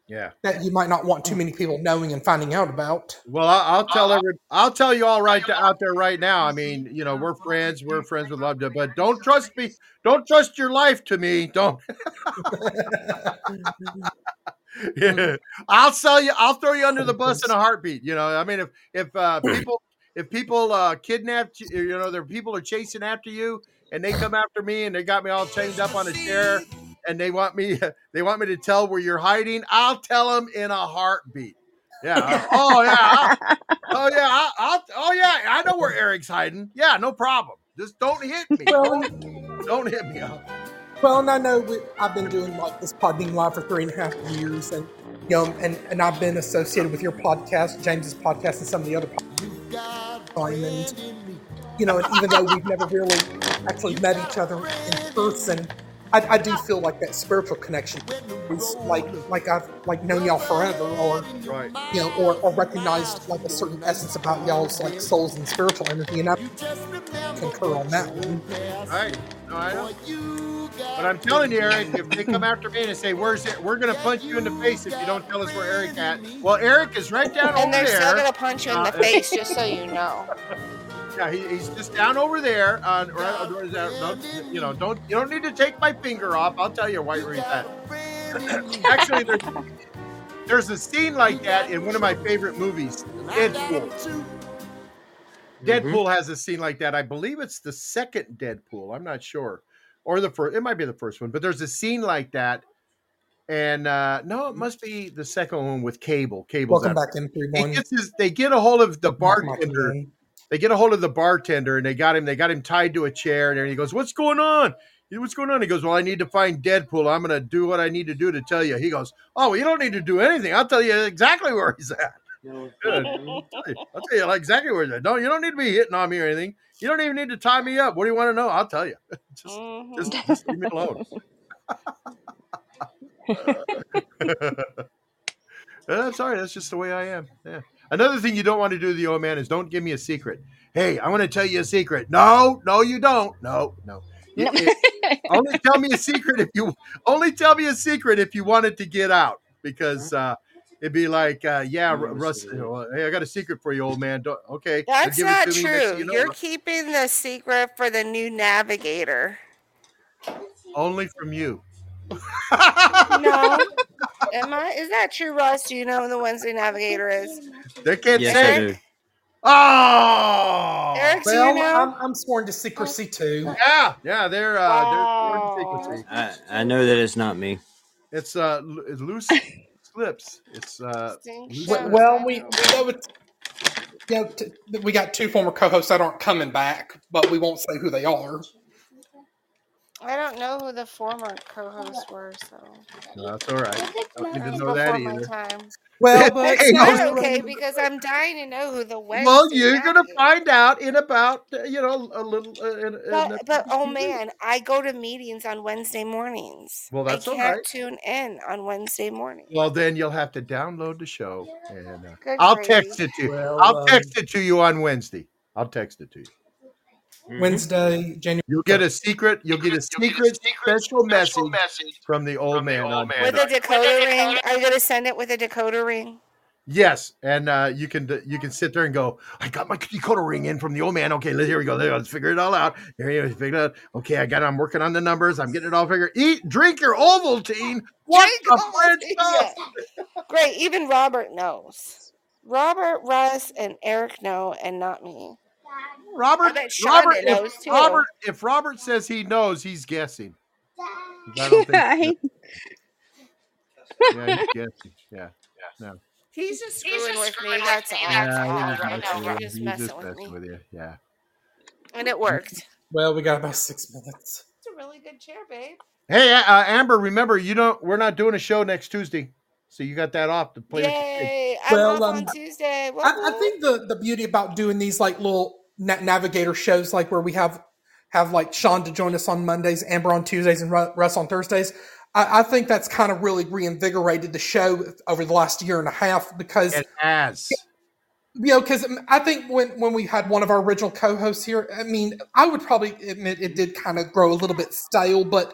Yeah. that you might not want too many people knowing and finding out about. Well, I- I'll tell every, I'll tell you all right th- out there right now. I mean, you know, we're friends. We're friends with love, but don't trust me. Don't trust your life to me. Don't. yeah. I'll sell you. I'll throw you under the bus in a heartbeat. You know, I mean, if if uh, people if people uh, kidnapped you, you know, there people are chasing after you, and they come after me, and they got me all chained up on a chair, and they want me they want me to tell where you're hiding. I'll tell them in a heartbeat. Yeah. uh, Oh yeah. I'll- oh yeah. I'll, I'll, oh yeah. I know where Eric's hiding. Yeah. No problem. Just don't hit me. don't hit me. I'll- Well, and I know we, I've been doing like this Podbean Live for three and a half years, and you know, and, and I've been associated with your podcast, James's podcast, and some of the other podcasts. You know, and even though we've never really actually met each other in person, I, I do feel like that spiritual connection is like like I've like known y'all forever, or right. you know, or, or recognized like a certain essence about y'all's like souls and spiritual energy, and I concur on that one. Right. No, I know. But I'm telling you, Eric, if they come after me and say, "Where's it?" We're gonna punch you in the face if you don't tell us where Eric at. Well, Eric is right down And over there. And they're still gonna punch you in the Uh, face, just so you know. Yeah, he, he's just down over there. Uh, right, where is that? Don't, you know, don't you don't need to take my finger off. I'll tell you why where he's at. Actually, there's there's a scene like that in one of my favorite movies, Deadpool. Deadpool has a scene like that. I believe it's the second Deadpool. I'm not sure, or the first. It might be the first one, but there's a scene like that. And uh no, it must be the second one with Cable. Cable. Welcome back in three He one. they get a hold of the Welcome back, my bartender. Friend. They get a hold of the bartender and they got him. They got him tied to a chair, and he goes, "What's going on? He- What's going on?" He goes, "Well, I need to find Deadpool. I'm going to do what I need to do to tell you." He goes, "Oh, well, you don't need to do anything. I'll tell you exactly where he's at. I'll tell you, I'll tell you like exactly where he's at. Don't you don't need to be hitting on me or anything. You don't even need to tie me up. What do you want to know? I'll tell you. just, just, just leave me alone." Uh, sorry, that's just the way I am. Yeah. Another thing you don't want to do to the old man is don't give me a secret. Hey, I want to tell you a secret. No, no, you don't. No, no. You- it- only tell me a secret if you only tell me a secret if you want it to get out because uh, it'd be like, uh, yeah, Ru- Russ. you know, hey, I got a secret for you, old man. Don't, okay, That's give it not to me next true. you know, You're keeping the secret for the new navigator. only from you. No. Am I? Is that true, Russ? Do you know who the Wednesday navigator is? They can't Yes, say. Eric? Oh, Eric, well, you know? I'm, I'm sworn to secrecy too. yeah, yeah, they're uh, Wow. they're secrecy. I, I know that it's not me. It's uh it's loose slips. It's uh loose Well, well, we we know it. You know, t- we got two former co-hosts that aren't coming back, but we won't say who they are. I don't know who the former co-hosts were, so No, that's all right. Don't need to it's know that before my either. time. Well, but Hey, It's not no, okay because I'm dying to know who the Wednesday. well, you're gonna navigator- find out in about uh, you know a little. Uh, in, in But, a- but oh man, I go to meetings on Wednesday mornings. Well, that's I can't right. tune in on Wednesday morning. Well, then you'll have to download the show, and uh, I'll grief. text it to you. Well, I'll um, text it to you on Wednesday. I'll text it to you. Wednesday, January. You'll get a secret. You'll get a secret special message from the old man. on With Wednesday. a decoder ring, are you gonna send it with a decoder ring? Yes, and uh, you can you can sit there and go. I got my decoder ring in from the old man. Okay, let here we go. Let's figure it all out. Here you go, figure it out. Okay, I got. it. I'm working on the numbers. I'm getting it all figured. Eat, drink your Ovaltine. What Drink the Ovaltine, stuff? Great, even Robert knows. Robert, Russ, and Eric know, and not me. I Robert, Robert, if. Robert, if Robert says he knows, he's guessing. I don't think. yeah, he's guessing. Yeah, no. He's just screwing with me. That's all. Yeah, I he's know, messing with he's just He's just messing with me, with you. Yeah. and it worked. Well, we got about six minutes. It's a really good chair, babe. Hey, uh, Amber, remember you don't. We're not doing a show next Tuesday, so you got that off to play. with. Yay! I'm Well, off um, on Tuesday. I, I think the the beauty about doing these like little na- navigator shows, like where we have have like Sean to join us on Mondays, Amber on Tuesdays, and Ru- Russ on Thursdays. I, I think that's kind of really reinvigorated the show over the last year and a half because It has. you know because I think when when we had one of our original co-hosts here, I mean, I would probably admit it did kind of grow a little bit stale, but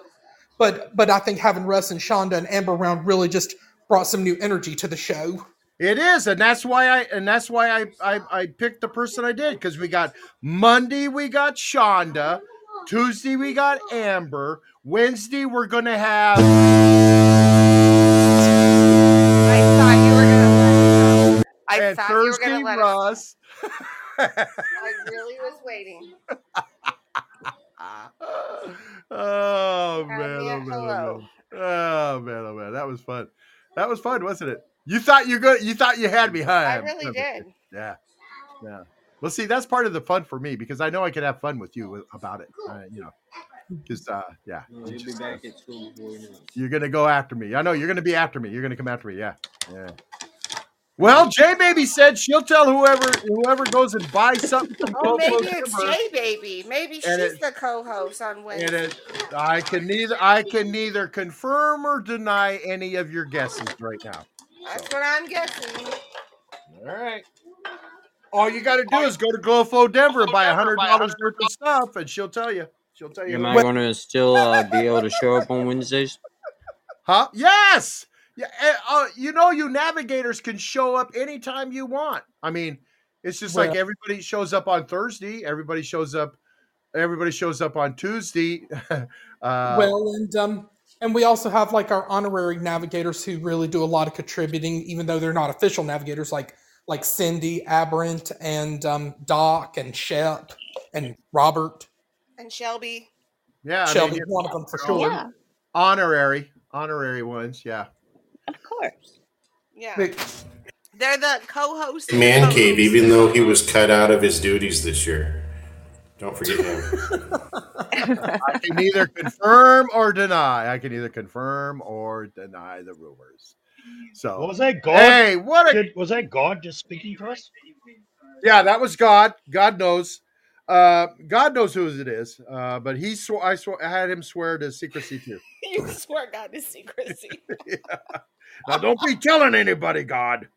but but I think having Russ and Shonda and Amber around really just brought some new energy to the show. It is, and that's why I and that's why I I, I picked the person I did because we got Monday we got Shonda, Tuesday we got Amber, Wednesday we're gonna have. I thought you were gonna. I and thought you were Thursday gonna let us. Russ. I really was waiting. Oh oh man, oh man, oh man, oh man, that was fun. That was fun, wasn't it? You thought you good. You thought you had me, huh? I really did. Yeah, yeah. Well, see, that's part of the fun for me because I know I can have fun with you about it. Uh, You know. Just uh, yeah. You'll be back at school before you know. You're gonna go after me. I know you're gonna be after me. You're gonna come after me. Yeah, yeah. Well, J Baby said she'll tell whoever whoever goes and buys something from Oh, maybe it's Timber. J Baby. Maybe she's it- the co-host on Wednesday. it, I can neither I can neither confirm or deny any of your guesses right now. That's what I'm guessing. All right. All you got to do is go to Glowfo Denver and buy a hundred dollars worth of stuff, and she'll tell you. She'll tell you. Am I going to still uh, be able to show up on Wednesdays? Huh? Yes. Yeah. eh, Uh, you know, you navigators can show up anytime you want. I mean, it's just like everybody shows up on Thursday. Everybody shows up. Everybody shows up on Tuesday. uh, well, and um, and we also have like our honorary navigators who really do a lot of contributing, even though they're not official navigators, like like Cindy, Aberrant, and um, Doc, and Shep, and Robert. And Shelby. yeah, they Shelby's get one of them for sure. Yeah. Honorary, honorary ones. Yeah. Of course. Yeah. They- They're the co-host. Man cave, even though he was cut out of his duties this year. Don't forget him. I can neither confirm or deny. I can either confirm or deny the rumors. So What was that God? Hey, what a Did- was that God just speaking to us? yeah, that was God. God knows. Uh, God knows who it is. Uh, but he swore. I swore. I had him swear to secrecy too. you swear God to secrecy. Now don't be telling anybody, God.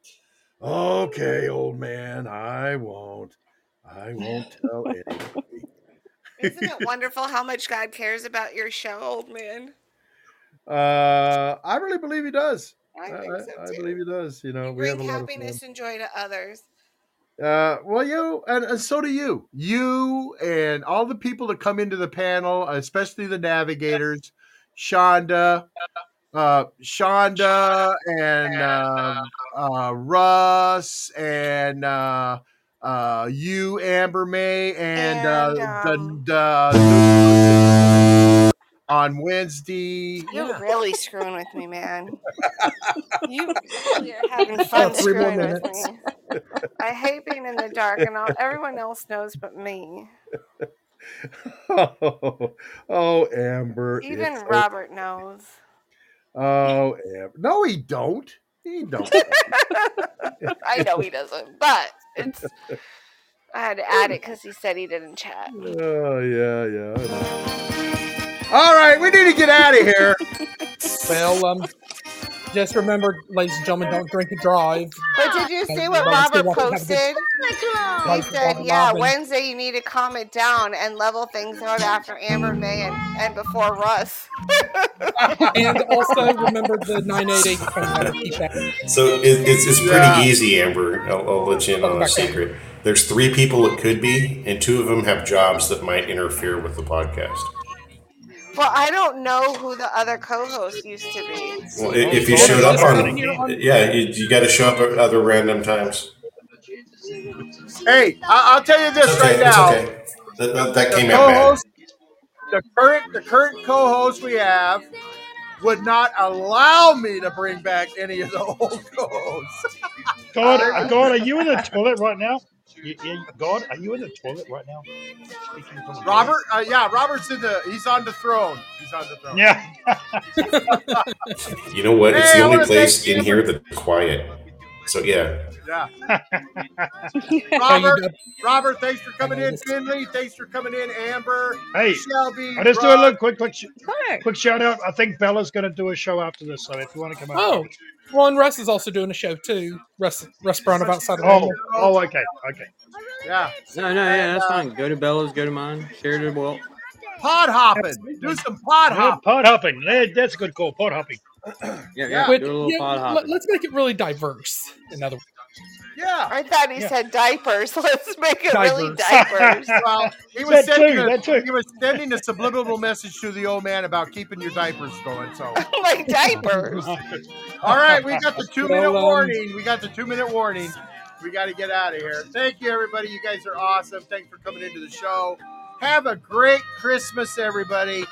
Okay, old man, I won't. I won't tell anybody. Isn't it wonderful how much God cares about your show, old man? Uh, I really believe he does. I I, so I believe he does. You know, we have a Bring lot of happiness and joy to others. Uh, well, you and, and so do you. You and all the people that come into the panel, especially the navigators, Shonda, uh, Shonda, and um, uh, Russ, and uh, uh, you, Amber May, and, uh, the, the, on Wednesday. You're really screwing with me, man. You really are having fun About three more screwing with me. I hate being in the dark, and all, everyone else knows but me. Oh, oh, Amber. Even Robert knows. Oh, Amber. No, he don't. He don't. I know he doesn't, but it's. I had to add it because he said he didn't chat. Oh yeah, yeah. I know. All right, we need to get out of here. Well, um, just remember, ladies and gentlemen, don't drink and drive. But did you see what Robert Robert still wants to have a good- posted? He said, "Yeah, Wednesday you need to calm it down and level things out after Amber May and, and before Russ." and also remember the 988 phone number. Keep that. So it, it's, it's pretty Yeah. easy, Amber. I'll, I'll let you in on oh, a secret. There's three people it could be, and two of them have jobs that might interfere with the podcast. Well, I don't know who the other co-host used to be. Well, if you showed up on, yeah, you, you got to show up at other random times. Hey, I- I'll tell you this It's right now. okay. That, that, that The came out bad. the current, the current co-host we have would not allow me to bring back any of the old co-hosts. God, God, are you in the toilet right now? Y- y- God, are you in the toilet right now? Speaking from the Robert, uh, yeah, Robert's in the. He's on the throne. He's on the throne. Yeah. You know what? It's Hey, the only place thank in here that's quiet. So yeah. Yeah. Robert, Robert, thanks for coming in. Finley, thanks for coming in. Amber, Hey, Shelby, I just do a Rob. little quick, quick, quick shout out. I think Bella's going to do a show after this, so if you want to come out. Oh, well, and Russ is also doing a show too. Russ, Russ Brown of Outside of Oh, oh, okay, okay. Yeah. No, no, yeah, that's uh, fine. Go to Bella's, go to mine, share it well. Pod hopping. Do some pod Yeah, hopping. pod hopping. Yeah, That's a good call. Pod hopping. Yeah, yeah. Which- do a little yeah, pod Let's make it really diverse. In other words, Yeah. I thought he Yeah. said diapers. Let's make it really Diapers. diapers. Well, he was That sending too, a, that too. he was sending a subliminal message to the old man about keeping your diapers going. So, like diapers. all right, we got the two minute warning. We got the two minute warning. We got to get out of here. Thank you, everybody. You guys are awesome. Thanks for coming into the show. Have a great Christmas, everybody.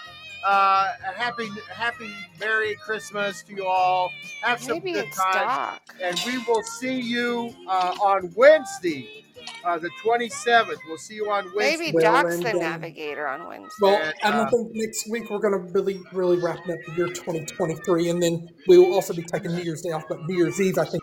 Uh, a happy, happy, Merry Christmas to you all. Have some Maybe good it's times Doc. and we will see you uh, on Wednesday, uh, the 27th. We'll see you on Wednesday. Maybe Doc's the um, navigator on Wednesday. well, And, I don't uh, think next week we're going to really, really wrapping up the year 2023, and then we will also be taking New Year's Day off. But New Year's Eve, I think,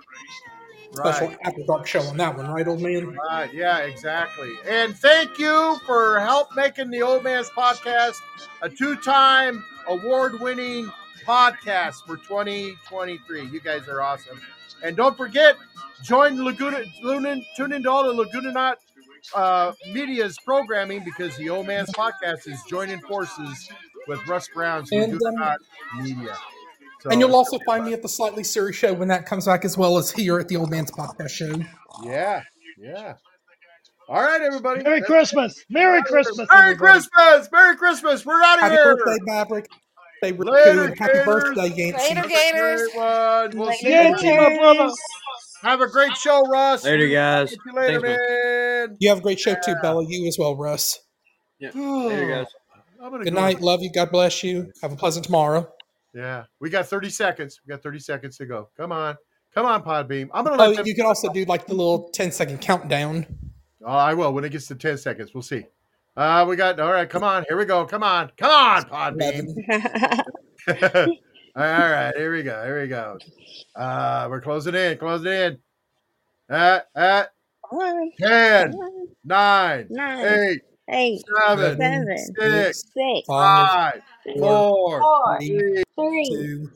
special Right. after dark show on that one, right, old man? Right, yeah, exactly. And thank you for help making the Old Man's Podcast a two-time award-winning podcast for 2023. You guys are awesome. And don't forget, join Laguna, Luna, tune into all the Laguna Knot uh, Media's programming because the Old Man's Podcast is joining forces with Russ Brown's And, Laguna um, Media. So, And you'll also find me at the Slightly Serious Show when that comes back, as well as here at the Old Man's Podcast Show. yeah, yeah. All right, everybody. Merry Christmas. Merry Christmas. Merry everybody. Christmas! Merry Christmas! We're out of Happy here. birthday, Maverick. Stay Riku, Later, and happy Gators. birthday, Yancey. Later, Gators. Great one. We'll see Yancey, you. my brother. Have a great show, Russ. Later, guys. See you later, Thanks, man. man. You have a great show too, Bella. You as well, Russ. Yeah. Later, guys. Good go. night. Love you. God bless you. Have a pleasant tomorrow. Yeah, we got 30 seconds. We got 30 seconds to go. Come on, come on, Podbean. I'm gonna Oh, let them. you can also do like the little 10 second countdown. Oh, I will when it gets to 10 seconds. We'll see. Uh, we got all right. Come on, here we go. Come on, come on, Podbean. all right, here we go. Here we go. Uh, we're closing in. Closing in. At at One, 10, 9, nine, 8, eight, 7, seven, 6, six, 5, Five, 4, 3, three, two,